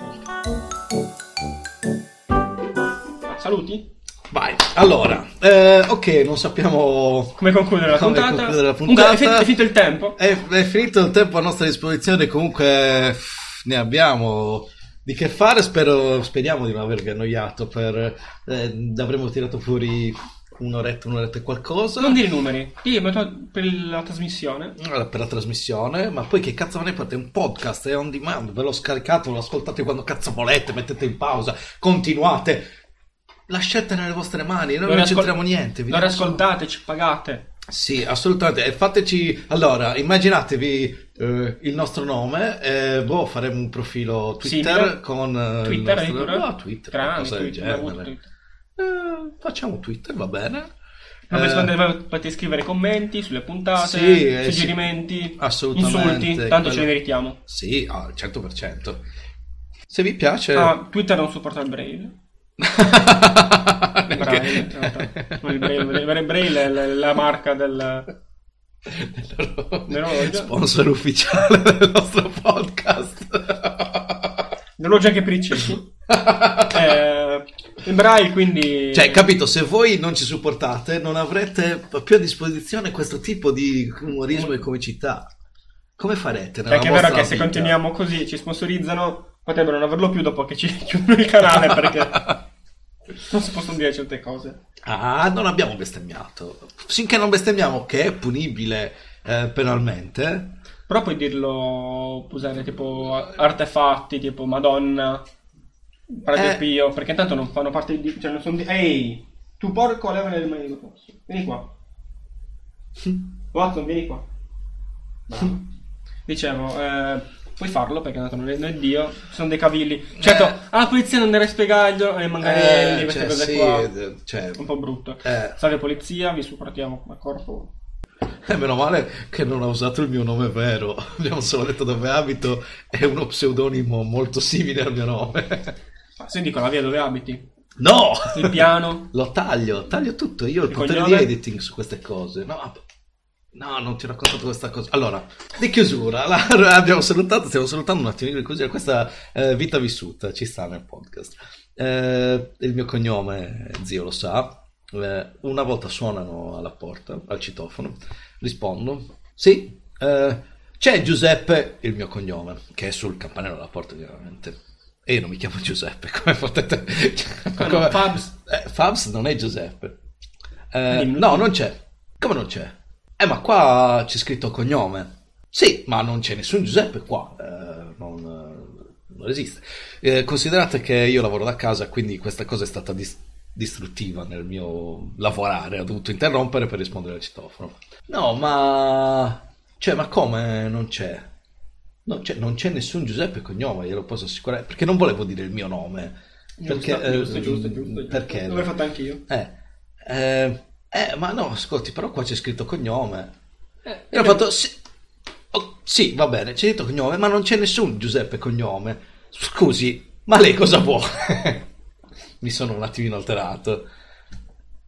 [SPEAKER 2] Saluti?
[SPEAKER 1] Vai, allora, eh, ok, non sappiamo
[SPEAKER 2] Come concludere la
[SPEAKER 1] Come
[SPEAKER 2] puntata?
[SPEAKER 1] concludere la
[SPEAKER 2] Comunque, è,
[SPEAKER 1] puntata?
[SPEAKER 2] fi- è finito il tempo.
[SPEAKER 1] È, è finito il tempo a nostra disposizione, comunque ne abbiamo di che fare. Spero, speriamo di non avervi annoiato. Per, eh, avremo tirato fuori un'oretta, un'oretta e qualcosa
[SPEAKER 2] Non dire i numeri. Io metto per la trasmissione.
[SPEAKER 1] Allora, per la trasmissione. Ma poi che cazzo ve ne fate? È un podcast, è on demand. Ve l'ho scaricato, lo ascoltate quando cazzo volete, mettete in pausa, continuate. La scelta è nelle vostre mani, noi non
[SPEAKER 2] ascol-
[SPEAKER 1] c'entriamo niente. vi
[SPEAKER 2] Non
[SPEAKER 1] dico solo-
[SPEAKER 2] ascoltate, ci pagate.
[SPEAKER 1] Sì, assolutamente. E fateci. Allora, immaginatevi eh, il nostro nome. E boh, faremo un profilo Twitter
[SPEAKER 2] Simile.
[SPEAKER 1] con. eh, il
[SPEAKER 2] Twitter,
[SPEAKER 1] nostro...
[SPEAKER 2] addirittura?
[SPEAKER 1] No, Twitter, del
[SPEAKER 2] Twitter. Twitter.
[SPEAKER 1] Eh, facciamo Twitter, va bene. Eh,
[SPEAKER 2] potete- potete scrivere commenti sulle puntate,
[SPEAKER 1] Sì, eh,
[SPEAKER 2] suggerimenti, insulti, tanto ce
[SPEAKER 1] quello-
[SPEAKER 2] ne meritiamo.
[SPEAKER 1] Sì, al 100%. Se vi piace.
[SPEAKER 2] Ah, Twitter non supporta il braille. Braille, il braille, il braille è la, marca del... Dell'orologio.
[SPEAKER 1] Sponsor ufficiale del nostro podcast.
[SPEAKER 2] Dell'orologio anche per i ciechi. eh, il braille quindi...
[SPEAKER 1] Cioè, capito, se voi non ci supportate, non avrete più a disposizione questo tipo di umorismo e comicità. Come farete?
[SPEAKER 2] Perché è vero che se
[SPEAKER 1] vita?
[SPEAKER 2] continuiamo così, ci sponsorizzano, potrebbero non averlo più dopo che ci chiudono il canale perché non si possono dire certe cose.
[SPEAKER 1] Ah, non abbiamo bestemmiato. Finché non bestemmiamo, che è punibile eh, penalmente.
[SPEAKER 2] Però puoi dirlo, usare tipo artefatti, tipo Madonna. Padre
[SPEAKER 1] Eh.
[SPEAKER 2] Pio, perché tanto non fanno parte di... Cioè non sono di... Ehi, tu porco levane le mani dal posto. Vieni qua. Watson, vieni qua. Dicevo, eh, puoi farlo perché è, non è Dio, ci sono dei cavilli. Certo,
[SPEAKER 1] Eh.
[SPEAKER 2] alla polizia non deve spiegarglielo e manganelli,
[SPEAKER 1] Eh,
[SPEAKER 2] queste
[SPEAKER 1] cioè,
[SPEAKER 2] cose
[SPEAKER 1] sì,
[SPEAKER 2] qua.
[SPEAKER 1] eh, cioè,
[SPEAKER 2] Un po' brutto.
[SPEAKER 1] eh,
[SPEAKER 2] Salve polizia, vi supportiamo come corpo.
[SPEAKER 1] eh, meno male che non ha usato il mio nome vero. Abbiamo solo detto dove abito. È uno pseudonimo molto simile al mio nome.
[SPEAKER 2] Ah, se dico la via dove abiti,
[SPEAKER 1] No!
[SPEAKER 2] il piano.
[SPEAKER 1] Lo taglio, taglio tutto. Io ho il
[SPEAKER 2] Il
[SPEAKER 1] potere
[SPEAKER 2] cognome?
[SPEAKER 1] di editing su queste cose. No, no, non ti ho raccontato questa cosa. Allora, di chiusura, la- abbiamo salutato, stiamo salutando un attimino di così. Questa eh, vita vissuta ci sta nel podcast. Eh, il mio cognome, zio lo sa. Eh, una volta suonano alla porta, al citofono, rispondo: Sì, eh, c'è Giuseppe, il mio cognome, che è sul campanello della porta, chiaramente. E io non mi chiamo Giuseppe, come potete.
[SPEAKER 2] Ah, no,
[SPEAKER 1] come-
[SPEAKER 2] Fabs.
[SPEAKER 1] eh, Fabs non è Giuseppe. Eh, no, non c'è. Come non c'è? Eh, ma qua c'è scritto cognome. Sì, ma non c'è nessun Giuseppe qua. eh, non, eh, non esiste. Eh, considerate che io lavoro da casa, quindi questa cosa è stata dis- distruttiva nel mio lavorare. Ho dovuto interrompere per rispondere al citofono. No, ma... Cioè, ma come non c'è? Non c'è, non c'è nessun Giuseppe cognome, glielo posso assicurare. Perché non volevo dire il mio nome.
[SPEAKER 2] Giusto,
[SPEAKER 1] Perché, eh,
[SPEAKER 2] giusto, giusto, giusto, giusto.
[SPEAKER 1] Perché?
[SPEAKER 2] L'avrei fatto anch'io.
[SPEAKER 1] Eh, eh, eh, ma no, ascolti, però qua c'è scritto cognome.
[SPEAKER 2] Eh,
[SPEAKER 1] E ho fatto, sì, oh, sì, va bene, c'è scritto cognome, ma non c'è nessun Giuseppe cognome. Scusi, ma lei cosa vuole? Mi sono un attimino alterato.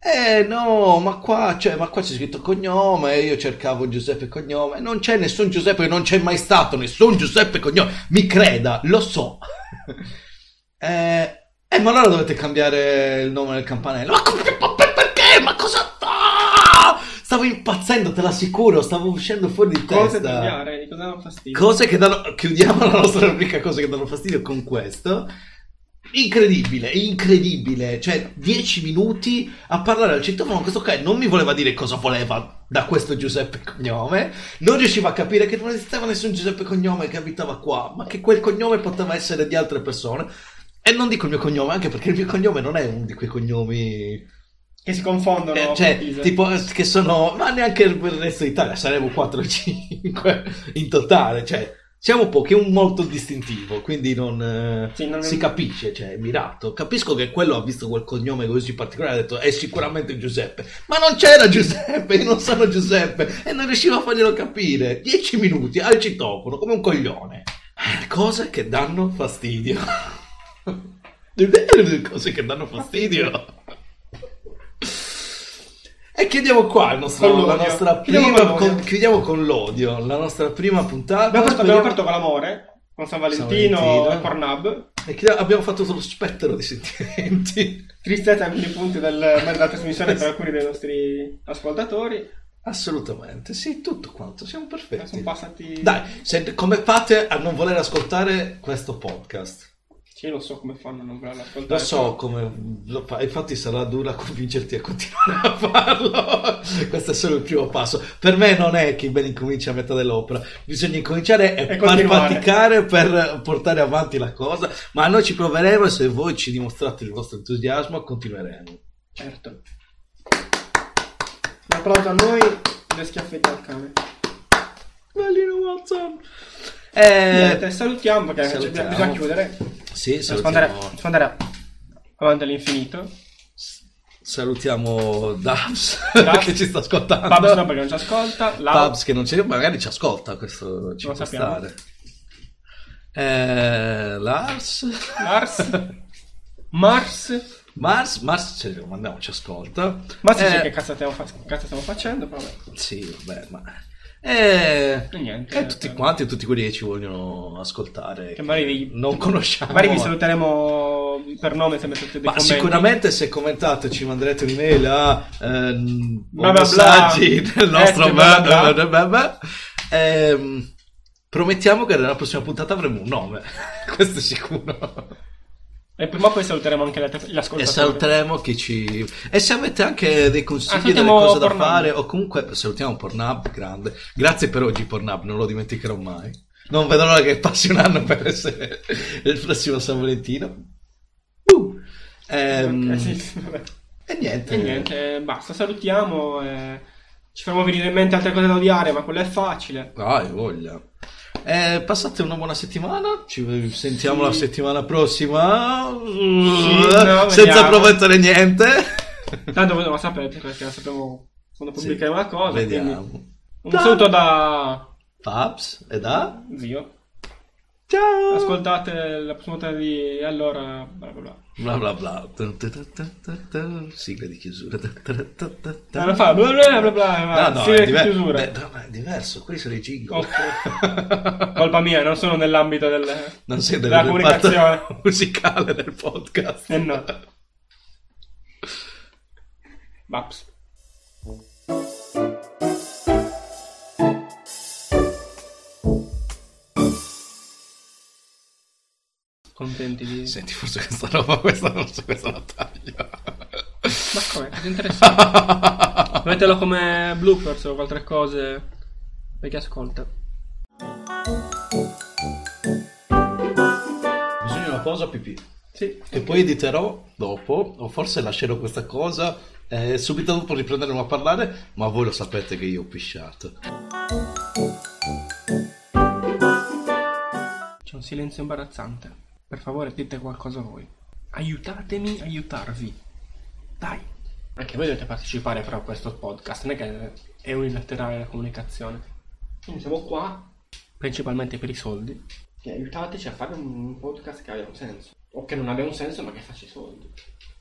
[SPEAKER 1] Eh no, ma qua, cioè, ma qua c'è scritto cognome, io cercavo Giuseppe cognome, non c'è nessun Giuseppe, non c'è mai stato nessun Giuseppe cognome, mi creda, lo so. eh, eh, ma allora dovete cambiare il nome del campanello. Ma, come- perché? Ma cosa... Ah! Stavo impazzendo, te l'assicuro, stavo uscendo fuori di
[SPEAKER 2] Cose
[SPEAKER 1] testa.
[SPEAKER 2] da cambiare, di cosa danno fastidio.
[SPEAKER 1] Cose che danno. Chiudiamo la nostra rubrica cose che danno fastidio con questo. Incredibile, incredibile. Cioè, 10 minuti a parlare al citofono. Questo qua non mi voleva dire cosa voleva da questo Giuseppe cognome. Non riusciva a capire che non esisteva nessun Giuseppe cognome che abitava qua, ma che quel cognome poteva essere di altre persone. E non dico il mio cognome, anche perché il mio cognome non è uno di quei cognomi.
[SPEAKER 2] Che si confondono.
[SPEAKER 1] Eh, cioè, tipo, che sono, ma neanche per il resto d'Italia, saremo 4 o 5 in totale, cioè, siamo pochi, è un molto distintivo, quindi non, eh,
[SPEAKER 2] Sì, non-
[SPEAKER 1] si capisce, cioè, è mirato. Capisco che quello ha visto quel cognome così particolare, ha detto, è sicuramente Giuseppe, ma non c'era Giuseppe, io non sono Giuseppe, e non riuscivo a farglielo capire. 10 minuti al citofono, come un coglione. Eh, Cose che danno fastidio. Cose che danno fastidio. E chiudiamo qua nostro-
[SPEAKER 2] Con
[SPEAKER 1] la nostra prima,
[SPEAKER 2] con
[SPEAKER 1] chiudiamo con l'odio, la nostra prima puntata.
[SPEAKER 2] Abbiamo, aperto,
[SPEAKER 1] Speriamo-
[SPEAKER 2] abbiamo aperto con l'amore, con San Valentino,
[SPEAKER 1] San Valentino.
[SPEAKER 2] e Pornhub.
[SPEAKER 1] e chiudiamo- abbiamo fatto solo spettro di sentimenti.
[SPEAKER 2] Tristezza in alcuni punti del, della trasmissione per alcuni dei nostri ascoltatori.
[SPEAKER 1] Assolutamente, sì, tutto quanto, siamo perfetti.
[SPEAKER 2] Sono passati...
[SPEAKER 1] Dai, se- come fate a non voler ascoltare questo podcast?
[SPEAKER 2] Sì, lo so come fanno a non volerlo
[SPEAKER 1] Lo
[SPEAKER 2] ascoltare.
[SPEAKER 1] so come lo fa, infatti sarà dura convincerti a continuare a farlo. Questo è solo il primo passo. Per me non è che ben incomincia a metà dell'opera, bisogna incominciare e,
[SPEAKER 2] E
[SPEAKER 1] far faticare per portare avanti la cosa, ma noi ci proveremo e se voi ci dimostrate il vostro entusiasmo continueremo.
[SPEAKER 2] Certo. Un applauso a noi le schiaffette al cane.
[SPEAKER 1] Bellino Watson. Eh,
[SPEAKER 2] Niente, salutiamo perché
[SPEAKER 1] salutiamo.
[SPEAKER 2] bisogna chiudere.
[SPEAKER 1] Sì, salutiamo,
[SPEAKER 2] devo andare avanti all'infinito.
[SPEAKER 1] salutiamo Dabs
[SPEAKER 2] Dabs.
[SPEAKER 1] che ci sta ascoltando.
[SPEAKER 2] Babs no perché non ci ascolta. Lau-
[SPEAKER 1] che non c'è, magari ci ascolta, questo ci
[SPEAKER 2] Lo
[SPEAKER 1] può
[SPEAKER 2] sappiamo.
[SPEAKER 1] stare. Eh, Lars,
[SPEAKER 2] Mars. Mars.
[SPEAKER 1] Mars, Mars ce lo mandiamo, ci ascolta.
[SPEAKER 2] Mars
[SPEAKER 1] Eh,
[SPEAKER 2] dice che cazzo stiamo, fa- cazzo stiamo facendo, però vabbè.
[SPEAKER 1] Sì, vabbè, ma... Eh,
[SPEAKER 2] E niente.
[SPEAKER 1] e tutti quanti, tutti quelli che ci vogliono ascoltare,
[SPEAKER 2] Che magari vi,
[SPEAKER 1] non conosciamo.
[SPEAKER 2] magari vi saluteremo per nome se mettete dei
[SPEAKER 1] Ma
[SPEAKER 2] commenti.
[SPEAKER 1] sicuramente se commentate ci manderete un'email a ehm,
[SPEAKER 2] Bla bla
[SPEAKER 1] messaggi
[SPEAKER 2] bla.
[SPEAKER 1] nostro
[SPEAKER 2] Eh, bla bla bla.
[SPEAKER 1] bla bla bla bla. Ehm, promettiamo che nella prossima puntata avremo un nome questo è sicuro
[SPEAKER 2] E prima o poi saluteremo anche le- gli
[SPEAKER 1] e
[SPEAKER 2] ascoltatori.
[SPEAKER 1] saluteremo chi ci e se avete anche dei
[SPEAKER 2] Ah,
[SPEAKER 1] consigli delle cose da fare o comunque salutiamo Pornhub grande grazie per oggi Pornhub non lo dimenticherò mai non vedo l'ora che passi un anno per essere il prossimo San Valentino Ehm,
[SPEAKER 2] Ok, sì.
[SPEAKER 1] E niente.
[SPEAKER 2] E niente, basta, salutiamo. eh, ci faremo venire in mente altre cose da odiare, ma quello è facile.
[SPEAKER 1] Dai, voglia. Eh, passate una buona settimana. Ci sentiamo
[SPEAKER 2] Sì.
[SPEAKER 1] la settimana prossima.
[SPEAKER 2] no,
[SPEAKER 1] senza promettere niente.
[SPEAKER 2] Tanto lo sapete perché sappiamo quando
[SPEAKER 1] Sì,
[SPEAKER 2] pubblicheremo la cosa. quindi
[SPEAKER 1] Vediamo.
[SPEAKER 2] Un saluto da
[SPEAKER 1] Paps e da.
[SPEAKER 2] zio.
[SPEAKER 1] Ciao.
[SPEAKER 2] Ascoltate la prossima puntata di allora bla bla bla.
[SPEAKER 1] Bla bla bla. Sigla di chiusura. Tun.
[SPEAKER 2] Ah, non fa bla bla bla bla, bla
[SPEAKER 1] No, no, è,
[SPEAKER 2] che
[SPEAKER 1] diver-
[SPEAKER 2] chiusura.
[SPEAKER 1] beh, no, ma è diverso. Quelli sono i jingle.
[SPEAKER 2] Ok. Colpa mia, non sono nell'ambito del,
[SPEAKER 1] Non sei
[SPEAKER 2] della
[SPEAKER 1] del
[SPEAKER 2] comunicazione.
[SPEAKER 1] musicale del podcast.
[SPEAKER 2] Eh no. Baps. Contenti di...
[SPEAKER 1] Senti, forse questa roba, questa non so, questa la taglio.
[SPEAKER 2] Ma come? Così interessante. Mettelo come bloopers o altre cose per chi ascolta.
[SPEAKER 1] Bisogna una pausa pipì.
[SPEAKER 2] Sì.
[SPEAKER 1] Che poi editerò dopo, o forse lascerò questa cosa e subito dopo riprenderemo a parlare, ma voi lo sapete che io ho pisciato.
[SPEAKER 2] C'è un silenzio imbarazzante. Per favore, dite qualcosa voi. Aiutatemi a aiutarvi. Dai. Anche voi dovete partecipare però a questo podcast, non è che è unilaterale la comunicazione. Quindi siamo qua principalmente per i soldi. E aiutateci a fare un podcast che abbia un senso. O che non abbia un senso ma che faccia i soldi.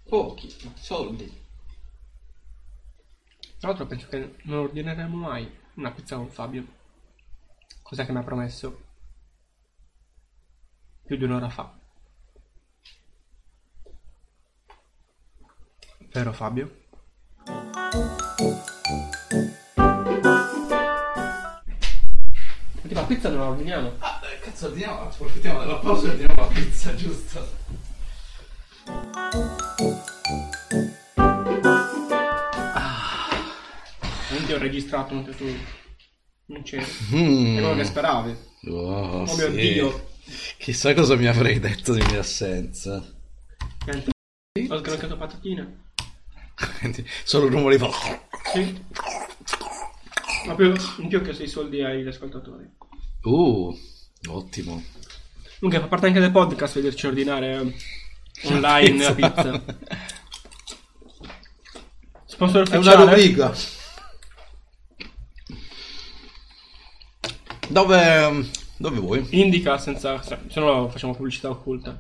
[SPEAKER 2] Pochi, ma soldi. Tra l'altro penso che non ordineremo mai una pizza con Fabio. Cos'è che mi ha promesso? Più di un'ora fa. Vero Fabio? Senti, ma pizza non la ordiniamo?
[SPEAKER 1] Ah, cazzo, andiamo, approfittiamo della pausa e andiamo la pizza, giusto?
[SPEAKER 2] Non ti ho registrato mentre tu non c'eri.
[SPEAKER 1] Mm.
[SPEAKER 2] È quello che speravi.
[SPEAKER 1] Oh,
[SPEAKER 2] Oh mio
[SPEAKER 1] sì.
[SPEAKER 2] Dio.
[SPEAKER 1] Chissà cosa mi avrei detto di mia assenza.
[SPEAKER 2] Niente. Ho sgrancato patatine.
[SPEAKER 1] Solo un rumore di...
[SPEAKER 2] Sì. Ma più, in più che sei soldi agli ascoltatori.
[SPEAKER 1] Uh, ottimo.
[SPEAKER 2] Comunque fa parte anche del podcast vederci ordinare online la pizza. Sponsor
[SPEAKER 1] È una
[SPEAKER 2] ufficiale.
[SPEAKER 1] rubrica. Dove, dove vuoi?
[SPEAKER 2] Indica senza... Se no facciamo pubblicità occulta.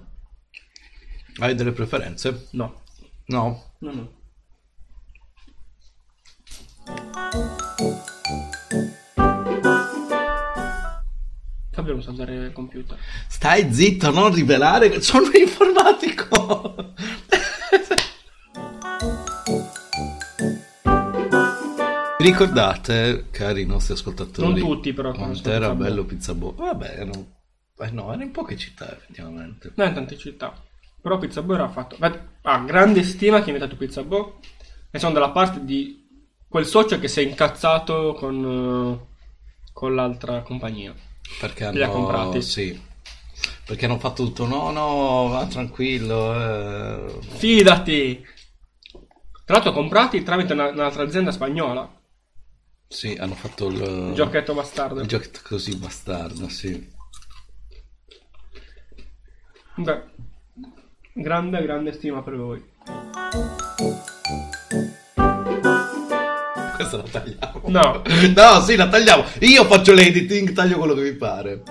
[SPEAKER 1] Hai delle preferenze?
[SPEAKER 2] No.
[SPEAKER 1] No?
[SPEAKER 2] No, no. Non sa usare il computer.
[SPEAKER 1] Stai zitto, non rivelare. Sono un informatico. Ricordate, cari nostri ascoltatori,
[SPEAKER 2] Non tutti, però,
[SPEAKER 1] quanto era bello Pizza Boh. Vabbè, non- eh no, era in poche città effettivamente.
[SPEAKER 2] Non in tante città. Però Pizza Boh era fatto. Ha grande stima chi ha inventato Pizza Boh. E sono dalla parte di quel socio che si è incazzato con, eh, con l'altra compagnia.
[SPEAKER 1] Perché
[SPEAKER 2] Li ha
[SPEAKER 1] hanno
[SPEAKER 2] comprati.
[SPEAKER 1] Sì. Perché hanno fatto tutto. No, no, va tranquillo. eh.
[SPEAKER 2] Fidati! Tra l'altro comprati tramite una- un'altra azienda spagnola.
[SPEAKER 1] Sì, hanno fatto il,
[SPEAKER 2] Il giochetto bastardo.
[SPEAKER 1] il giochetto così bastardo, sì.
[SPEAKER 2] Beh, grande, grande stima per voi.
[SPEAKER 1] Questa la tagliamo.
[SPEAKER 2] No.
[SPEAKER 1] No, sì, la tagliamo. Io faccio l'editing, taglio quello che mi pare.